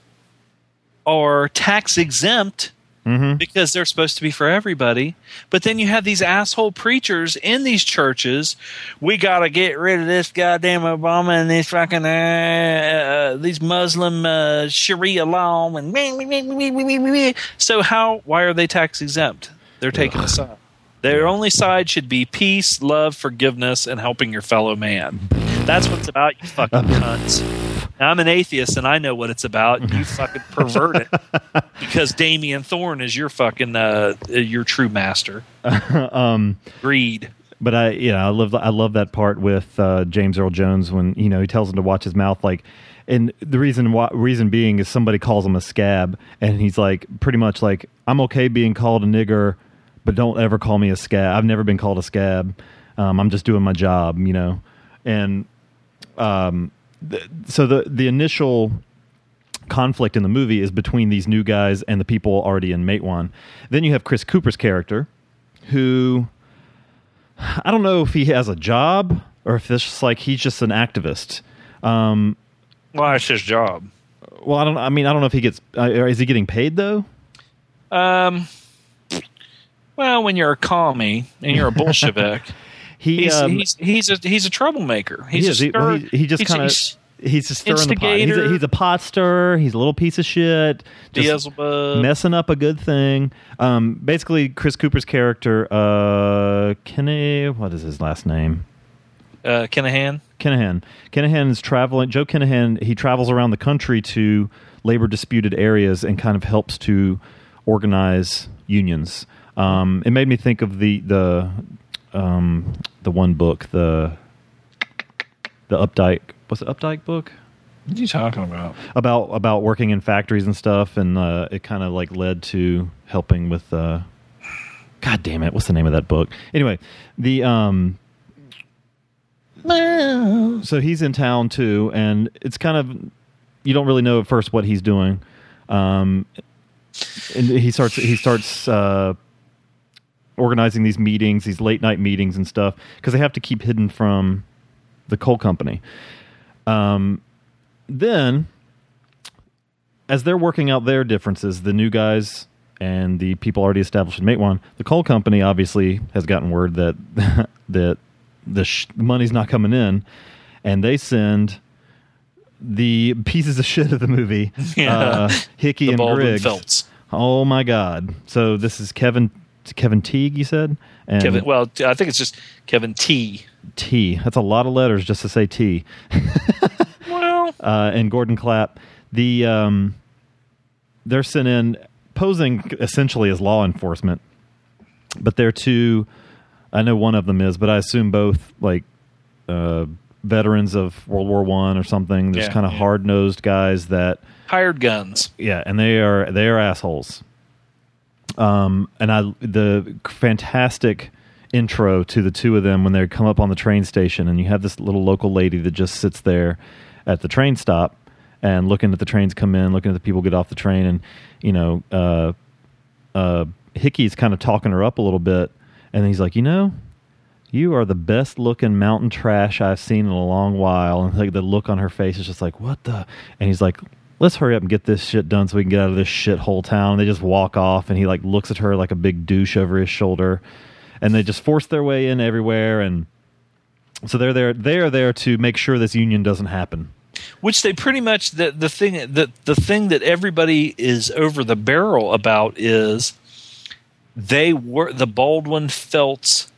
are tax exempt Mm-hmm. because they're supposed to be for everybody. But then you have these asshole preachers in these churches. We got to get rid of this goddamn Obama and these fucking uh, uh, these Muslim uh, Sharia law and so how? Why are they tax exempt? They're taking a side. Their only side should be peace, love, forgiveness, and helping your fellow man. That's what it's about, you fucking cunts. Now, I'm an atheist and I know what it's about. and You fucking pervert it because Damien Thorne is your fucking uh, your true master. um, Greed. but I, you know, I love I love that part with uh, James Earl Jones when you know he tells him to watch his mouth, like, and the reason why, reason being is somebody calls him a scab, and he's like, pretty much like, I'm okay being called a nigger, but don't ever call me a scab. I've never been called a scab. Um, I'm just doing my job, you know, and um, th- so the the initial conflict in the movie is between these new guys and the people already in Matewan. Then you have Chris Cooper's character, who I don't know if he has a job or if it's just like he's just an activist. Um, Well, it's his job. well, I don't. I mean, I don't know if he gets. Uh, is he getting paid though? Um. Well, when you're a commie and you're a Bolshevik, He he's, um, he's he's a he's a troublemaker. He's he, a is. He- stir, he, he just kind of he's he's just stirring the pot. He's a, he's a pot stirrer. He's a little piece of shit. Just messing up a good thing. Um, basically, Chris Cooper's character, uh, Kenny, what is his last name? uh, Kenehan. Kenehan. Kenehan is traveling. Joe Kenehan. He travels around the country to labor disputed areas and kind of helps to organize unions. Um, it made me think of the the um, the one book the the Updike was it Updike book What are you talking about? about about working in factories and stuff, and uh, it kind of like led to helping with. Uh, God damn it! What's the name of that book? Anyway, the um, so he's in town too, and it's kind of you don't really know at first what he's doing. Um, and he starts he starts uh, organizing these meetings, these late night meetings and stuff, because they have to keep hidden from the coal company. Um, then, as they're working out their differences, the new guys and the people already established in Matewan, the coal company obviously has gotten word that that the sh- money's not coming in, and they send the pieces of shit of the movie, Yeah. uh, Hickey The and Baldwin Griggs. Oh my God! So this is Kevin Kevin Teague, you said, and Kevin. Well, I think it's just Kevin T. T. That's a lot of letters just to say T. Well, uh, and Gordon Clapp. The um, they're sent in posing essentially as law enforcement, but they're two. I know one of them is, but I assume both like uh, veterans of World War One or something. There's Yeah, kind of yeah. hard nosed guys that hired guns. yeah, and they are they are assholes. Um, and I the fantastic intro to the two of them when they come up on the train station, and you have this little local lady that just sits there at the train stop and looking at the trains come in, looking at the people get off the train, and you know, uh, uh, Hickey's kind of talking her up a little bit, and he's like, you know. You are the best looking mountain trash I've seen in a long while. And like the look on her face is just like, what the? And he's like, let's hurry up and get this shit done so we can get out of this shithole town. They just walk off, and he like looks at her like a big douche over his shoulder, and they just force their way in everywhere. And so they're there. They are there to make sure this union doesn't happen. which they pretty much the the thing that the thing that everybody is over the barrel about is they were the Baldwin Felts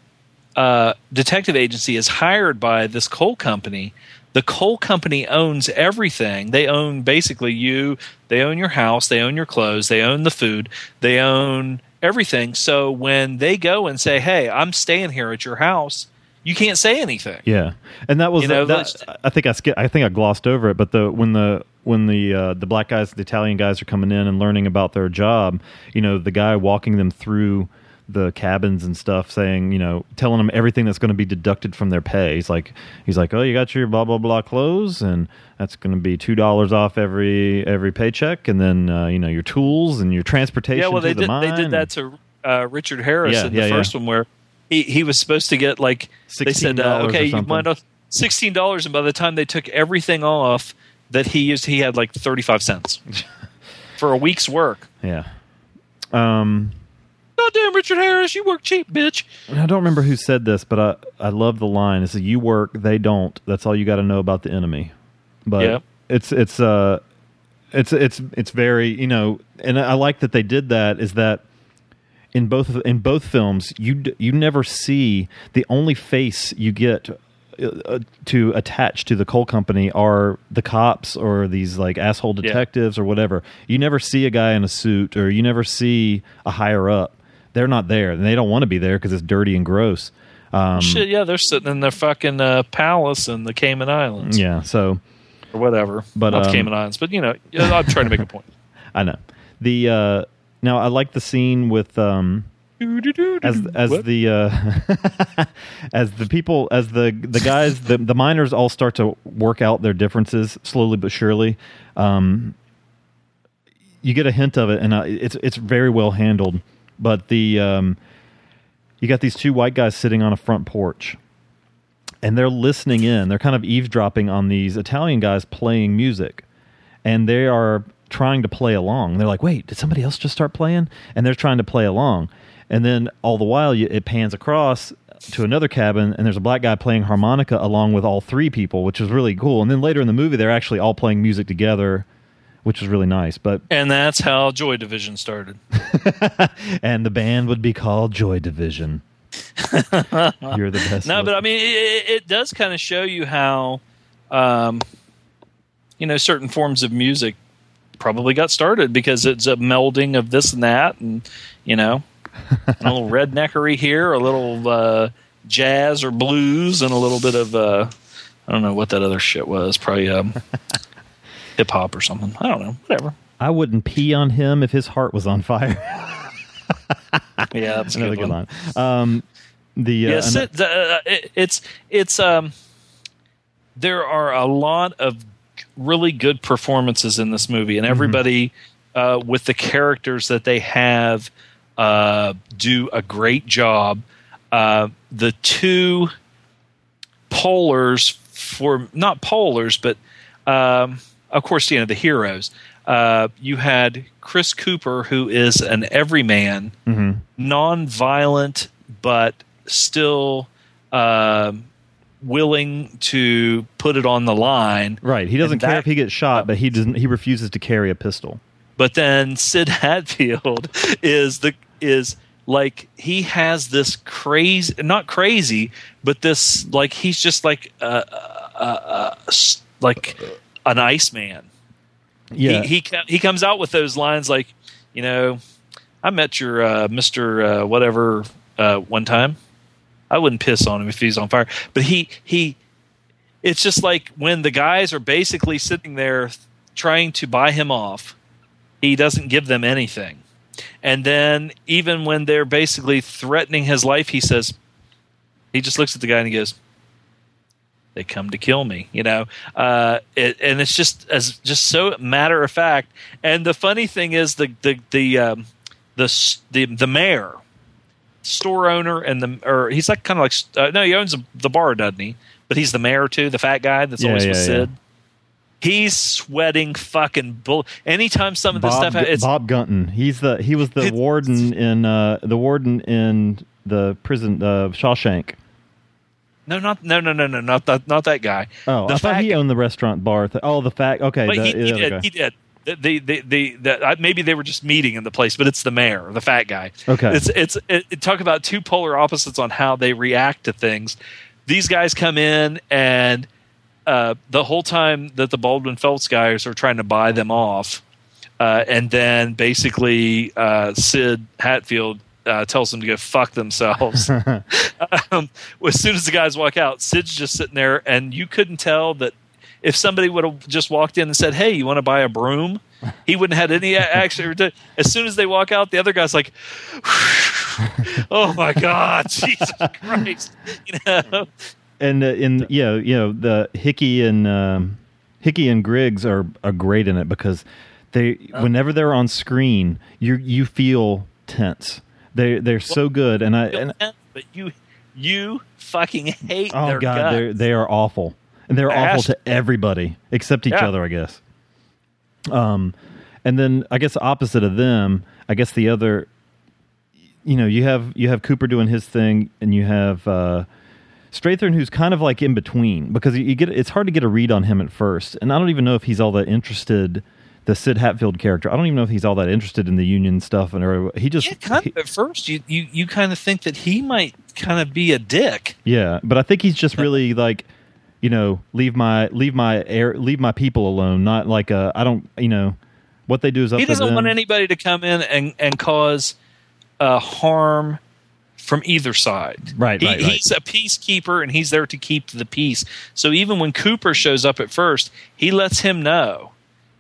uh, detective agency is hired by this coal company. The coal company owns everything. They own basically you. They own your house. They own your clothes. They own the food. They own everything. So when they go and say, "Hey, I'm staying here at your house," you can't say anything. Yeah, and that was You know, that, I think I I think I glossed over it, but the when the when the uh, the black guys, the Italian guys are coming in and learning about their job, you know, the guy walking them through the cabins and stuff, saying, you know, telling them everything that's going to be deducted from their pay. He's like, he's like, oh, you got your blah blah blah clothes, and that's going to be two dollars off every every paycheck, and then uh, you know your tools and your transportation. Yeah, well, to they the did. They did that to uh, Richard Harris Yeah, in the yeah, yeah. first one, where he, he was supposed to get like they said, uh, $16 okay, you mind off sixteen dollars, and by the time they took everything off, that he used. He had like thirty five cents for a week's work. Yeah. Um, Goddamn, Richard Harris, you work cheap, bitch. I don't remember who said this, but I I love the line. It's you work, they don't. That's all you got to know about the enemy. But it's it's uh it's it's it's very you know, and I like that they did that. Is that in both in both films you d- you never see the only face you get. Uh, to attach to the coal company are the cops or these like asshole detectives or whatever. You never see a guy in a suit or you never see a higher up. They're not there and they don't want to be there because it's dirty and gross. Um, Shit, yeah, they're sitting in their fucking uh, palace in the Cayman Islands. Yeah, so or whatever. But, not the um, Cayman Islands, but you know, I'm trying to make a point. I know the uh, now I like the scene with um, as as What? the uh, as the people as the the guys the the miners all start to work out their differences slowly but surely. Um, you get a hint of it, and uh, it's it's very well handled. But the um, you got these two white guys sitting on a front porch, and they're listening in. They're kind of eavesdropping on these Italian guys playing music, and they are trying to play along. They're like, "Wait, did somebody else just start playing?" And they're trying to play along, and then all the while you, it pans across to another cabin, and there's a black guy playing harmonica along with all three people, which is really cool. And then later in the movie, they're actually all playing music together, which was really nice. But And that's how Joy Division started. and the band would be called Joy Division. You're the best. No, but I mean, it, it does kind of show you how, um, you know, certain forms of music probably got started because it's a melding of this and that, and you know, a little redneckery here, a little uh, jazz or blues, and a little bit of uh, I don't know what that other shit was, probably um, hip hop or something. I don't know, whatever. I wouldn't pee on him if his heart was on fire. Yeah, that's Another good good line. Um, the uh, yes, ano- it, the, uh, it, it's it's um. There are a lot of really good performances in this movie, and everybody uh, with the characters that they have uh, do a great job. Uh, the two polars for not polars, but um, of course, you know the heroes. Uh, you had Chris Cooper, who is an everyman, Mhm. non-violent, but still um willing to put it on the line. right. He doesn't And care that- if he gets shot, but he doesn't. He refuses to carry a pistol. But then Sid Hatfield is the is like he has this crazy, not crazy, but this like he's just like uh, uh, uh, like an Iceman. Yeah. he he, he comes out with those lines like, you know, I met your uh, Mister uh, whatever uh, one time. I wouldn't piss on him if he's on fire, but he he. It's just like when the guys are basically sitting there trying to buy him off, he doesn't give them anything, and then even when they're basically threatening his life, he says, he just looks at the guy and he goes, they come to kill me you know? Uh it, and it's just as just so matter of fact. And the funny thing is the the the um the the, the mayor store owner and the or he's like kind of like uh, no he owns the bar doesn't he? But he's the mayor too the fat guy that's Yeah, always with yeah, sid. He's sweating fucking bull anytime some of this Bob, stuff it's Bob Gunton. He's the he was the warden in uh, the warden in the prison uh, Shawshank. No not no no no no not that not that guy Oh, The I thought he owned the restaurant bar. Th- oh, the fact. Okay, But the, he, he did. He did. The, the, the, the, maybe they were just meeting in the place, but it's the mayor, the fat guy. Okay. It's it's it, it- talk about two polar opposites on how they react to things. These guys come in and uh, the whole time that the Baldwin Felts guys are trying to buy them off, uh, and then basically uh, Sid Hatfield uh, tells them to go fuck themselves. um, as soon as the guys walk out, Sid's just sitting there, and you couldn't tell that if somebody would have just walked in and said, "Hey, you want to buy a broom?" He wouldn't have had any action. As soon as they walk out, the other guy's like, "Oh my god, Jesus Christ!" You know, and uh, in you know you know the Hickey and um, Hickey and Griggs are are great in it because they Oh. whenever they're on screen you you feel tense. They they're so good and I and but you you fucking hate oh their god guts. they they are awful. and they're awful to everybody except each Yeah. other, I guess. Um, and then I guess opposite of them, I guess the other, you know, you have you have Cooper doing his thing, and you have uh, Strathairn who's kind of like in between because you, you get it's hard to get a read on him at first, and I don't even know if he's all that interested. The Sid Hatfield character, I don't even know if he's all that interested in the union stuff, and he just Yeah, kind of at first, you, you, you kind of think that he might kind of be a dick. Yeah, but I think he's just really like, you know, leave my leave my air leave my people alone. Not like a I don't you know what they do is up He doesn't want anybody to come in and, and cause uh, harm from either side. Right, He, right, right. He's a peacekeeper and he's there to keep the peace. So even when Cooper shows up at first, he lets him know.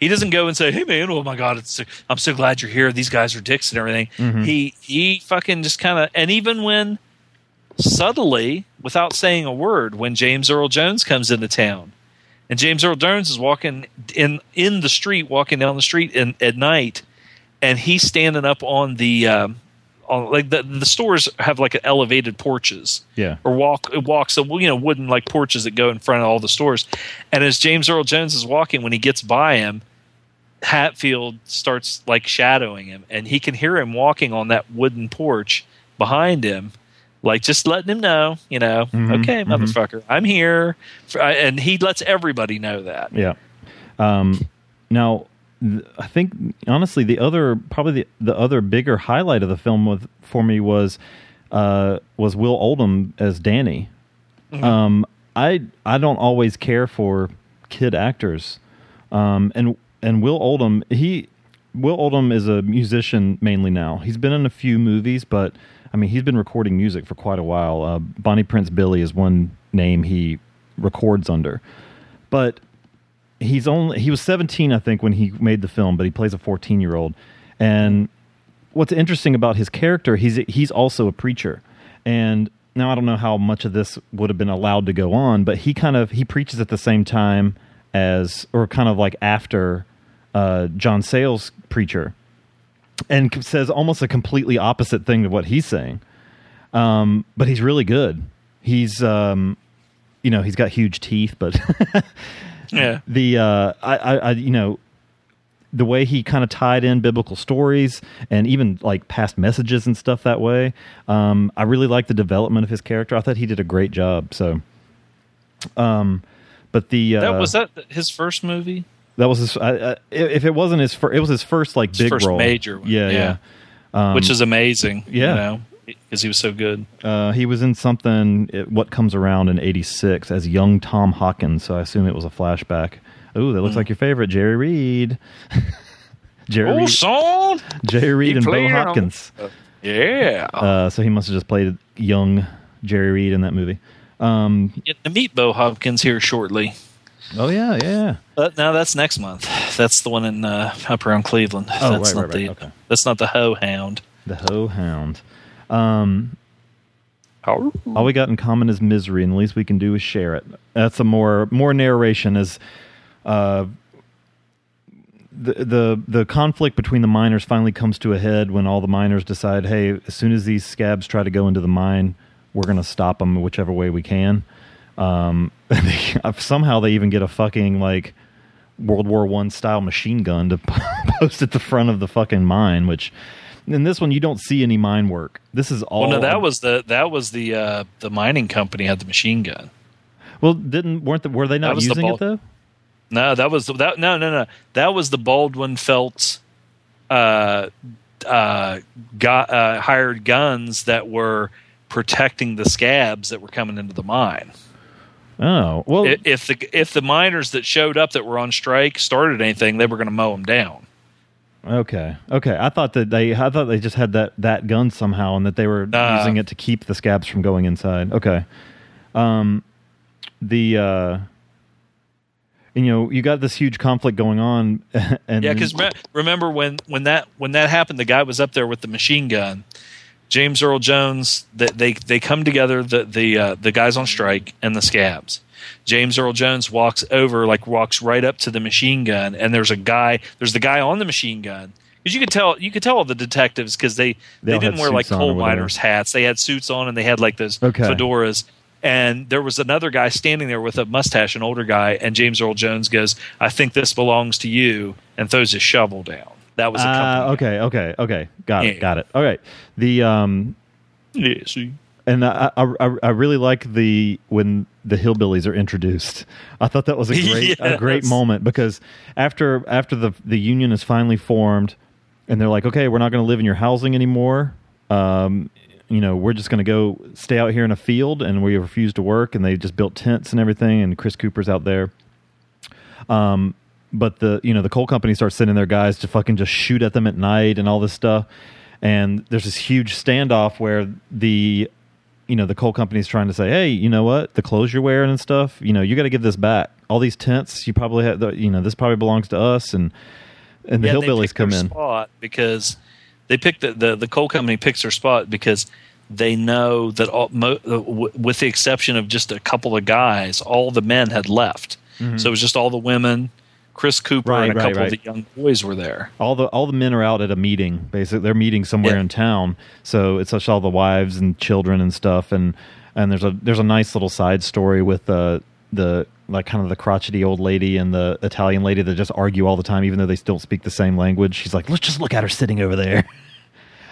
He doesn't go and say, "Hey man, oh my god, it's I'm so glad you're here. These guys are dicks and everything." Mm-hmm. He he fucking just kind of and even when subtly, without saying a word, when James Earl Jones comes into town, and James Earl Jones is walking in in the street, walking down the street in, at night, and he's standing up on the um, on like the the stores have like elevated porches Yeah, or walk walks so you know wooden like porches that go in front of all the stores, and as James Earl Jones is walking, when he gets by him. Hatfield starts like shadowing him, and he can hear him walking on that wooden porch behind him, like just letting him know, you know, Mhm, okay, mhm. motherfucker, I'm here, and he lets everybody know that. yeah. Um, now, th- I think honestly, the other probably the, the other bigger highlight of the film with for me was uh, was Will Oldham as Danny. Um, I I don't always care for kid actors, um, and and Will Oldham he Will Oldham is a musician mainly now. He's been in a few movies, but I mean he's been recording music for quite a while. Uh, Bonnie Prince Billy is one name he records under, but he's only he was 17 I think when he made the film, but he plays a 14 year old, and what's interesting about his character he's he's also a preacher and now i don't know how much of this would have been allowed to go on but he kind of he preaches at the same time as or kind of like after uh, john sayles preacher and says almost a completely opposite thing to what he's saying um, but he's really good he's um, you know he's got huge teeth but Yeah, the uh, I, I, I you know the way he kind of tied in biblical stories and even like past messages and stuff that way. Um, I really like the development of his character. I thought he did a great job. So, um, but the uh, that was that his first movie. That was his. I, I, if it wasn't his first, it was his first like His big first role, major one, Yeah, yeah. yeah. Um, which is amazing. yeah. you know, because he was so good. Uh, he was in something. It, what comes around in '86 as young Tom Hawkins. So I assume it was a flashback. Ooh, that looks like your favorite, Jerry Reed. Jerry Oh, Reed, son, Jerry Reed he and Bo on- Hopkins. yeah. Uh, so he must have just played young Jerry Reed in that movie. Um, to meet Bo Hopkins here shortly. Oh yeah, yeah. But no, that's next month. That's the one in uh, up around Cleveland. Oh, that's right, not right, the right. Okay. that's not the Ho Hound. The Ho Hound. Um, all we got in common is misery, and the least we can do is share it. That's a more more narration as uh, the the the conflict between the miners finally comes to a head when all the miners decide, hey, as soon as these scabs try to go into the mine, we're going to stop them whichever way we can. Um, somehow they even get a fucking like World War One style machine gun to post at the front of the fucking mine, which. In this one, you don't see any mine work. This is all. Well, no, that was the that was the uh, the mining company had the machine gun. Well, didn't weren't the, were they not was the using it though? No, that was that. No, no, no. That was the Baldwin Felts uh, uh, got uh, hired guns that were protecting the scabs that were coming into the mine. Oh well, if the if the miners that showed up that were on strike started anything, they were going to mow them down. okay, okay. I thought that they, I thought they just had that that gun somehow, and that they were Nah. using it to keep the scabs from going inside. Okay, um, the uh, and, you know, you got this huge conflict going on, and Yeah, because remember when when that when that happened, the guy was up there with the machine gun. James Earl Jones, that they they come together, the the uh, the guys on strike and the scabs. James Earl Jones walks over, like walks right up to the machine gun, and there's a guy. There's the guy on the machine gun because you could tell you could tell all the detectives because they They they, didn't wear like suits on or coal miners hats. They had suits on and they had like those Okay. fedoras. and there was another guy standing there with a mustache, an older guy, and James Earl Jones goes, "I think this belongs to you," and throws his shovel down. That was a Ah, company. okay, okay, okay. Got it, Yeah. got it. All right. The um, Yeah, see. and I, I I I really like the when the hillbillies are introduced. I thought that was a great a great moment because after after the the union is finally formed, and they're like, okay, we're not going to live in your housing anymore. Um, you know, we're just going to go stay out here in a field, and we refuse to work. And they just built tents and everything, and Chris Cooper's out there. Um, but the you know the coal company starts sending their guys to fucking just shoot at them at night and all this stuff. And there's this huge standoff where the you know the coal company's trying to say, hey, you know what, the clothes you're wearing and stuff, you know, you got to give this back. All these tents, you probably have, the, you know, this probably belongs to us, and and the Yeah, hillbillies come in. spot because they picked the, the the coal company picks their spot because they know that all, mo, uh, with the exception of just a couple of guys, all the men had left. Mhm. So it was just all the women. Chris Cooper Right, and a right, couple right. of the young boys were there. all the all the men are out at a meeting. Basically, they're meeting somewhere Yeah. in town. So it's just all the wives and children and stuff. And and there's a there's a nice little side story with uh, the like kind of the crotchety old lady and the Italian lady that just argue all the time, even though they still speak the same language. She's like, let's just look at her sitting over there.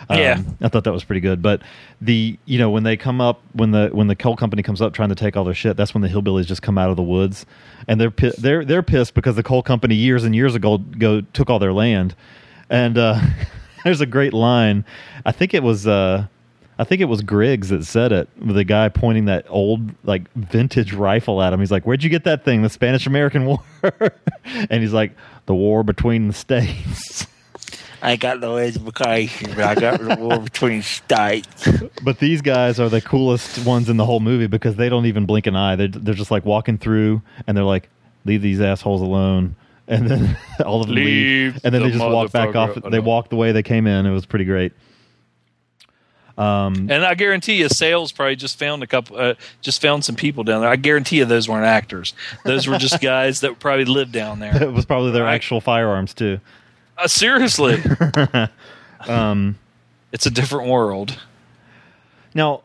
Yeah. Um, I thought that was pretty good. But the you know when they come up when the when the coal company comes up trying to take all their shit, that's when the hillbillies just come out of the woods, and they're they're they're pissed because the coal company years and years ago go took all their land, and uh, there's a great line. I think it was. Uh, I think it was Griggs that said it. With the guy pointing that old, like vintage rifle at him. He's like, "Where'd you get that thing? The Spanish American War?" and he's like, "The war between the states." I got no education, but I got the war between states. But these guys are the coolest ones in the whole movie because they don't even blink an eye. They're, they're just like walking through and they're like, leave these assholes alone. And then all of them leave. Leave And then the they just walk back off. motherfucker They walk the way they came in. It was pretty great. Um, And I guarantee you, Sayles probably just found a couple, uh, just found some people down there. I guarantee you, those weren't actors. Those were just guys that probably lived down there. it was probably their Right. actual firearms too. Uh, seriously, Um, it's a different world. Now,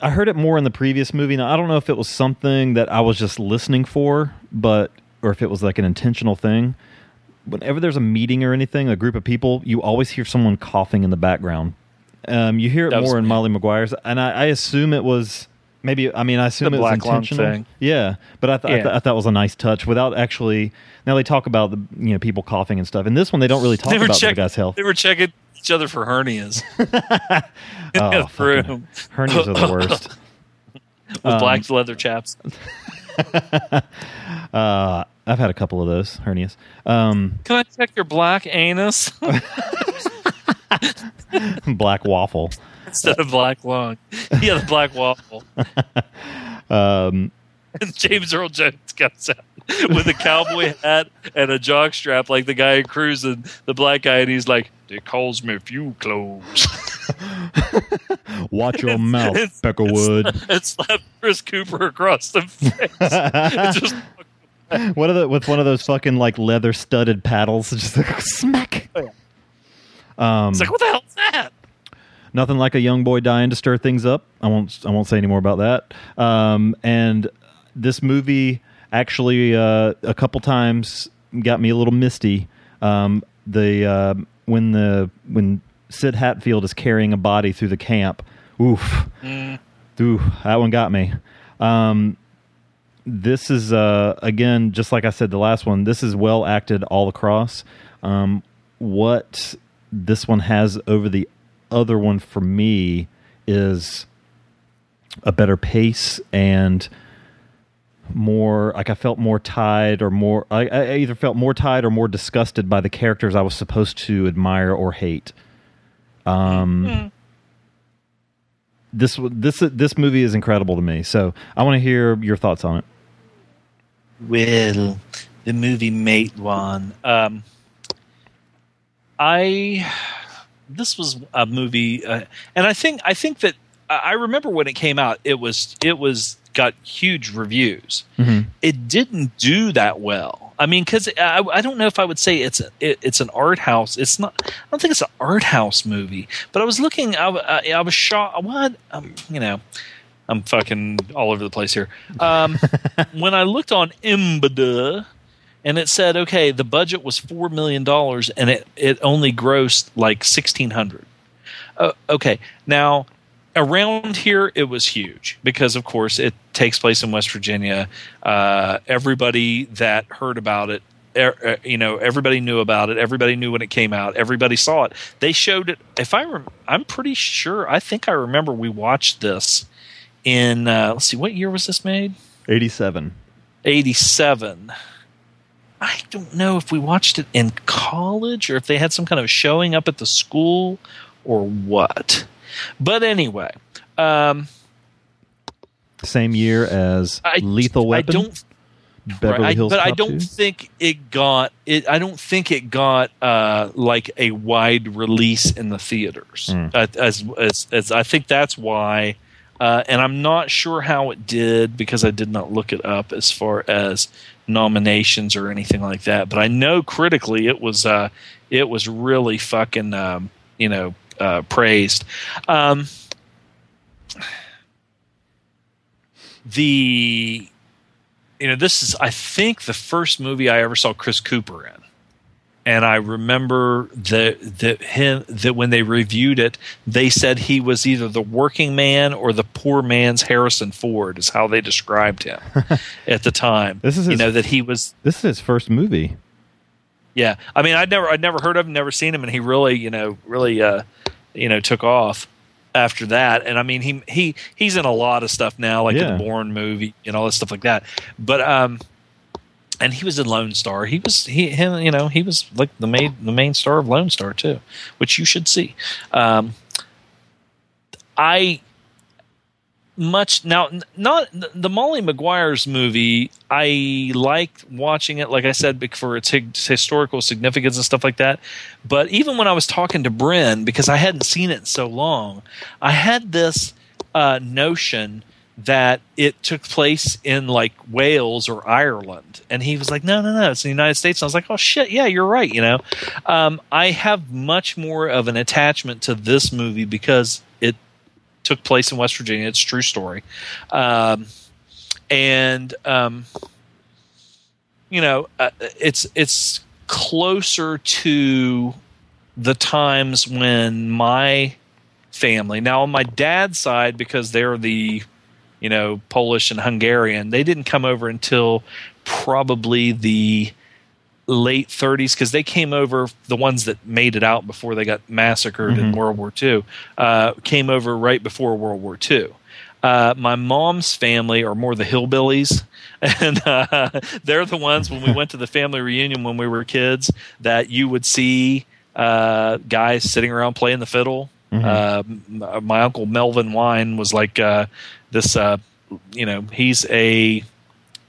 I heard it more in the previous movie. Now, I don't know if it was something that I was just listening for, but or if it was like an intentional thing. Whenever there's a meeting or anything, a group of people, you always hear someone coughing in the background. Um, you hear it That more in. Molly Maguire's, and I, I assume it was maybe. I mean, I assume The it was intentional. thing. Yeah, but I, th- I, th- I thought it was a nice touch without actually. Now they talk about the you know people coughing and stuff. In this one, they don't really talk about the check- guy's health. They were checking each other for hernias. Oh, the room hernias are the worst. with Um, black leather chaps. Uh, I've had a couple of those hernias. Um, Can I check your black anus black waffle. instead of black lung? Yeah, the black waffle. Um, And James Earl Jones comes out with a cowboy hat and a jock strap, like the guy in Cruising, the black guy, and he's like, "They calls me a few clothes." watch your mouth, It's- Peckerwood. and slapped Chris Cooper across the face. Just what are the with one of those fucking like leather studded paddles? Just like smack. Um, it's like, what the hell's that? Nothing like a young boy dying to stir things up. I won't. I won't say any more about that. Um, and this movie actually uh, a couple times got me a little misty. Um, the uh, when the when Sid Hatfield is carrying a body through the camp. Oof. Ooh, that one got me. Um, this is uh, again, just like I said, the last one. This is well acted all across. Um, what this one has over the other one for me is a better pace and more like I felt more tied or more I, I either felt more tied or more disgusted by the characters I was supposed to admire or hate. Um, this this this movie is incredible to me. So I want to hear your thoughts on it. Well, the movie Matewan. Um, I this was a movie, uh, and I think I think that I remember when it came out. It was it was got huge reviews. It didn't do that well. I mean, because I, I don't know if I would say it's a, it, it's an art house. It's not. I don't think it's an art house movie. But I was looking. I, I, I was shocked. What um, you know. I'm fucking all over the place here. Um, when I looked on IMDb, and it said, okay, the budget was four million dollars, and it it only grossed like sixteen hundred. Uh, okay, now around here it was huge because, of course, it takes place in West Virginia. Uh, everybody that heard about it. er- You know, everybody knew about it. Everybody knew when it came out. Everybody saw it. They showed it. If I, rem- I'm pretty sure. I think I remember we watched this in. Uh, let's see, what year was this made? 87. 87. I don't know if we watched it in college or if they had some kind of showing up at the school or what. But anyway, um, Same year as I, Lethal Weapon. I don't Beverly Right, I- Hills but I don't 2? think it got it. I don't think it got uh, like a wide release in the theaters. Uh, as, as as I think that's why, uh, and I'm not sure how it did because I did not look it up as far as nominations or anything like that. But I know critically it was uh, it was really fucking um, you know uh, praised. Um, the you know this is i think the first movie i ever saw chris cooper in and i remember that that him that when they reviewed it they said he was either the working man or the poor man's harrison ford is how they described him at the time This is you his- know that he was This is his first movie. yeah i mean i'd never i'd never heard of him never seen him and he really you know really uh you know took off after that and i mean he he he's in a lot of stuff now like Yeah. the Bourne movie and all that stuff like that but um and he was in Lone Star. He was he him you know he was like the main the main star of Lone Star too, which you should see. Um, I much now not the Molly Maguire's movie. I liked watching it, like I said, for its historical significance and stuff like that. But even when I was talking to Bryn, because I hadn't seen it so long, I had this uh, notion that it took place in like Wales or Ireland, and he was like, "No, no, no, it's in the United States." And I was like, "Oh shit, yeah, you're right." You know, um, I have much more of an attachment to this movie because it took place in West Virginia. It's a true story, um, and um, you know, uh, it's it's closer to the times when my family now on my dad's side because they're the you know Polish and Hungarian they didn't come over until probably the late 30s because they came over the ones that made it out before they got massacred in Mhm. World War II uh, came over right before World War II. Uh, my mom's family are more the hillbillies, and uh, they're the ones when we went to the family reunion when we were kids that you would see uh, guys sitting around playing the fiddle. Uh, my uncle Melvin Wine was like uh, this. Uh, you know, he's a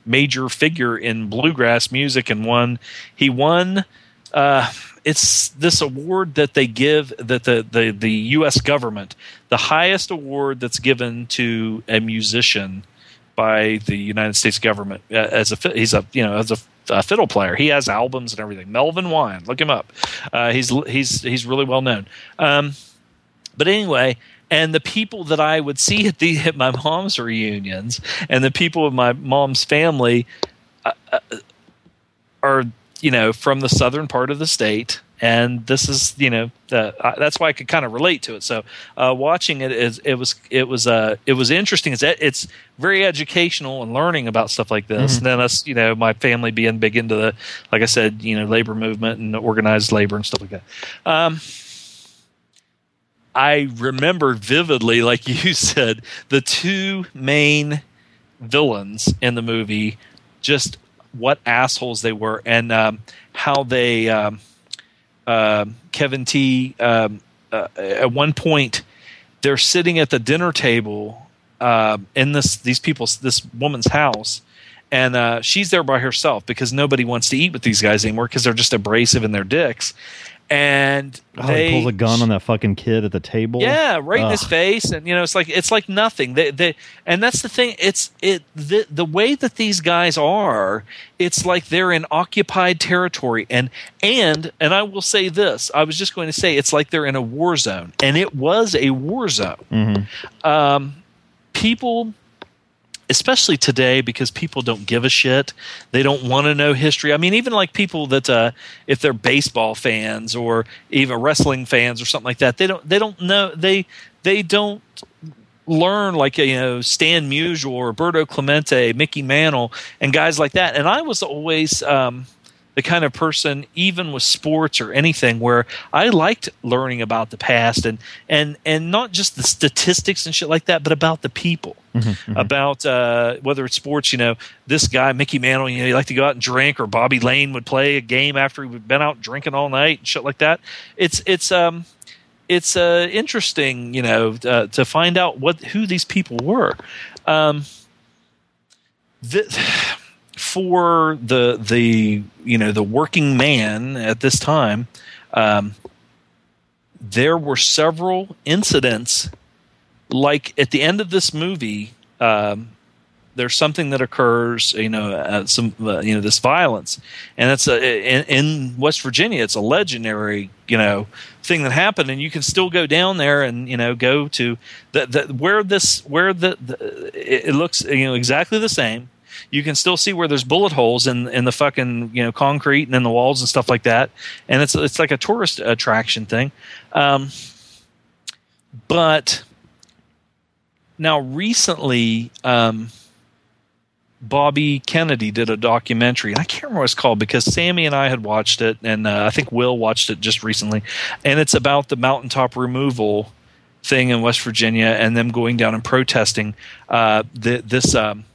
major figure in bluegrass music and won he won uh, it's this award that they give that the, the the US government the highest award that's given to a musician by the United States government uh, as a he's a you know as a, a fiddle player. He has albums and everything. Melvin Wine look him up. Uh, he's he's he's really well known. Um, but anyway, and the people that I would see at the at my mom's reunions, and the people of my mom's family, uh, uh, are you know from the southern part of the state, and this is you know the, uh, that's why I could kind of relate to it. So uh, watching it is it was it was uh, it was interesting. It's it's very educational and learning about stuff like this. Mhm. And then us, you know, my family being big into the like I said, you know, labor movement and organized labor and stuff like that. Um, I remember vividly, like you said, the two main villains in the movie, just what assholes they were, and um, how they, um, um Kevin T. Um, uh, at one point, they're sitting at the dinner table uh, in this these people's this woman's house, and uh, she's there by herself because nobody wants to eat with these guys anymore because they're just abrasive in their dicks, and Oh, they he pulls a gun on that fucking kid at the table. yeah, right in his face, and you know, it's like it's like nothing. They, they, and that's the thing. It's it the the way that these guys are. It's like they're in occupied territory, and and and I will say this. I was just going to say it's like they're in a war zone, and it was a war zone. Mm-hmm. Um, people especially today because people don't give a shit. They don't want to know history. I mean even like people that uh, if they're baseball fans or even wrestling fans or something like that they don't they don't know they they don't learn like you know stan musial or roberto clemente mickey mantle and guys like that. And i was always um, the kind of person even with sports or anything where I liked learning about the past and and and not just the statistics and shit like that but about the people. About uh, whether it's sports you know this guy Mickey Mantle you know he liked to go out and drink or Bobby Layne would play a game after he'd been out drinking all night and shit like that. It's it's um it's uh, interesting you know uh, to find out what who these people were. Um, th- for the the you know the working man at this time, um, there were several incidents. Like at the end of this movie, um, there's something that occurs. You know, uh, some uh, you know this violence, and it's a in, in West Virginia. It's a legendary you know thing that happened, and you can still go down there and you know go to the, the where this where the, the it looks you know exactly the same you can still see where there's bullet holes in in the fucking you know concrete and in the walls and stuff like that. And it's it's like a tourist attraction thing. Um, but now recently, um, Bobby Kennedy did a documentary, I can't remember what it's called because Sammy and I had watched it, and uh, I think Will watched it just recently, and it's about the mountaintop removal thing in West Virginia and them going down and protesting uh, the, this. Um,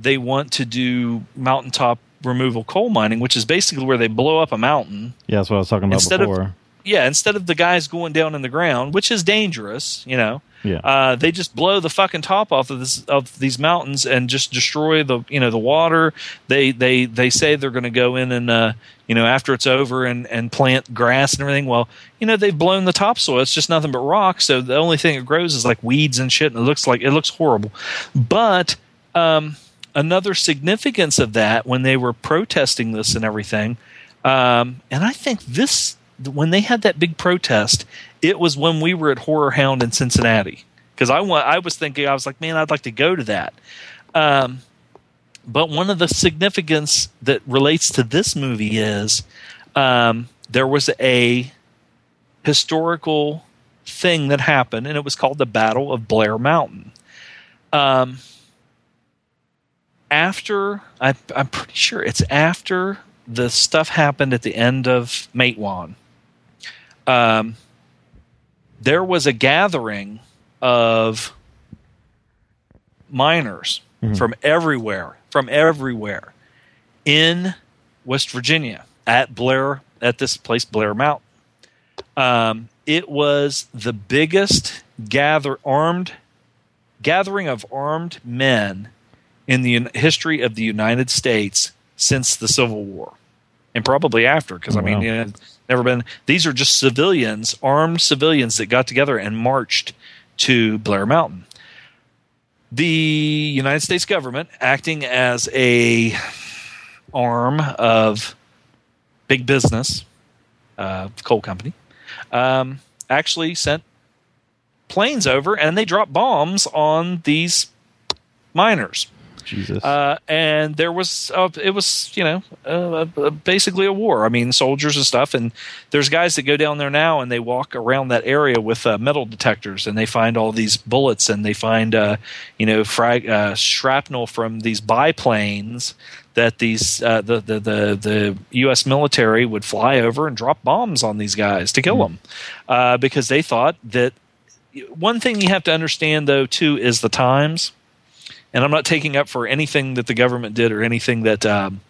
they want to do mountaintop removal coal mining, which is basically where they blow up a mountain. Yeah, that's what I was talking about Instead of- before. Yeah, instead of the guys going down in the ground, which is dangerous, you know, yeah. uh, they just blow the fucking top off of this of these mountains and just destroy the you know the water. They they they say they're going to go in and uh, you know after it's over and and plant grass and everything. Well, you know they've blown the topsoil. It's just nothing but rock. So the only thing that grows is like weeds and shit, and it looks like it looks horrible. But um, another significance of that when they were protesting this and everything, um, and I think this when they had that big protest, it was when we were at Horrorhound in Cincinnati because I I was thinking I was like, man, I'd like to go to that. Um, but one of the significance that relates to this movie is um, there was a historical thing that happened, and it was called the Battle of Blair Mountain. Um, after I, I'm pretty sure it's after the stuff happened at the end of Matewan. Um, there was a gathering of miners Mhm. from everywhere, from everywhere in West Virginia at Blair at this place Blair Mountain. Um, it was the biggest gather armed gathering of armed men in the history of the United States since the Civil War, and probably after. Because I mean, Wow. you know, never been. These are just civilians, armed civilians that got together and marched to Blair Mountain. The United States government, acting as a arm of big business, uh, coal company, um, actually sent planes over and they dropped bombs on these miners. Jesus. Uh, and there was uh, it was you know uh, uh, basically a war. I mean soldiers and stuff. And there's guys that go down there now and they walk around that area with uh, metal detectors and they find all these bullets and they find uh, you know frag- uh, shrapnel from these biplanes that these uh, the, the the the U.S. military would fly over and drop bombs on these guys to kill them uh, because they thought that one thing you have to understand though too is the times and I'm not taking up for anything that the government did or anything that um,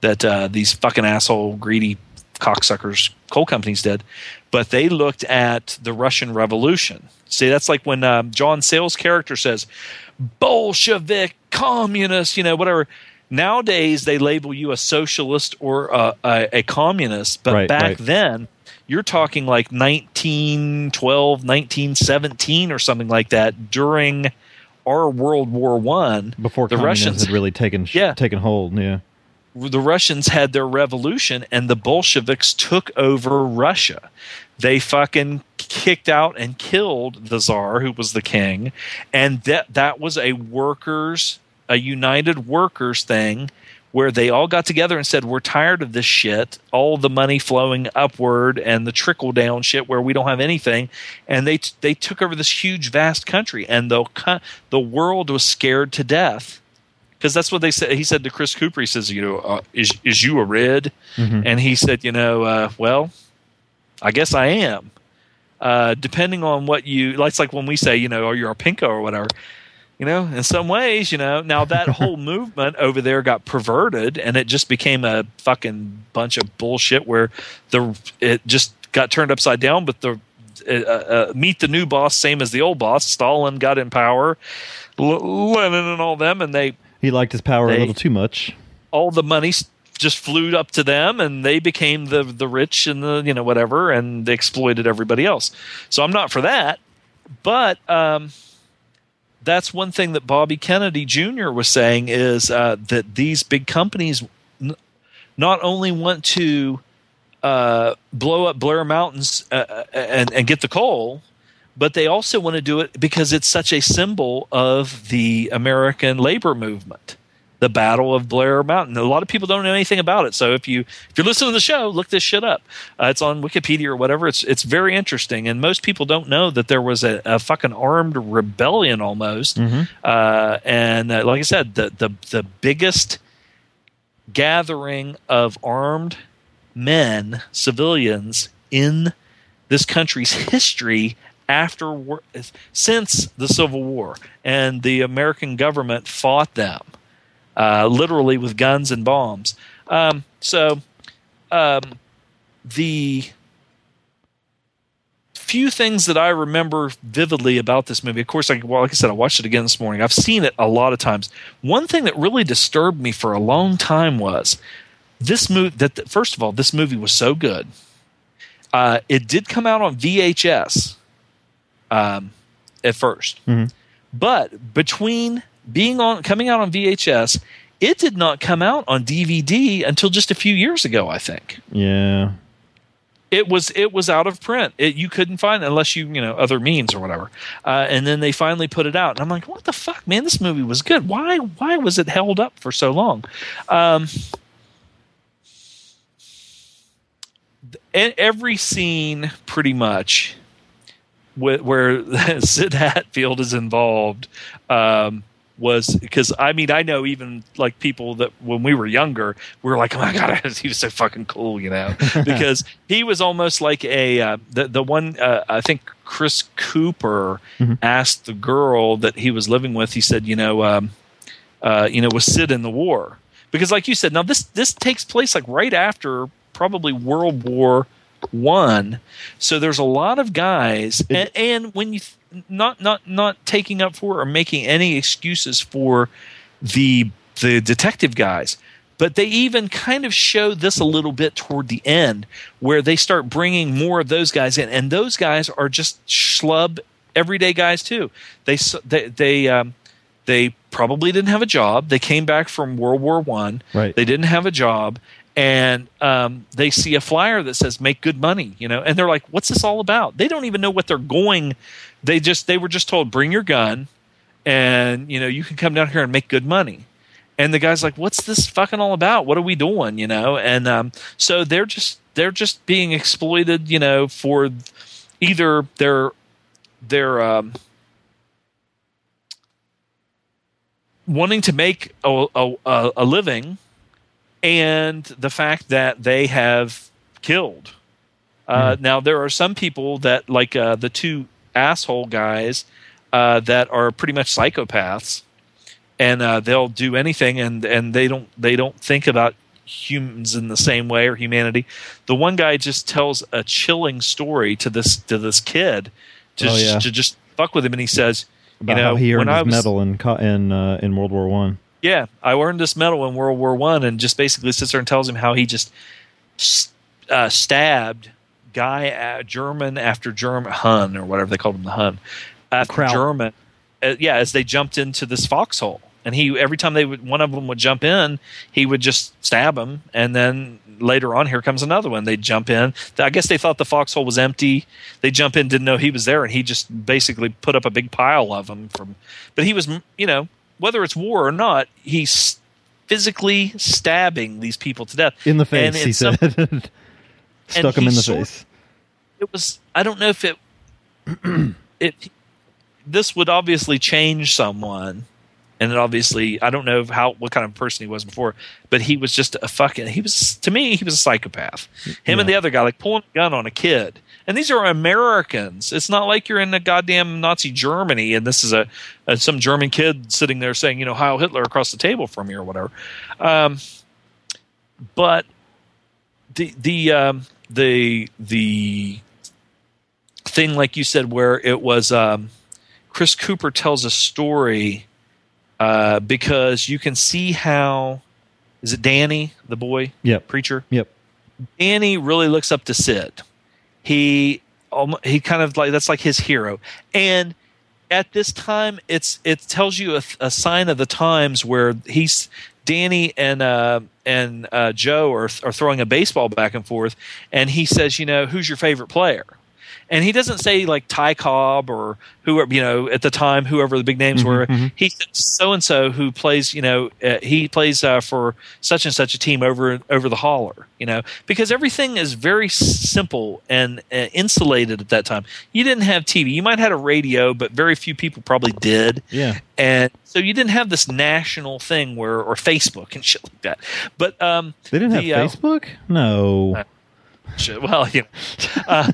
that uh, these fucking asshole greedy cocksuckers coal companies did, but they looked at the Russian Revolution. See, that's like when um, John Sayles' character says Bolshevik, communist, you know, whatever. Nowadays, they label you a socialist or a, a, a communist, but Right, back right. then, you're talking like 1912, 1917 or something like that during our World War One. Before the Russians had really taken Yeah. taken hold. Yeah. the Russians had their revolution and the Bolsheviks took over Russia. they fucking kicked out and killed the czar who was the king and that that was a workers a united workers thing where they all got together and said we're tired of this shit. All the money flowing upward and the trickle down shit where we don't have anything. And they t- they took over this huge vast country and the co- the world was scared to death. Because that's what they said he said to Chris Cooper he says you know uh, is is you a red? Mhm. and he said you know uh, well I guess I am. Uh, depending on what you like it's like when we say you know are you a pinko or whatever you know in some ways you know. Now that whole movement over there got perverted and it just became a fucking bunch of bullshit where the it just got turned upside down but the uh, uh, meet the new boss same as the old boss. Stalin got in power L- lenin and all them and they He liked his power a little too much. all the money just flew up to them and they became the the rich and the you know whatever and they exploited everybody else. So i'm not for that but um that's one thing that bobby kennedy jr was saying is uh, that these big companies n- not only want to uh, blow up blair mountains uh, uh, and, and get the coal but they also want to do it because it's such a symbol of the american labor movement the Battle of Blair Mountain. A lot of people don't know anything about it. So if you if you're listening to the show, look this shit up. Uh, it's on Wikipedia or whatever. It's it's very interesting, and most people don't know that there was a, a fucking armed rebellion almost. Uh, and uh, like I said, the the the biggest gathering of armed men, civilians in this country's history after war- since the Civil War, and the American government fought them uh, literally with guns and bombs. Um, so um, the few things that I remember vividly about this movie, of course, like, well, like I said, I watched it again this morning. I've seen it a lot of times. One thing that really disturbed me for a long time was this movie. That first of all, this movie was so good. Uh, it did come out on VHS um, at 1st but between being on coming out on VHS, it did not come out on DVD until just a few years ago. I think Yeah. it was it was out of print. It, you couldn't find it unless you you know other means or whatever. Uh, and then they finally put it out, and I'm like, what the fuck, man? This movie was good. Why why was it held up for so long? Um, every scene, pretty much, wh- where Sid Hatfield is involved. Um, was because I mean I know even like people that when we were younger we were like oh my god he was so fucking cool you know? Because he was almost like a uh, the the one uh, I think Chris Cooper asked the girl that he was living with he said you know um, uh, you know was Sid in the war? Because like you said now this this takes place like right after probably World War one. So there's a lot of guys and, and when you th- not not not taking up for or making any excuses for the the detective guys but they even kind of show this a little bit toward the end where they start bringing more of those guys in and those guys are just schlub everyday guys too. They they they um they probably didn't have a job. They came back from world war one. Right. they didn't have a job and um, they see a flyer that says make good money you know and they're like what's this all about? They don't even know what they're going they just they were just told bring your gun and you know you can come down here and make good money. And the guy's like what's this fucking all about? What are we doing? You know? And um, so they're just they're just being exploited you know for either their their um, wanting to make a, a, a- living and the fact that they have killed. Uh, Now there are some people that like uh, the two asshole guys uh, that are pretty much psychopaths, and uh, they'll do anything, and and they don't they don't think about humans in the same way or humanity. The one guy just tells a chilling story to this to this kid to Oh, yeah. to just fuck with him, and he says, About you know, he earned his was, medal in in uh, in World War One. yeah, I earned this medal in World War One, and just basically sits there and tells him how he just uh, stabbed guy uh, German after German Hun or whatever they called him the Hun after Kraut. German. Uh, yeah, as they jumped into this foxhole, and he every time they would one of them would jump in, he would just stab him, and then later on, here comes another one. They'd jump in. I guess they thought the foxhole was empty. They jump in, didn't know he was there, and he just basically put up a big pile of them. From, but he was, you know, whether it's war or not, he's physically stabbing these people to death In the And face, he some- said. Stuck him in the sort- face. it was i don't know if it it this would obviously change someone. And it obviously i don't know how what kind of person he was before but he was just a fucking he was to me he was a psychopath. Him and the other guy like pulling a gun on a kid. And these are americans. It's not like you're in a goddamn nazi germany and this is a, a some german kid sitting there saying you know heil hitler across the table from you or whatever. Um, but the the um, the the thing like you said where it was um, Chris Cooper tells a story uh, because you can see how is it Danny the boy Yep. preacher Yep. Danny really looks up to Sid. He he kind of like that's like his hero. And at this time, it's it tells you a, a sign of the times where he's Danny and uh, and uh, Joe are are throwing a baseball back and forth, and he says, you know, who's your favorite player? And he doesn't say like Ty Cobb or whoever you know at the time whoever the big names were. He said so and so who plays you know uh, he plays uh, for such and such a team over over the holler. You know because everything is very simple and uh, insulated at that time. You didn't have TV. You might have had a radio, but very few people probably did. Yeah. And so you didn't have this national thing where or Facebook and shit like that. But um, They didn't have the, uh, Facebook? No. Shit. Well, you know, uh,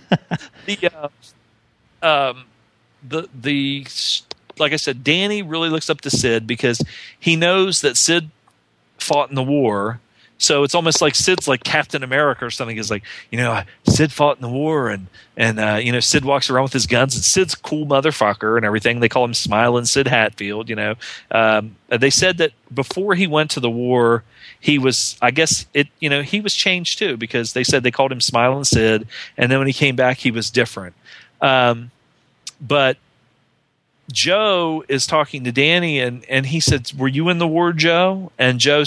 the uh, um, the the like I said, Danny really looks up to Sid because he knows that Sid fought in the war. So it's almost like Sid's like Captain America or something. Is like you know Sid fought in the war and and uh, you know Sid walks around with his guns and Sid's cool motherfucker and everything. They call him Smiling Sid Hatfield. You know um, they said that before he went to the war he was I guess it you know he was changed too because they said they called him Smiling Sid and then when he came back he was different. Um, but Joe is talking to Danny and and he said, "Were you in the war, Joe?" And Joe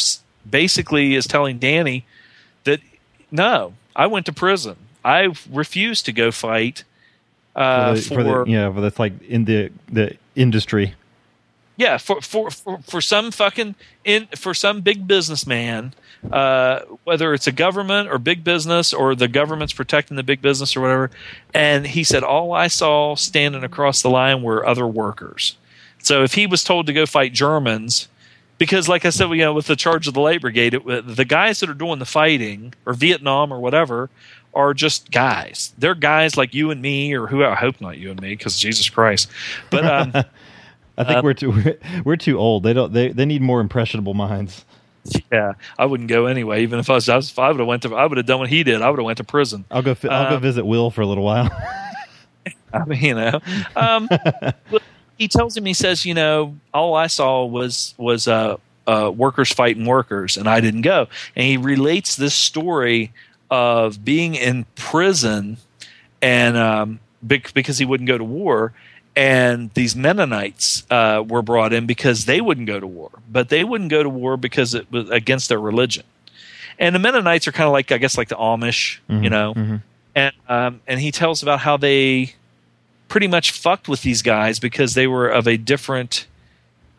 basically is telling Danny that no, I went to prison. I refused to go fight uh, the- for, the- yeah, but that's like in the the industry. Yeah for, for for for some fucking in for some big businessman uh whether it's a government or big business or the government's protecting the big business or whatever and he said all i saw standing across the line were other workers. So if he was told to go fight germans because like i said you know with the charge of the light brigade it, the guys that are doing the fighting or vietnam or whatever are just guys. They're guys like you and me or who i hope not you and me because jesus christ. But um I think Uh, we're too we're, we're too old. They don't they, they need more impressionable minds. Yeah, I wouldn't go anyway. Even if I was, I was if I would have went to, I would have done what he did. I would have went to prison. I'll go I'll go Um, visit Will for a little while. I mean, you know, um, he tells him, he says, you know, all I saw was was uh, uh, workers fighting workers, and I didn't go. And he relates this story of being in prison, and um, bec- because he wouldn't go to war. And these Mennonites uh, were brought in because they wouldn't go to war, but they wouldn't go to war because it was against their religion. And the Mennonites are kind of like, I guess, like the Amish, you know. And um, and he tells about how they pretty much fucked with these guys because they were of a different.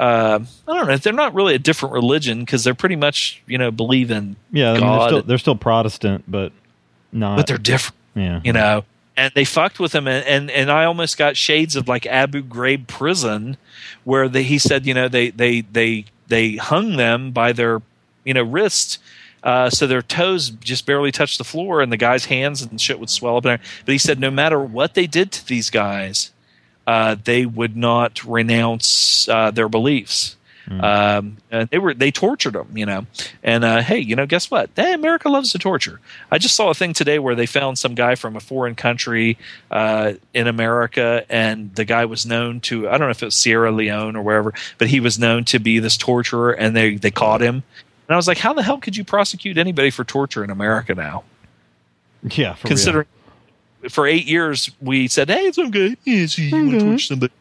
Uh, I don't know. They're not really a different religion because they're pretty much you know believe in yeah, I mean, they're still they're still Protestant, but not. but they're different yeah. you know and they fucked with him and, and and i almost got shades of like abu ghraib prison where they, he said you know they they they they hung them by their you know wrists uh, so their toes just barely touched the floor and the guy's hands and shit would swell up there. But he said no matter what they did to these guys uh, they would not renounce uh, their beliefs um, they were they tortured them, you know. And uh, hey, you know, guess what? Hey, America loves to torture. I just saw a thing today where they found some guy from a foreign country uh, in America, and the guy was known to I don't know if it was Sierra Leone or wherever, but he was known to be this torturer, and they they caught him. And I was like, how the hell could you prosecute anybody for torture in America now? Yeah, for real. Considering for eight years we said, hey, it's okay. Yeah, see, you want to torture somebody.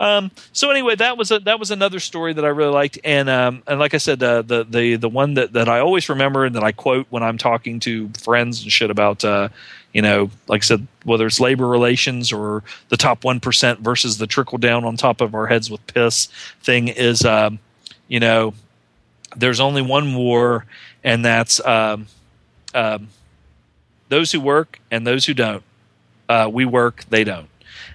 Um, so anyway, that was a, that was another story that I really liked, and um, and like I said, uh, the the the one that, that I always remember and that I quote when I'm talking to friends and shit about, uh, you know, like I said, whether it's labor relations or the top one percent versus the trickle down on top of our heads with piss thing is, um, you know, there's only one war, and that's um, um, those who work and those who don't. Uh, we work, they don't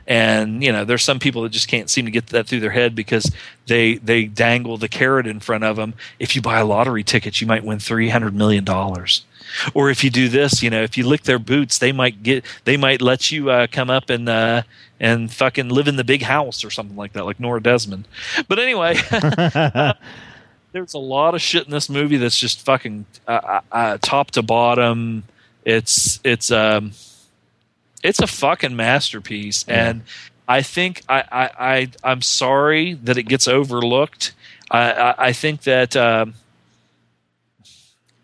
and you know there's some people that just can't seem to get that through their head because they they dangle the carrot in front of them if you buy a lottery ticket you might win 300 million dollars. Or if you do this you know if you lick their boots they might get they might let you uh, come up and uh, and fucking live in the big house or something like that like Norma Desmond. But anyway there's a lot of shit in this movie that's just fucking uh, uh, top to bottom. It's it's um it's a fucking masterpiece and i think I, I i i'm sorry that it gets overlooked i i, I think that um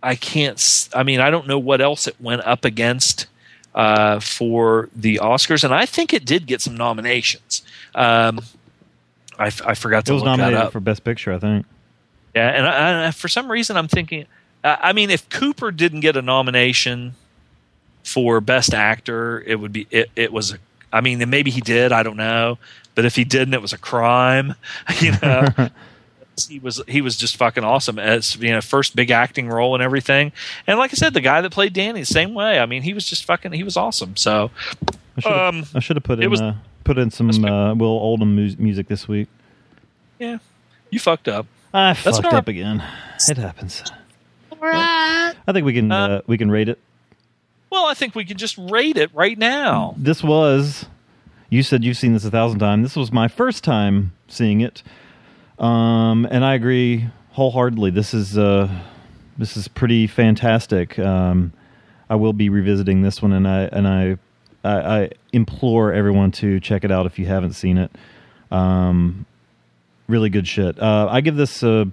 i can't I mean i don't know what else it went up against uh, for the Oscars, and I think it did get some nominations. Um, I, I forgot It to was look that nominated up. for Best Picture, I think. Yeah, and I, I, for some reason, I'm thinking. I mean, if Cooper didn't get a nomination for Best Actor, it would be it. It was. A, I mean, and maybe he did. I don't know. But if he didn't, it was a crime. You know, he was he was just fucking awesome as you know first big acting role and everything. And like I said, the guy that played Danny, the same way. I mean, he was just fucking. He was awesome. So, I should um, have I should have put it in was- uh, put in some uh, Will Oldham mu- music this week. yeah, you fucked up. I That's fucked up again. It happens. all right I think we can uh, we can rate it. Well, I think we could just rate it right now. This was. You said you've seen this a thousand times. This was my first time seeing it, um, and I agree wholeheartedly. This is uh, this is pretty fantastic. Um, I will be revisiting this one, and I and I, I I implore everyone to check it out if you haven't seen it. Um, really good shit. Uh, I give this uh,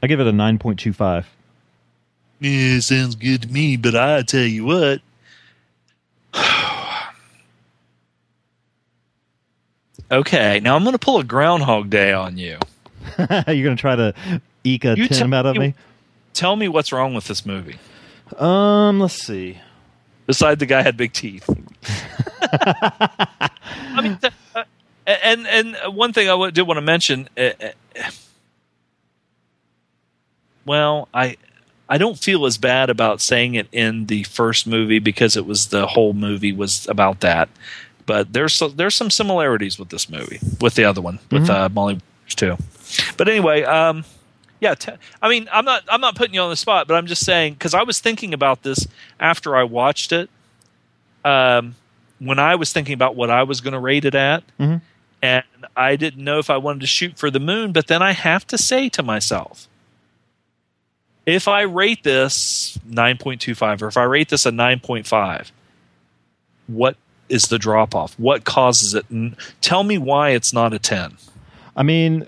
I give it a nine point two five. Yeah, sounds good to me, but I tell you what. okay, now I'm going to pull a Groundhog Day on you. You're gonna try to eke a You ten out of me- me. Tell me what's wrong with this movie. Um, let's see. Besides, the guy had big teeth. I mean, th- uh, and and one thing I w- did want to mention. Uh, uh, well, I I don't feel as bad about saying it in the first movie because it was the whole movie was about that. But there's so, there's some similarities with this movie with the other one with uh, Molly too. But anyway, um, yeah, t- I mean, I'm not I'm not putting you on the spot, but I'm just saying because I was thinking about this after I watched it. Um, when I was thinking about what I was going to rate it at, Mhm. and I didn't know if I wanted to shoot for the moon, but then I have to say to myself, if I rate this 9.25 or if I rate this a 9.5, what is the drop off? What causes it? And tell me why it's not a 10. I mean,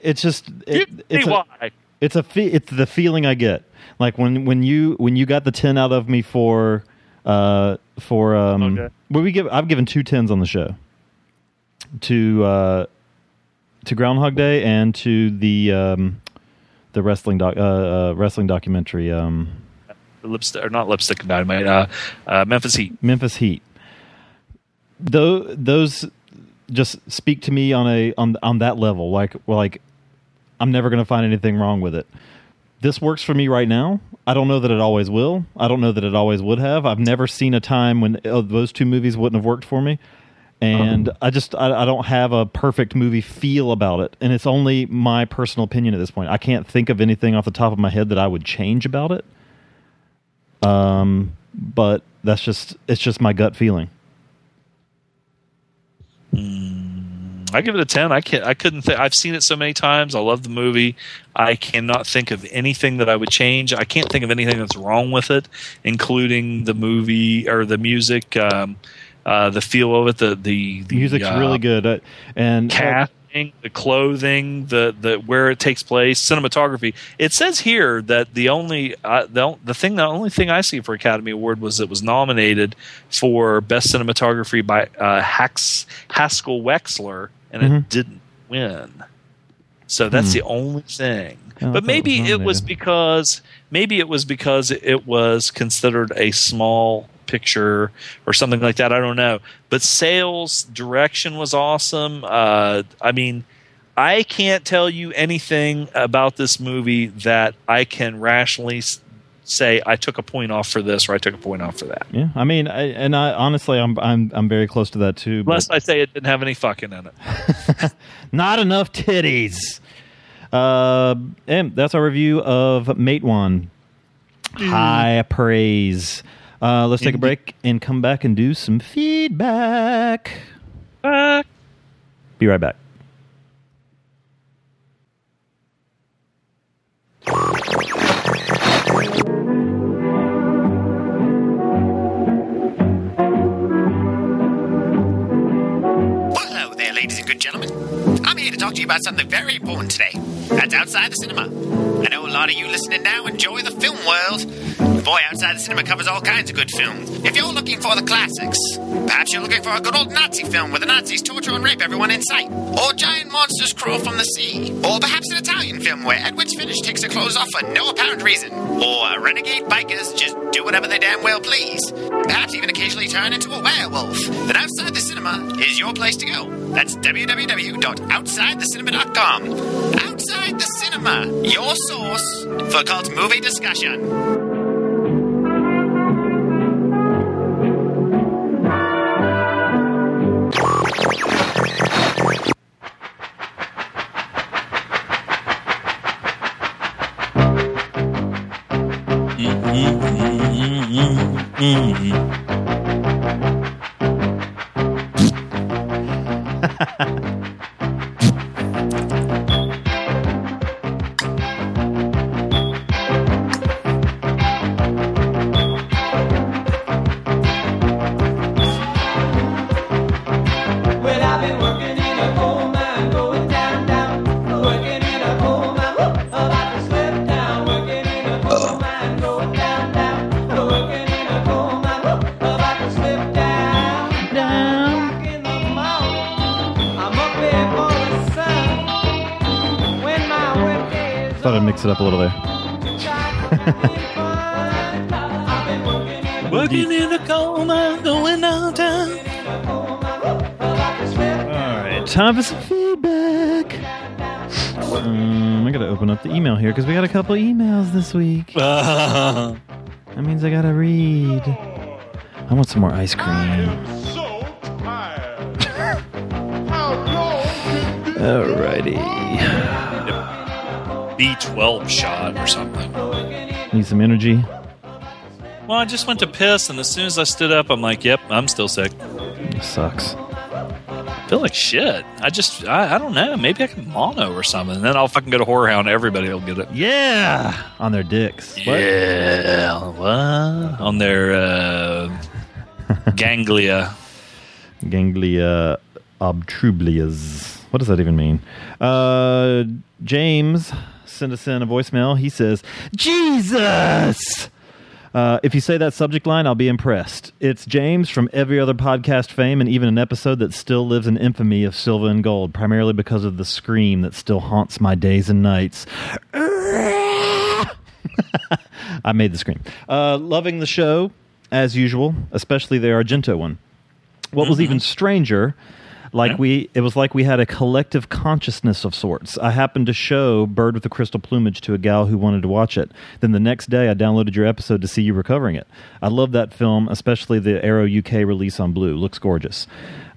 it's just it, it's me a, why. it's a fe- it's the feeling I get. Like when when you when you got the ten out of me for uh for um Okay. well we give I've given two tens on the show to uh to Groundhog Day and to the um the wrestling doc uh, uh wrestling documentary um Lipstick, or not lipstick and dynamite, uh, uh, Memphis Heat. Memphis Heat. Though those just speak to me on a on on that level. Like like I'm never going to find anything wrong with it. This works for me right now. I don't know that it always will. I don't know that it always would have. I've never seen a time when uh, those two movies wouldn't have worked for me. And I just I, I don't have a perfect movie feel about it, and it's only my personal opinion at this point. I can't think of anything off the top of my head that I would change about it. Um, but that's just it's just my gut feeling. I give it a ten. I can't. I couldn't. Th- I've seen it so many times. I love the movie. I cannot think of anything that I would change. I can't think of anything that's wrong with it, including the movie or the music, um, uh, the feel of it, the the, the Music's uh, really good, uh, and casting, the clothing, the the where it takes place, cinematography. It says here that the only uh, the the thing the only thing I see for Academy Award was it was nominated for best cinematography by uh, Hax, Haskell Wexler and Mhm. it didn't win. So that's Hmm. the only thing. Oh, but maybe it was it was because maybe it was because it was considered a small picture or something like that. I don't know. But Sayles direction was awesome. Uh, I mean, I can't tell you anything about this movie that I can rationally say I took a point off for this or I took a point off for that. Yeah, I mean, I, and I honestly, I'm I'm I'm very close to that too. But Unless I say it didn't have any fucking in it. not enough titties. Uh, and that's our review of Matewan. High praise. Uh, let's take a break and come back and do some feedback. Back. Be right back. Hello there, ladies and good gentlemen. I'm here to talk to you about something very important today. That's outside the cinema. I know a lot of you listening now enjoy the film world. Boy, outside the cinema covers all kinds of good films. If you're looking for the classics, perhaps you're looking for a good old Nazi film where the Nazis torture and rape everyone in sight, or giant monsters crawl from the sea, or perhaps an Italian film where Edwige Fenech takes her clothes off for no apparent reason, or renegade bikers just do whatever they damn well please. Perhaps even occasionally turn into a werewolf. Then outside the cinema is your place to go. That's www.outsidethecinema.com. Outside the Cinema, your source for cult movie discussion. Well, mix it up a little there. Working in a coal mine, going downtown. All right, time for some feedback. Um, I gotta open up the email here because we got a couple emails this week. that means I gotta read. I want some more ice cream. B12 shot or something. Need some energy. Well, I just went to piss, and as soon as I stood up, I'm like, "Yep, I'm still sick." Sucks. I feel like shit. I just, I, I don't know. Maybe I can mono or something. And then I'll fucking go to Horrorhound. Everybody will get it. Yeah, on their dicks. What? Yeah, what? On their uh, ganglia. Ganglia obtrublias. What does that even mean? Uh, James sent us in a voicemail. He says, Jesus! Uh, if you say that subject line, I'll be impressed. It's James from every other podcast fame and even an episode that still lives in infamy of Silver and Gold, primarily because of the scream that still haunts my days and nights. I made the scream. Uh, loving the show, as usual, especially the Argento one. What was even stranger, like we, it was like we had a collective consciousness of sorts. I happened to show Bird with the Crystal Plumage to a gal who wanted to watch it. Then the next day, I downloaded your episode to see you recovering it. I love that film, especially the Arrow UK release on Blue. Looks gorgeous.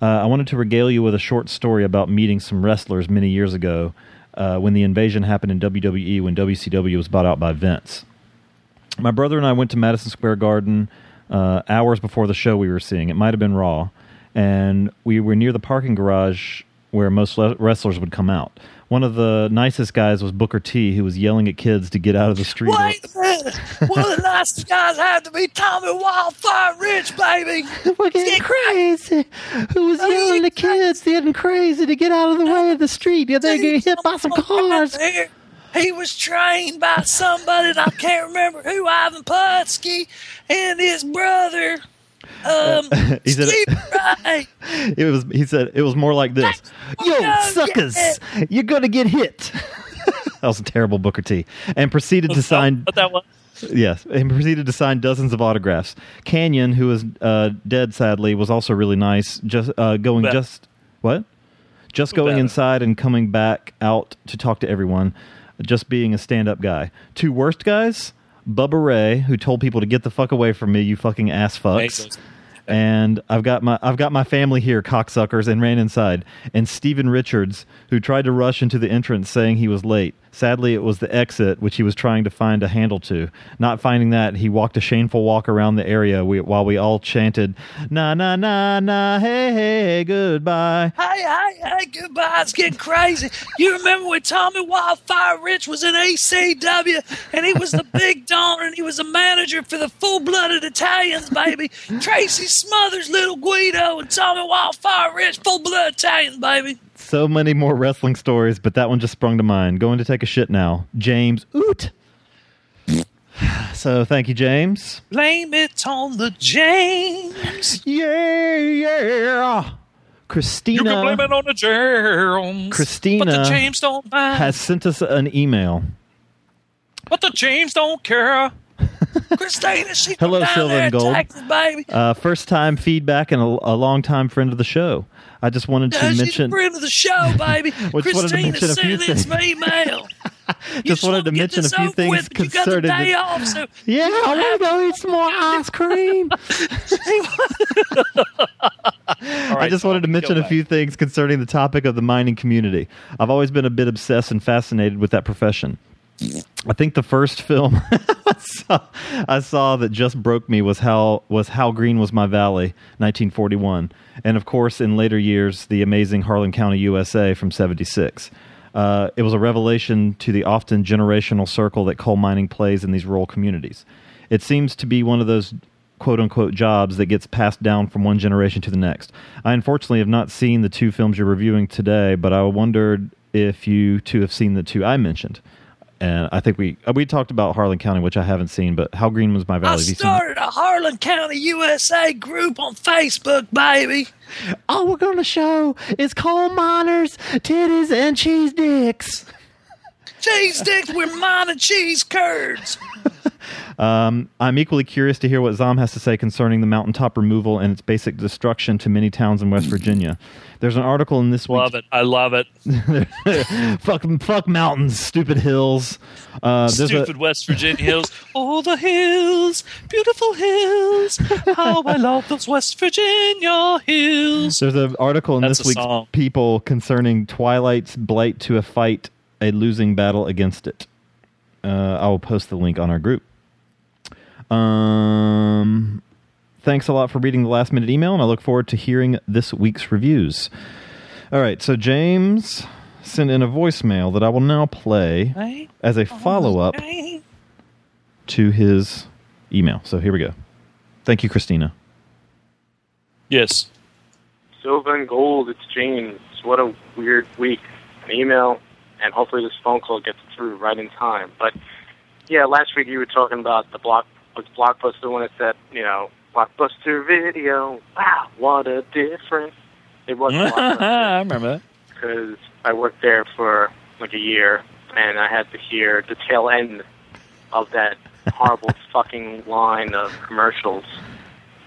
Uh, I wanted to regale you with a short story about meeting some wrestlers many years ago uh, when the invasion happened in WWE when WCW was bought out by Vince. My brother and I went to Madison Square Garden uh, hours before the show we were seeing. It might have been Raw, and we were near the parking garage where most le- wrestlers would come out. One of the nicest guys was Booker T, who was yelling at kids to get out of the street. Wait a minute. One of the nicest guys had to be Tommy Wildfire Rich, baby. We're getting crazy. Who was yelling at kids getting crazy to get out of the way of the street? Yeah, they're getting hit by some cars. He was trained by somebody, and I can't remember who, Ivan Putski, and his brother. Um, he said Steve it was. He said it was more like this. Yo, suckers, you're gonna get hit. that was a terrible Booker T. And proceeded to sign. But that was Yes, and proceeded to sign dozens of autographs. Kanyon, who is uh, dead sadly, was also really nice. Just uh, going Who just what? Just going better? inside and coming back out to talk to everyone. Just being a stand-up guy. Two worst guys: Bubba Ray, who told people to get the fuck away from me, you fucking ass fucks. And I've got my I've got my family here, cocksuckers, and ran inside. And Stephen Richards, who tried to rush into the entrance saying he was late. Sadly, it was the exit which he was trying to find a handle to. Not finding that, he walked a shameful walk around the area we, while we all chanted, "Na na na na, hey hey, hey goodbye." Hey, hey, hey, goodbye. It's getting crazy. You remember when Tommy Wildfire Rich was in ECW and he was the big donor and he was a manager for the full blooded Italians, baby? Tracy Smothers, Little Guido, and Tommy Wildfire Rich, full blood Italians, baby. So many more wrestling stories, but that one just sprung to mind. Going to take a shit now. James Oot. So thank you, James. Blame it on the James. Yeah, yeah. Christina. You can blame it on the James. Christina But the James don't mind. has sent us an email. but the James don't care. Christina, she Hello, down Silver there and Gold. baby. Uh, first time feedback and a, a long time friend of the show. I just wanted to Yeah, she's a mention. friend of the show, baby. Just to Christina mention a few sent this things. email. Just wanted to mention a few things with, but You got the concerning. day the- off, so yeah, I want to go eat some more ice cream. I just wanted to mention a few things concerning the topic of the mining community. I've always been a bit obsessed and fascinated with that profession. I think the first film I, saw, I saw that just broke me was how was How Green Was My Valley, 1941, and of course in later years the amazing Harlan County, USA from 76. Uh, it was a revelation to the often generational circle that coal mining plays in these rural communities. It seems to be one of those quote unquote jobs that gets passed down from one generation to the next. I unfortunately have not seen the two films you're reviewing today, but I wondered if you two have seen the two I mentioned. And I think we uh, we talked about Harlan County, which I haven't seen, but How Green Was My Valley? Have you seen that? started a Harlan County USA group on Facebook, baby. All we're going to show is coal miners, titties, and cheese dicks. Cheese sticks with mine and cheese curds. Um, I'm equally curious to hear what Zom has to say concerning the mountaintop removal and its basic destruction to many towns in West Virginia. There's an article in this week's love it. I love it. fuck, fuck mountains, stupid hills. Uh, there's a- Stupid West Virginia hills. Oh, the hills, beautiful hills. How I love those West Virginia hills. There's an article in That's this week's song. People concerning Twilight's blight to a fight, a losing battle against it. Uh, I will post the link on our group. Um, thanks a lot for reading the last minute email, and I look forward to hearing this week's reviews. All right, so James sent in a voicemail that I will now play Hey, as a follow up hey. to his email. So here we go. Thank you, Christina. Yes. Silver and gold, it's James. What a weird week. An email, and hopefully this phone call gets through right in time. But yeah, last week you were talking about the block was Blockbuster when it said, you know, Blockbuster Video. Wow, what a difference. It was I remember that. because I worked there for like a year, and I had to hear the tail end of that horrible fucking line of commercials.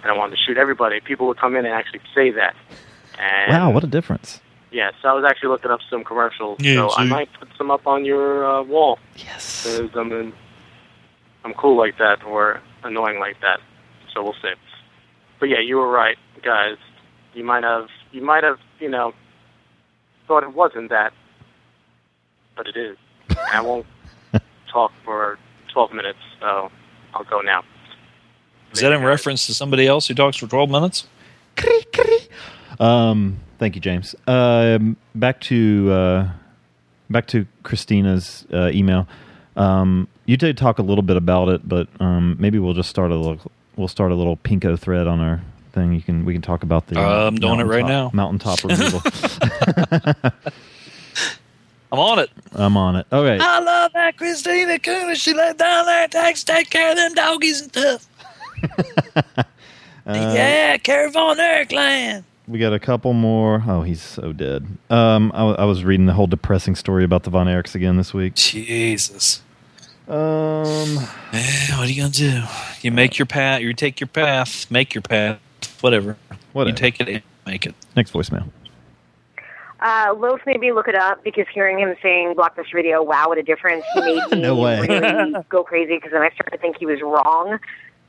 And I wanted to shoot everybody. People would come in and actually say that. And Wow, what a difference. Yeah, so I was actually looking up some commercials. Yeah, so I might put some up on your uh, wall. Yes. Because I'm, in, I'm cool like that or annoying like that. So we'll see. But yeah, you were right, guys. You might have, you might have, you know, thought it wasn't that, but it is. I won't talk for 12 minutes, so I'll go now. Is that in reference to somebody else who talks for 12 minutes? Um, thank you, James. Um, back to uh, back to Christina's uh, email. Um, you did talk a little bit about it, but um, maybe we'll just start a little. We'll start a little pinko thread on our thing. You can we can talk about the. Uh, I'm doing it right now. Mountaintop removal. I'm on it. I'm on it. Okay. I love that Christina Cooner. She lived down there takes take care of them doggies and stuff. Uh, yeah, Carrie Von Erikland. We got a couple more. Oh, he's so dead. Um, I, w- I was reading the whole depressing story about the Von Erichs again this week. Jesus. Um, Eh, what are you gonna do? You make your path. You take your path. Make your path. Whatever. Whatever. You take it and make it. Next voicemail. Uh, Loaf made me look it up because hearing him saying Blockbuster Video, wow, what a difference, he made me No way. really go crazy because then I started to think he was wrong,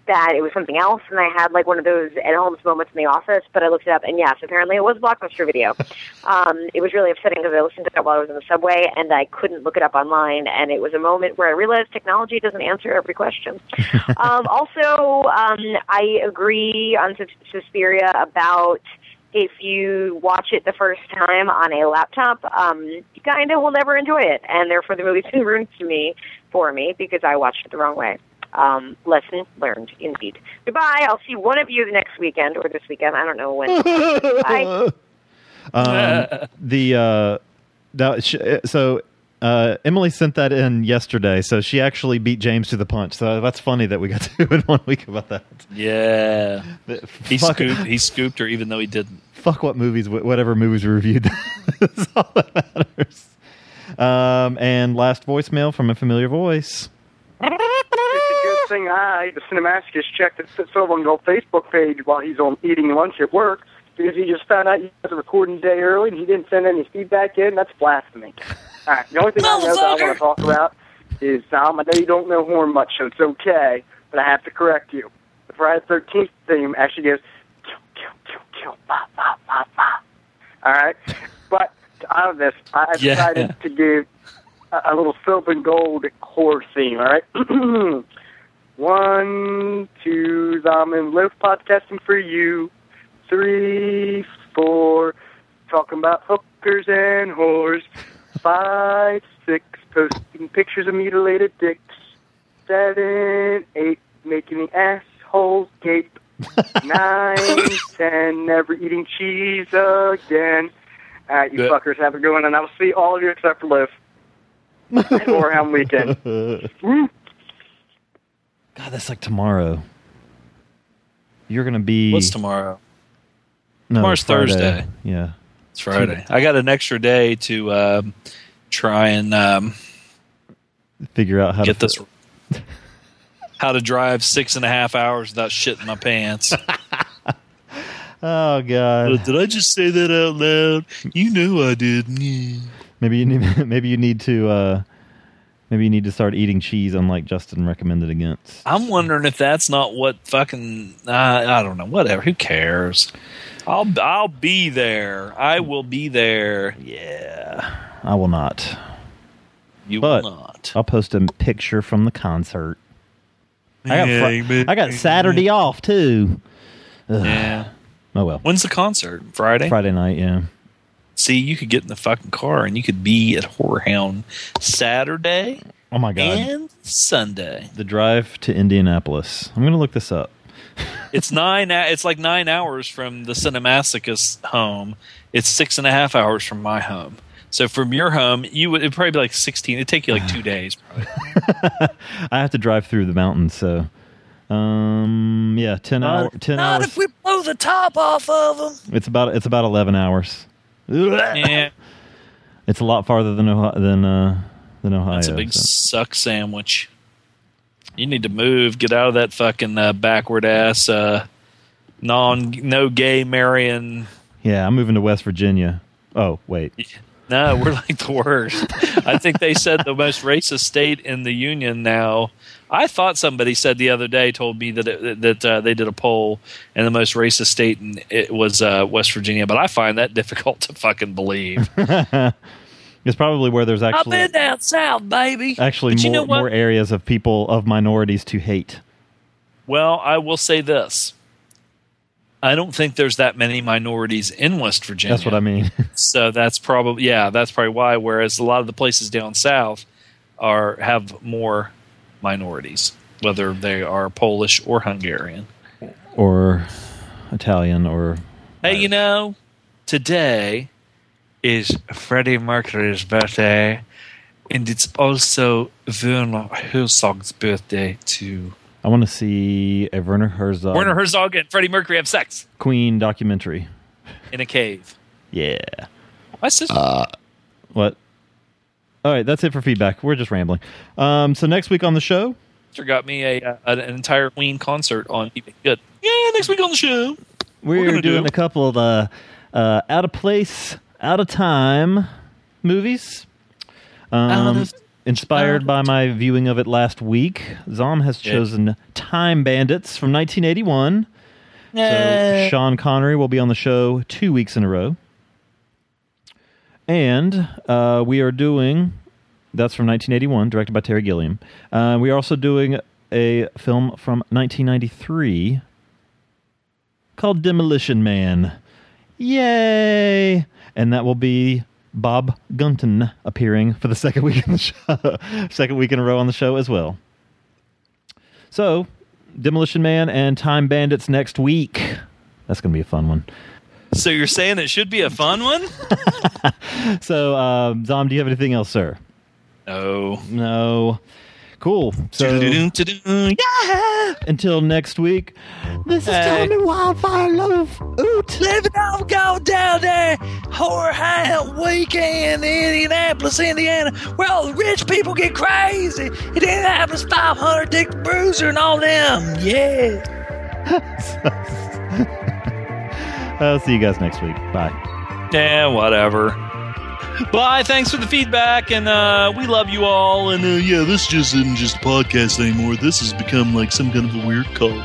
that it was something else, and I had like one of those at Holmes moments in the office, but I looked it up, and yes, apparently it was Blockbuster Video. um, it was really upsetting because I listened to it while I was in the subway, and I couldn't look it up online, and it was a moment where I realized technology doesn't answer every question. um, also, um, I agree on Sus- Suspiria about if you watch it the first time on a laptop, um, you kind of will never enjoy it, and therefore the movie's been ruined to me for me because I watched it the wrong way. Um, lesson learned, indeed. Goodbye. I'll see one of you the next weekend or this weekend. I don't know when. Bye. Um, the uh, now, sh- so uh, Emily sent that in yesterday, so she actually beat James to the punch. So that's funny that we got to do it one week about that. Yeah. He scooped. He scooped her, even though he didn't. Fuck what movies, whatever movies we reviewed. That's all that matters. Um, and last voicemail from a familiar voice. It's a good thing I, the cinemasochist, checked the Silver and Gold Facebook page while he's on eating lunch at work because he just found out he recording a day early and he didn't send any feedback in. That's blasphemy. All right, the only thing I know that I want to talk about is um, I know you don't know horn much, so it's okay, but I have to correct you. The Friday the 13th theme actually goes, kill, kill, kill, kill, ba, ba, ba, ba. All right? But out of this, I I Yeah. decided to give a, a little silver and gold horror theme, all right? One, two, I'm in live podcasting for you. Three, four, talking about hookers and whores. Five, six, posting pictures of mutilated dicks. Seven, eight, making the assholes gape. Nine, ten, never eating cheese again. All right, you Yeah. fuckers have a good one, and I'll see all of you except for Liv. at Warhound Weekend. God, that's like tomorrow. You're gonna be. What's tomorrow? No, Tomorrow's Friday. Thursday. Yeah, It's Friday. I got an extra day to um, try and um, Figure out how get to this. How to drive six and a half hours without shitting my pants? Oh god. did I just say that out loud? You know I did. Maybe you need. Maybe you need to. uh Maybe you need to start eating cheese, unlike Justin recommended against. I'm wondering if that's not what fucking uh, I don't know. Whatever. Who cares? I'll I'll be there. I will be there. Yeah, I will not. You but will not. I'll post a picture from the concert. I got Yeah, Fri- I got Saturday off too. Ugh. Yeah. Oh well. When's the concert? Friday. Friday night. Yeah. See, you could get in the fucking car and you could be at Whorehound Saturday Oh my god. and Sunday. The drive to Indianapolis. I'm gonna look this up. It's nine. It's like nine hours from the Cinemasochist home. It's six and a half hours from my home. So from your home, you would it'd probably be like sixteen. It'd take you like two days. Probably. I have to drive through the mountains, so um, yeah, ten hour, ten Not hours. if we blow the top off of them. It's about it's about eleven hours. Yeah, It's a lot farther than Ohio, than uh, than Ohio. that's a big so. suck sandwich. You need to move. Get out of that fucking uh, backward ass uh, non no gay marrying. Yeah, I'm moving to West Virginia. Oh wait, No, we're like the worst. I think they said the most racist state in the union now. I thought somebody said the other day told me that it, that uh, they did a poll and the most racist state in, it was uh, West Virginia, but I find that difficult to fucking believe. it's probably where there's actually I've been down south, baby. actually But you know more areas of people of minorities to hate. Well, I will say this. I don't think there's that many minorities in West Virginia. That's what I mean. so that's probably yeah, that's probably why. Whereas a lot of the places down south are have more minorities, whether they are Polish or Hungarian. or Italian or Hey, you know, today is Freddie Mercury's birthday, and it's also Werner Herzog's birthday too. I want to see a Werner Herzog Werner Herzog and Freddie Mercury have sex Queen documentary. in a cave. Yeah. My sister. Uh, what? All right, that's it for feedback. We're just rambling. Um, so next week on the show, got me a, uh, an entire Queen concert on TV. Good. Yeah, next week on the show. we're, gonna doing do- a couple of uh, uh, out of place, out of time movies. Um, Out of- inspired by my viewing of it last week, Zom has Yeah. chosen Time Bandits from 1981. So Sean Connery will be on the show two weeks in a row. And uh, we are doing, that's from 1981, directed by Terry Gilliam. Uh, we are also doing a film from 1993 called Demolition Man. Yay! And that will be Bob Gunton appearing for the second week in the show, second week in a row on the show as well. So, Demolition Man and Time Bandits next week. That's going to be a fun one. So you're saying it should be a fun one? So, um, Zom, do you have anything else, sir? No. No. Cool. So, yeah. until next week, this is Hey. Tommy Wildfire Love. Oot. Living on go down there, Horror Weekend in Indianapolis, Indiana, where all the rich people get crazy. In Indianapolis 500, Dick Bruiser, and all them. Yeah. I'll see you guys next week. Bye. Yeah, whatever. Bye. Thanks for the feedback, and uh, we love you all. And uh, yeah, this just isn't just a podcast anymore. This has become like some kind of a weird cult.